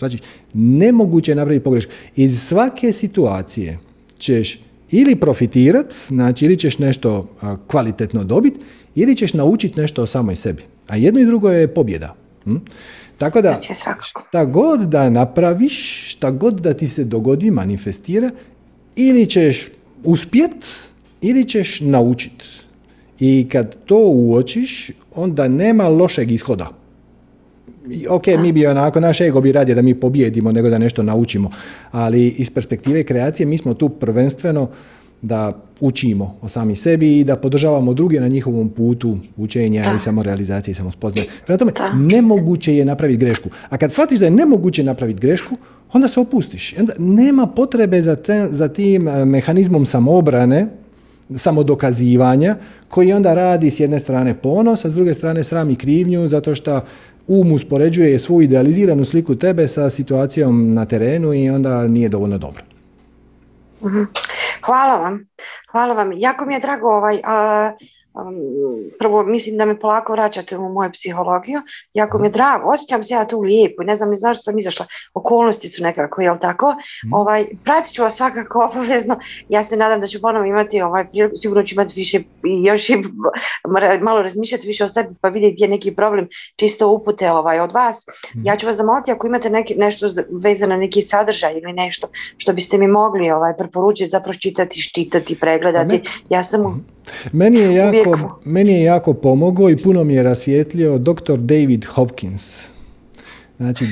Znači, nemoguće je napraviti pogrešku. Iz svake situacije ćeš ili profitirat, znači ili ćeš nešto kvalitetno dobiti, ili ćeš naučiti nešto o samoj sebi. A jedno i drugo je pobjeda. Hm? Tako da, šta god da napraviš, šta god da ti se dogodi, manifestira, ili ćeš uspjet, ili ćeš naučiti. I kad to uočiš, onda nema lošeg ishoda. Ok, mi bi onako, naš ego bi radije da mi pobjedimo nego da nešto naučimo, ali iz perspektive kreacije mi smo tu prvenstveno da učimo o sami sebi i da podržavamo druge na njihovom putu učenja i samorealizacije i samospoznaje. Prema tome, nemoguće je napraviti grešku. A kad shvatiš da je nemoguće napraviti grešku, onda se opustiš. Onda nema potrebe za, te, za tim e, mehanizmom samoobrane, samodokazivanja, koji onda radi s jedne strane ponos, a s druge strane sram i krivnju, zato što um uspoređuje svu idealiziranu sliku tebe sa situacijom na terenu i onda nije dovoljno dobro. Mhm. Hvala vam. Hvala vam. Jako mi je drago ovaj, a, prvo mislim da me polako vraćate u moju psihologiju. Jako mi je drago, osjećam se ja tu lijepo, ne znam ni zašto sam izašla, okolnosti su nekako, jel tako? Mm. Ovaj, pratit ću vas svakako obavezno, ja se nadam da ću ponovno imati, ovaj, sigurno ću imati više još i malo razmišljati više o sebi pa vidjeti gdje je neki problem, čisto upute ovaj, od vas. Mm. Ja ću vas zamoliti ako imate neki, nešto vezano na neki sadržaj ili nešto što biste mi mogli ovaj, preporučiti, zapravo čitati, čitati, pregledati. Ja sam... Mm meni je jako, meni je jako pomogao i puno mi je rasvijetlio dr. David Hopkins. Znači,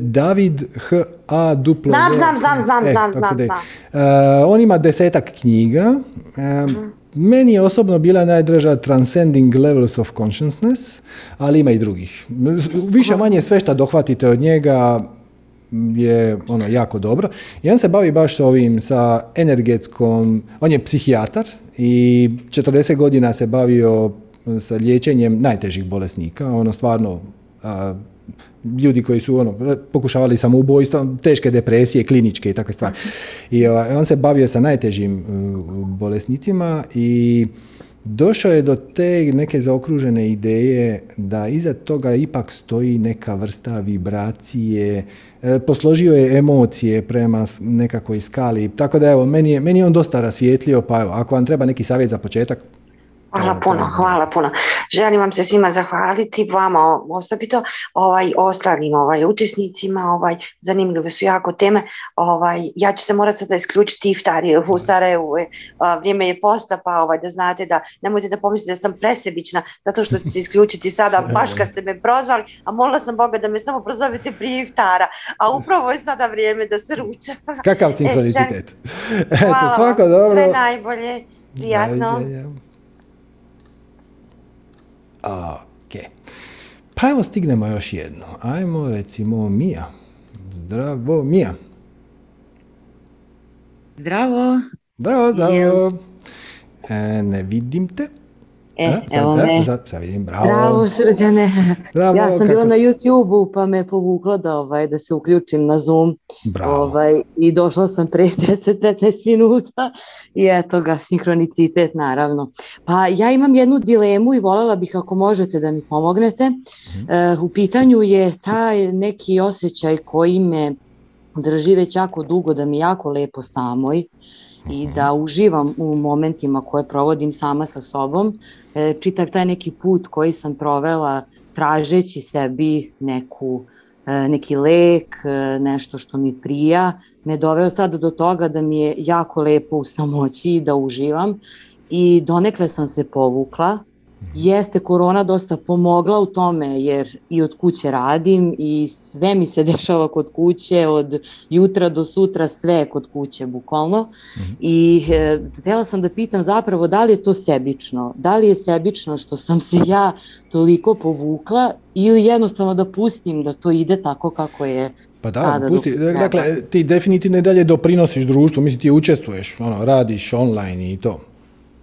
David H. A. Duplo. Znam, znam, znam, znam, e, znam, znam, znam. Uh, on ima desetak knjiga. Uh, Meni je osobno bila najdraža Transcending Levels of Consciousness, ali ima i drugih. Više manje sve što dohvatite od njega je ono jako dobro. I on se bavi baš ovim sa energetskom, on je psihijatar i 40 godina se bavio sa liječenjem najtežih bolesnika, ono stvarno ljudi koji su ono, pokušavali samoubojstva, teške depresije, kliničke i takve stvari. I ovaj, on se bavio sa najtežim uh, bolesnicima i došao je do te neke zaokružene ideje da iza toga ipak stoji neka vrsta vibracije, e, posložio je emocije prema nekakvoj skali, tako da evo, meni je, meni on dosta rasvijetlio, pa evo, ako vam treba neki savjet za početak, Hvala puno, hvala puno. Želim vam se svima zahvaliti, vama osobito, ovaj, ostalim ovaj, učesnicima, ovaj, zanimljive su jako teme. Ovaj, ja ću se morati sada isključiti iftar u Sarajevu, e, vrijeme je posta, pa ovaj, da znate da nemojte da pomislite da sam presebična, zato što ću se isključiti sada, baš kad ste me prozvali, a molila sam Boga da me samo prozovete prije iftara, a upravo je sada vrijeme da se ruča. Kakav e, sinkronicitet. Hvala, svako dobro. sve najbolje, prijatno. Ok. Pa evo stignemo još jedno. Ajmo recimo Mija. Zdravo Mija. Zdravo. Zdravo, zdravo. E, ne vidim te. E, sad, evo me. Sad, sad vidim, bravo. Bravo, srđane. Bravo, ja sam bila na YouTube-u pa me povuklo da, ovaj, da se uključim na Zoom. Bravo. Ovaj, I došla sam pre 10-15 minuta i eto ga, sinhronicitet naravno. Pa ja imam jednu dilemu i voljela bih ako možete da mi pomognete. Mhm. E, u pitanju je taj neki osjećaj koji me drži već jako dugo da mi jako lepo samoj i da uživam u momentima koje provodim sama sa sobom. E, čitav taj neki put koji sam provela tražeći sebi neku e, neki lek, e, nešto što mi prija, me doveo sad do toga da mi je jako lepo u samoći da uživam i donekle sam se povukla Jeste korona dosta pomogla u tome jer i od kuće radim i sve mi se dešava kod kuće, od jutra do sutra sve kod kuće bukvalno. Mm -hmm. I e, htjela sam da pitam zapravo da li je to sebično, da li je sebično što sam se ja toliko povukla ili jednostavno da pustim da to ide tako kako je pa da, sada pusti, dakle, ti definitivno i dalje doprinosiš društvu, mislim ti učestvuješ, ono, radiš online i to.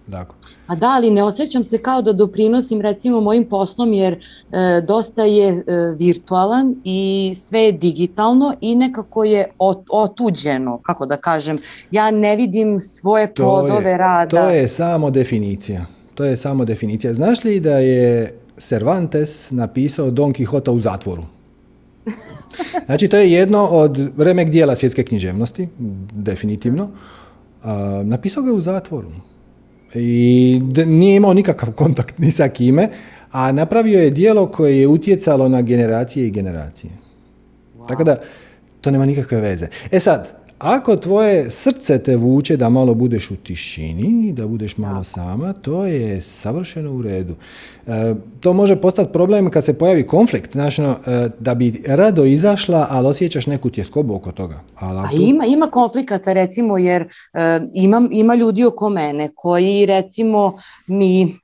Dakle. A da, ali ne osjećam se kao da doprinosim recimo mojim poslom jer e, dosta je e, virtualan i sve je digitalno i nekako je ot, otuđeno, kako da kažem. Ja ne vidim svoje plodove to je, rada. To je samo definicija. To je samo definicija. Znaš li da je Cervantes napisao Don Quixota u zatvoru? Znači, to je jedno od remek dijela svjetske književnosti, definitivno. Uh, napisao ga je u zatvoru i nije imao nikakav kontakt ni sa kime, a napravio je dijelo koje je utjecalo na generacije i generacije. Tako da, to nema nikakve veze. E sad, ako tvoje srce te vuče da malo budeš u tišini, da budeš malo sama, to je savršeno u redu. E, to može postati problem kad se pojavi konflikt, znači da bi rado izašla, ali osjećaš neku tjeskobu oko toga. Ali A ima, ima konflikata recimo jer e, ima, ima ljudi oko mene koji recimo mi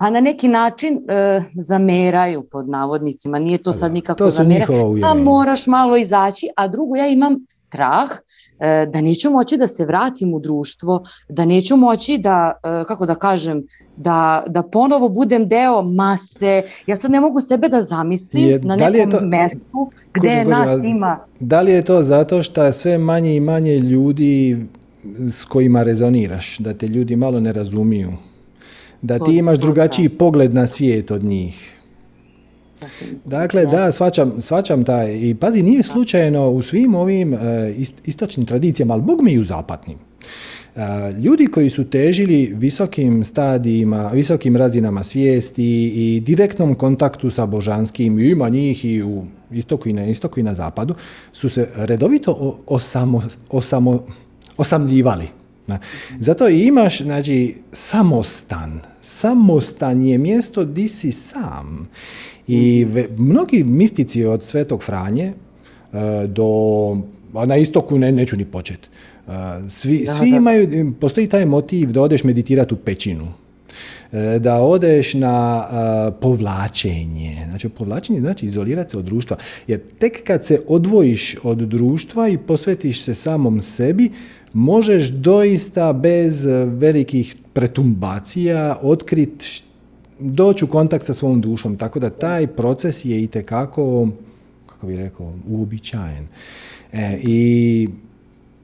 pa na neki način e, zameraju pod navodnicima, nije to sad nikako zamera, a moraš malo izaći, a drugo ja imam strah e, da neću moći da se vratim u društvo, da neću moći da, e, kako da kažem, da, da ponovo budem deo mase, ja sad ne mogu sebe da zamislim je, na nekom to, mestu gde nas ima. Da li je to zato što je sve manje i manje ljudi s kojima rezoniraš, da te ljudi malo ne razumiju? Da ti imaš drugačiji pogled na svijet od njih. Dakle, da, svačam, svačam taj. I pazi, nije slučajno u svim ovim uh, istočnim tradicijama, ali bog mi i u zapadnim. Uh, ljudi koji su težili visokim stadijima, visokim razinama svijesti i direktnom kontaktu sa božanskim, ima njih i u istoku i na istoku i na zapadu, su se redovito osamo, osamo, osamljivali. Zato i imaš znači, samostan. Samostan je mjesto di si sam. I ve, mnogi mistici od Svetog Franje e, do, na istoku ne, neću ni početi. E, svi, da, svi da. imaju, postoji taj motiv da odeš meditirati u pećinu e, da odeš na uh, povlačenje. Znači, povlačenje znači izolirati se od društva. Jer tek kad se odvojiš od društva i posvetiš se samom sebi, možeš doista bez velikih pretumbacija otkriti doći u kontakt sa svom dušom. Tako da taj proces je i tekako, kako bih rekao, uobičajen. E, I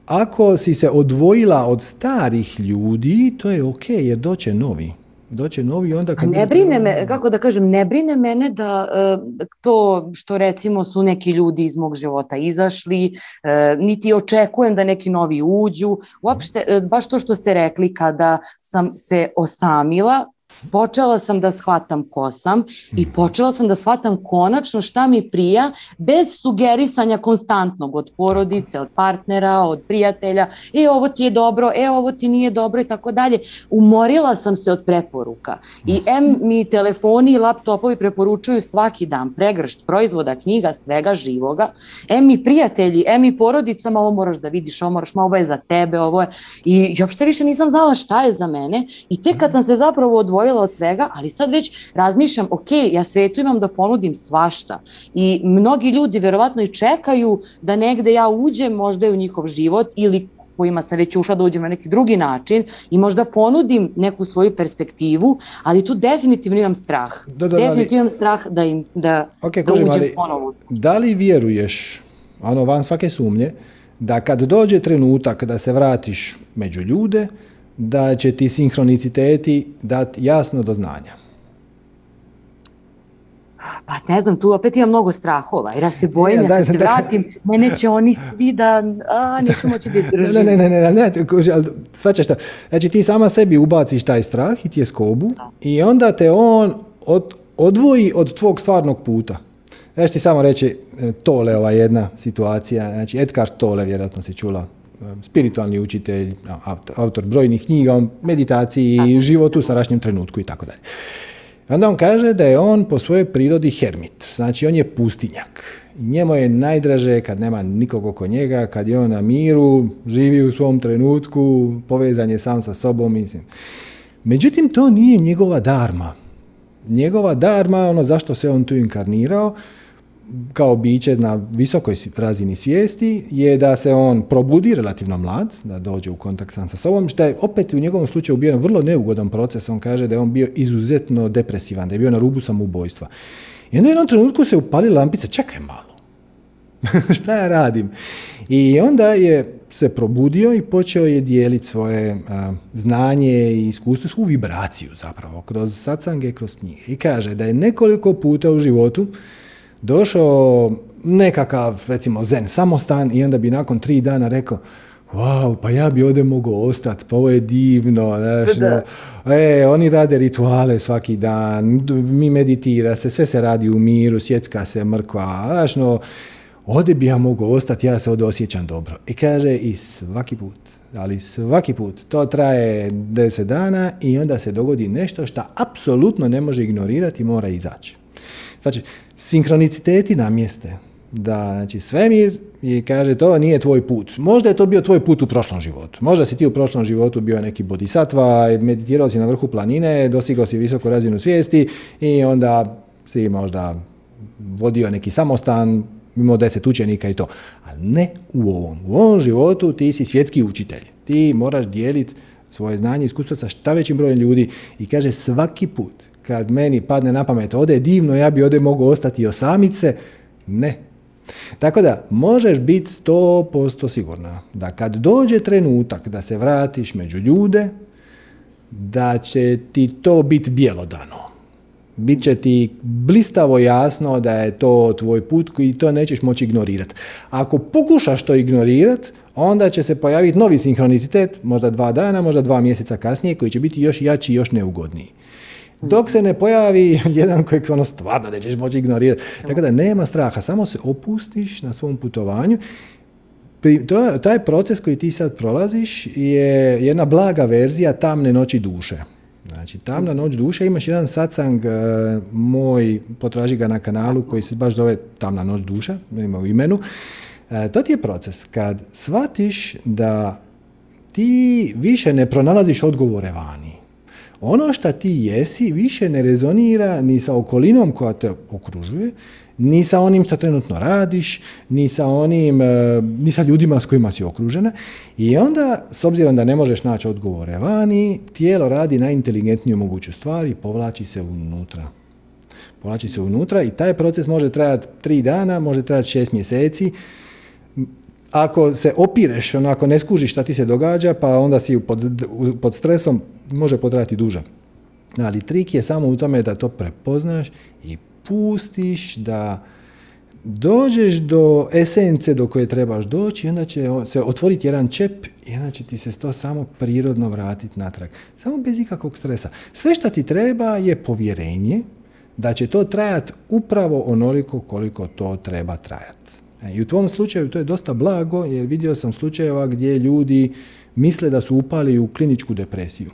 ako si se odvojila od starih ljudi, to je ok, jer doće novi doće novi onda kad... ne brine me, kako da kažem, ne brine mene da e, to što recimo su neki ljudi iz mog života izašli, e, niti očekujem da neki novi uđu. Uopšte, e, baš to što ste rekli kada sam se osamila, počela sam da shvatam ko sam i mhm. počela sam da shvatam konačno šta mi prija bez sugerisanja konstantnog od porodice, od partnera, od prijatelja, e ovo ti je dobro, e ovo ti nije dobro i tako dalje. Umorila sam se od preporuka i mhm. mi telefoni i laptopovi preporučuju svaki dan pregršt proizvoda, knjiga, svega živoga. M mi prijatelji, M mi porodicama, ovo moraš da vidiš, ovo moraš, ovo je za tebe, ovo je. I uopšte više nisam znala šta je za mene i tek kad sam se zapravo odvojila odvojila od svega, ali sad već razmišljam, ok, ja svetu imam da ponudim svašta i mnogi ljudi verovatno i čekaju da negde ja uđem možda u njihov život ili kojima sam već ušla da uđem na neki drugi način i možda ponudim neku svoju perspektivu, ali tu definitivno imam strah. Da, da, definitivno imam strah da im da, okay, da uđem ali, ponovo. Da li vjeruješ, ono van svake sumnje, da kad dođe trenutak da se vratiš među ljude, da će ti sinhroniciteti dati jasno do znanja? Pa ne znam, tu opet imam mnogo strahova, jer ja se bojim, ja, kad se vratim, mene će oni svi da, a, neću moći da držim. Ne, ne, ne, ne, ne, šta, znači ti sama sebi ubaciš taj strah i ti je skobu i onda te on od, odvoji od tvog stvarnog puta. Ja ću ti samo reći, e, Tole ova jedna situacija, znači Edgar Tole, vjerojatno si čula spiritualni učitelj, autor brojnih knjiga o meditaciji i životu u sadašnjem trenutku i tako dalje. Onda on kaže da je on po svojoj prirodi hermit, znači on je pustinjak. Njemu je najdraže kad nema nikog oko njega, kad je on na miru, živi u svom trenutku, povezan je sam sa sobom. Mislim. Međutim, to nije njegova darma. Njegova darma, ono zašto se on tu inkarnirao, kao biće na visokoj razini svijesti je da se on probudi relativno mlad, da dođe u kontakt sam sa sobom, što je opet u njegovom slučaju bio vrlo neugodan proces. On kaže da je on bio izuzetno depresivan, da je bio na rubu samoubojstva. I onda u jednom trenutku se upali lampica, čekaj malo, šta ja radim? I onda je se probudio i počeo je dijeliti svoje znanje i iskustvo, svu vibraciju zapravo, kroz satsange, kroz knjige. I kaže da je nekoliko puta u životu došao nekakav, recimo, zen samostan i onda bi nakon tri dana rekao, wow, pa ja bi ovdje mogao ostati, pa ovo je divno, znaš, no, e, oni rade rituale svaki dan, mi meditira se, sve se radi u miru, sjecka se mrkva, znaš, no, ovdje bi ja mogao ostati, ja se ovdje osjećam dobro. I kaže, i svaki put, ali svaki put, to traje deset dana i onda se dogodi nešto što apsolutno ne može ignorirati i mora izaći. Znači, sinkroniciteti namjeste da znači, svemir i kaže to nije tvoj put. Možda je to bio tvoj put u prošlom životu. Možda si ti u prošlom životu bio neki bodhisattva, meditirao si na vrhu planine, dosigao si visoku razinu svijesti i onda si možda vodio neki samostan, imao deset učenika i to. Ali ne u ovom. U ovom životu ti si svjetski učitelj. Ti moraš dijeliti svoje znanje i iskustvo sa šta većim brojem ljudi i kaže svaki put kad meni padne na pamet, ode je divno, ja bi ovdje mogao ostati osamice, ne. Tako da, možeš biti 100% sigurna da kad dođe trenutak da se vratiš među ljude, da će ti to biti bjelodano. Biće ti blistavo jasno da je to tvoj put i to nećeš moći ignorirati. Ako pokušaš to ignorirati, onda će se pojaviti novi sinhronicitet, možda dva dana, možda dva mjeseca kasnije, koji će biti još jači i još neugodniji. Dok se ne pojavi jedan kojeg ono stvarno nećeš moći ignorirati. Tako da nema straha, samo se opustiš na svom putovanju. To, taj proces koji ti sad prolaziš je jedna blaga verzija tamne noći duše. Znači, tamna noć duše, imaš jedan satsang uh, moj, potraži ga na kanalu koji se baš zove tamna noć duša, ima u imenu. Uh, to ti je proces kad shvatiš da ti više ne pronalaziš odgovore vani ono što ti jesi više ne rezonira ni sa okolinom koja te okružuje ni sa onim što trenutno radiš, ni sa onim, e, ni sa ljudima s kojima si okružena. I onda, s obzirom da ne možeš naći odgovore vani, tijelo radi najinteligentniju moguću stvar i povlači se unutra. Povlači se unutra i taj proces može trajati tri dana, može trajati šest mjeseci. Ako se opireš, onako ne skužiš šta ti se događa, pa onda si pod, pod stresom, može potrajati duže. Ali trik je samo u tome da to prepoznaš i pustiš da dođeš do esence do koje trebaš doći i onda će se otvoriti jedan čep i onda će ti se to samo prirodno vratiti natrag. Samo bez ikakvog stresa. Sve što ti treba je povjerenje da će to trajati upravo onoliko koliko to treba trajati. E, I u tvom slučaju to je dosta blago jer vidio sam slučajeva gdje ljudi misle da su upali u kliničku depresiju.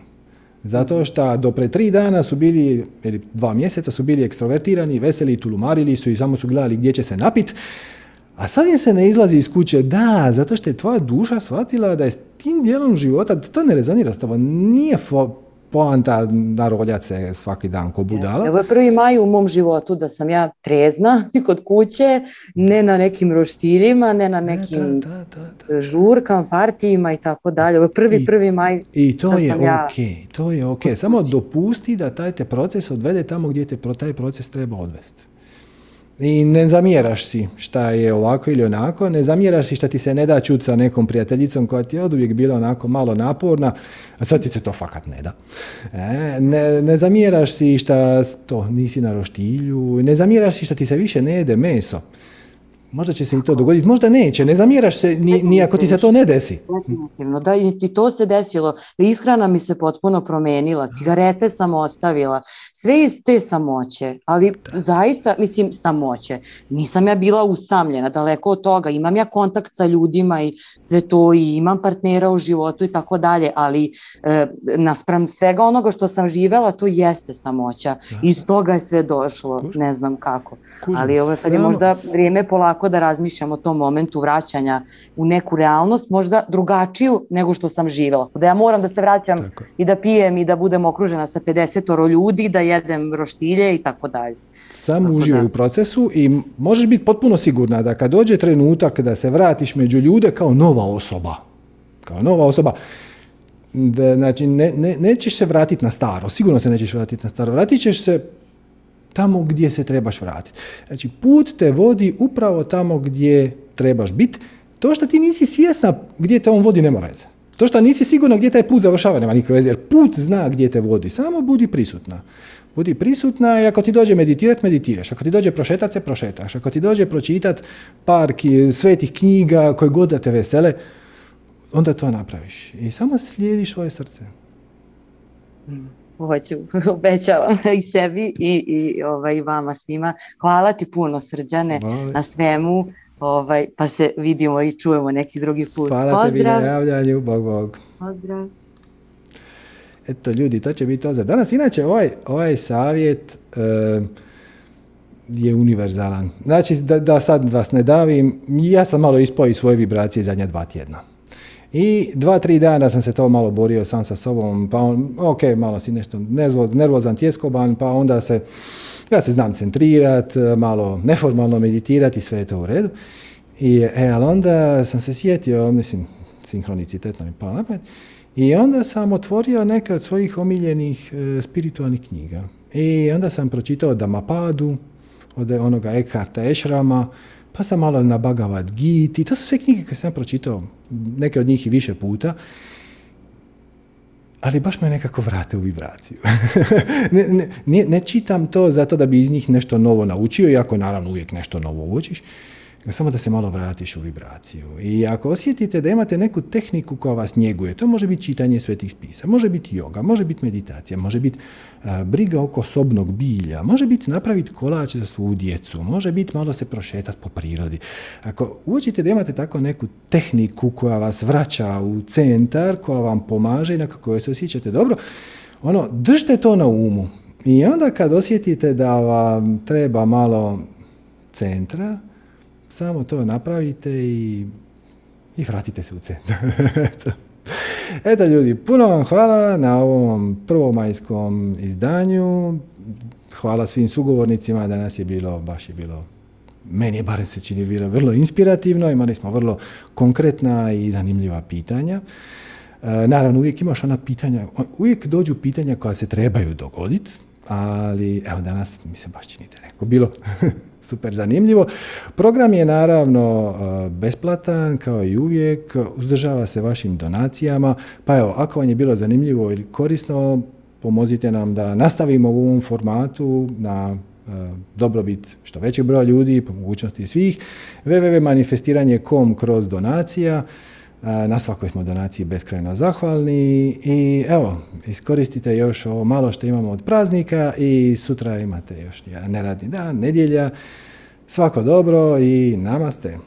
Zato što do pre tri dana su bili, ili dva mjeseca su bili ekstrovertirani, veseli, tulumarili su i samo su gledali gdje će se napit, a sad im se ne izlazi iz kuće, da, zato što je tvoja duša shvatila da je s tim dijelom života, to ne rezonira s tobom, nije poanta naroljati se svaki dan ko budala. Evo je prvi maj u mom životu da sam ja trezna kod kuće, ne na nekim roštiljima, ne na nekim žurkama, partijima i tako dalje. Ovo je prvi, prvi maj. I to je ok, to je ok. Samo dopusti da taj te proces odvede tamo gdje te taj proces treba odvesti. I ne zamjeraš si šta je ovako ili onako, ne zamjeraš si šta ti se ne da čuti sa nekom prijateljicom koja ti je od uvijek bila onako malo naporna, a sad ti se to fakat ne da. E, ne, ne zamjeraš si šta to nisi na roštilju, ne zamjeraš si šta ti se više ne jede meso. Možda će se i to dogoditi, možda neće, ne zamjeraš se ni, ni ako ti se to ne desi. Da, i to se desilo. Ishrana mi se potpuno promenila, cigarete sam ostavila, sve iz te samoće, ali zaista, mislim, samoće. Nisam ja bila usamljena, daleko od toga, imam ja kontakt sa ljudima i sve to i imam partnera u životu i tako dalje, ali e, naspram svega onoga što sam živela, to jeste samoća. Iz toga je sve došlo, ne znam kako. Ali ovo sad je možda vrijeme polako da razmišljam o tom momentu vraćanja u neku realnost, možda drugačiju nego što sam živjela. Da ja moram da se vraćam i da pijem i da budem okružena sa 50 ljudi, da jedem roštilje i tako dalje. Samo uživaj u procesu i možeš biti potpuno sigurna da kad dođe trenutak da se vratiš među ljude kao nova osoba, kao nova osoba, da, znači ne, ne, nećeš se vratiti na staro, sigurno se nećeš vratiti na staro, vratit ćeš se tamo gdje se trebaš vratiti. Znači, put te vodi upravo tamo gdje trebaš biti. To što ti nisi svjesna gdje te on vodi nema veze. To što nisi sigurna gdje taj put završava nema nikakve veze, jer put zna gdje te vodi. Samo budi prisutna. Budi prisutna i ako ti dođe meditirat, meditiraš. Ako ti dođe prošetat se, prošetaš. Ako ti dođe pročitat par svetih knjiga koje god da te vesele, onda to napraviš. I samo slijediš svoje srce. Hoću, obećavam i sebi i, i ovaj, vama svima. Hvala ti puno srđane na svemu, ovaj, pa se vidimo i čujemo neki drugi put. Hvala tebi na javljanju, bog bog. Pozdrav. Eto ljudi, to će biti to za danas. Inače, ovaj, ovaj savjet je univerzalan. Znači, da, da sad vas ne davim, ja sam malo ispao iz svoje vibracije zadnja dva tjedna. I dva, tri dana sam se to malo borio sam sa sobom, pa on, ok, malo si nešto nervozan, tjeskoban, pa onda se, ja se znam centrirat, malo neformalno meditirati, sve je to u redu. I, e, ali onda sam se sjetio, mislim, sinhronicitetno mi palo napad, i onda sam otvorio neke od svojih omiljenih e, spiritualnih knjiga. I onda sam pročitao Damapadu, od onoga Eckharta Ešrama, pa sam malo na Bhagavad Gita, to su sve knjige koje sam pročitao, neke od njih i više puta, ali baš me nekako vrate u vibraciju. ne, ne, ne, čitam to zato da bi iz njih nešto novo naučio, iako naravno uvijek nešto novo učiš, samo da se malo vratiš u vibraciju. I ako osjetite da imate neku tehniku koja vas njeguje, to može biti čitanje svetih spisa, može biti yoga, može biti meditacija, može biti briga oko sobnog bilja, može biti napraviti kolač za svu djecu, može biti malo se prošetati po prirodi. Ako uočite da imate tako neku tehniku koja vas vraća u centar, koja vam pomaže i na kojoj se osjećate dobro, ono, držite to na umu. I onda kad osjetite da vam treba malo centra, samo to napravite i, i vratite se u centar. Eto ljudi, puno vam hvala na ovom prvomajskom izdanju. Hvala svim sugovornicima, danas je bilo, baš je bilo meni je barem se čini bilo vrlo inspirativno, imali smo vrlo konkretna i zanimljiva pitanja. E, naravno, uvijek imaš ona pitanja, uvijek dođu pitanja koja se trebaju dogoditi, ali evo danas mi se baš čini da je neko bilo super zanimljivo. Program je naravno e, besplatan kao i uvijek, uzdržava se vašim donacijama, pa evo, ako vam je bilo zanimljivo ili korisno, pomozite nam da nastavimo u ovom formatu na e, dobrobit što većeg broja ljudi, po mogućnosti svih, www.manifestiranje.com kroz donacija, na svakoj smo donaciji beskrajno zahvalni i evo, iskoristite još ovo malo što imamo od praznika i sutra imate još neradni dan, nedjelja. Svako dobro i namaste.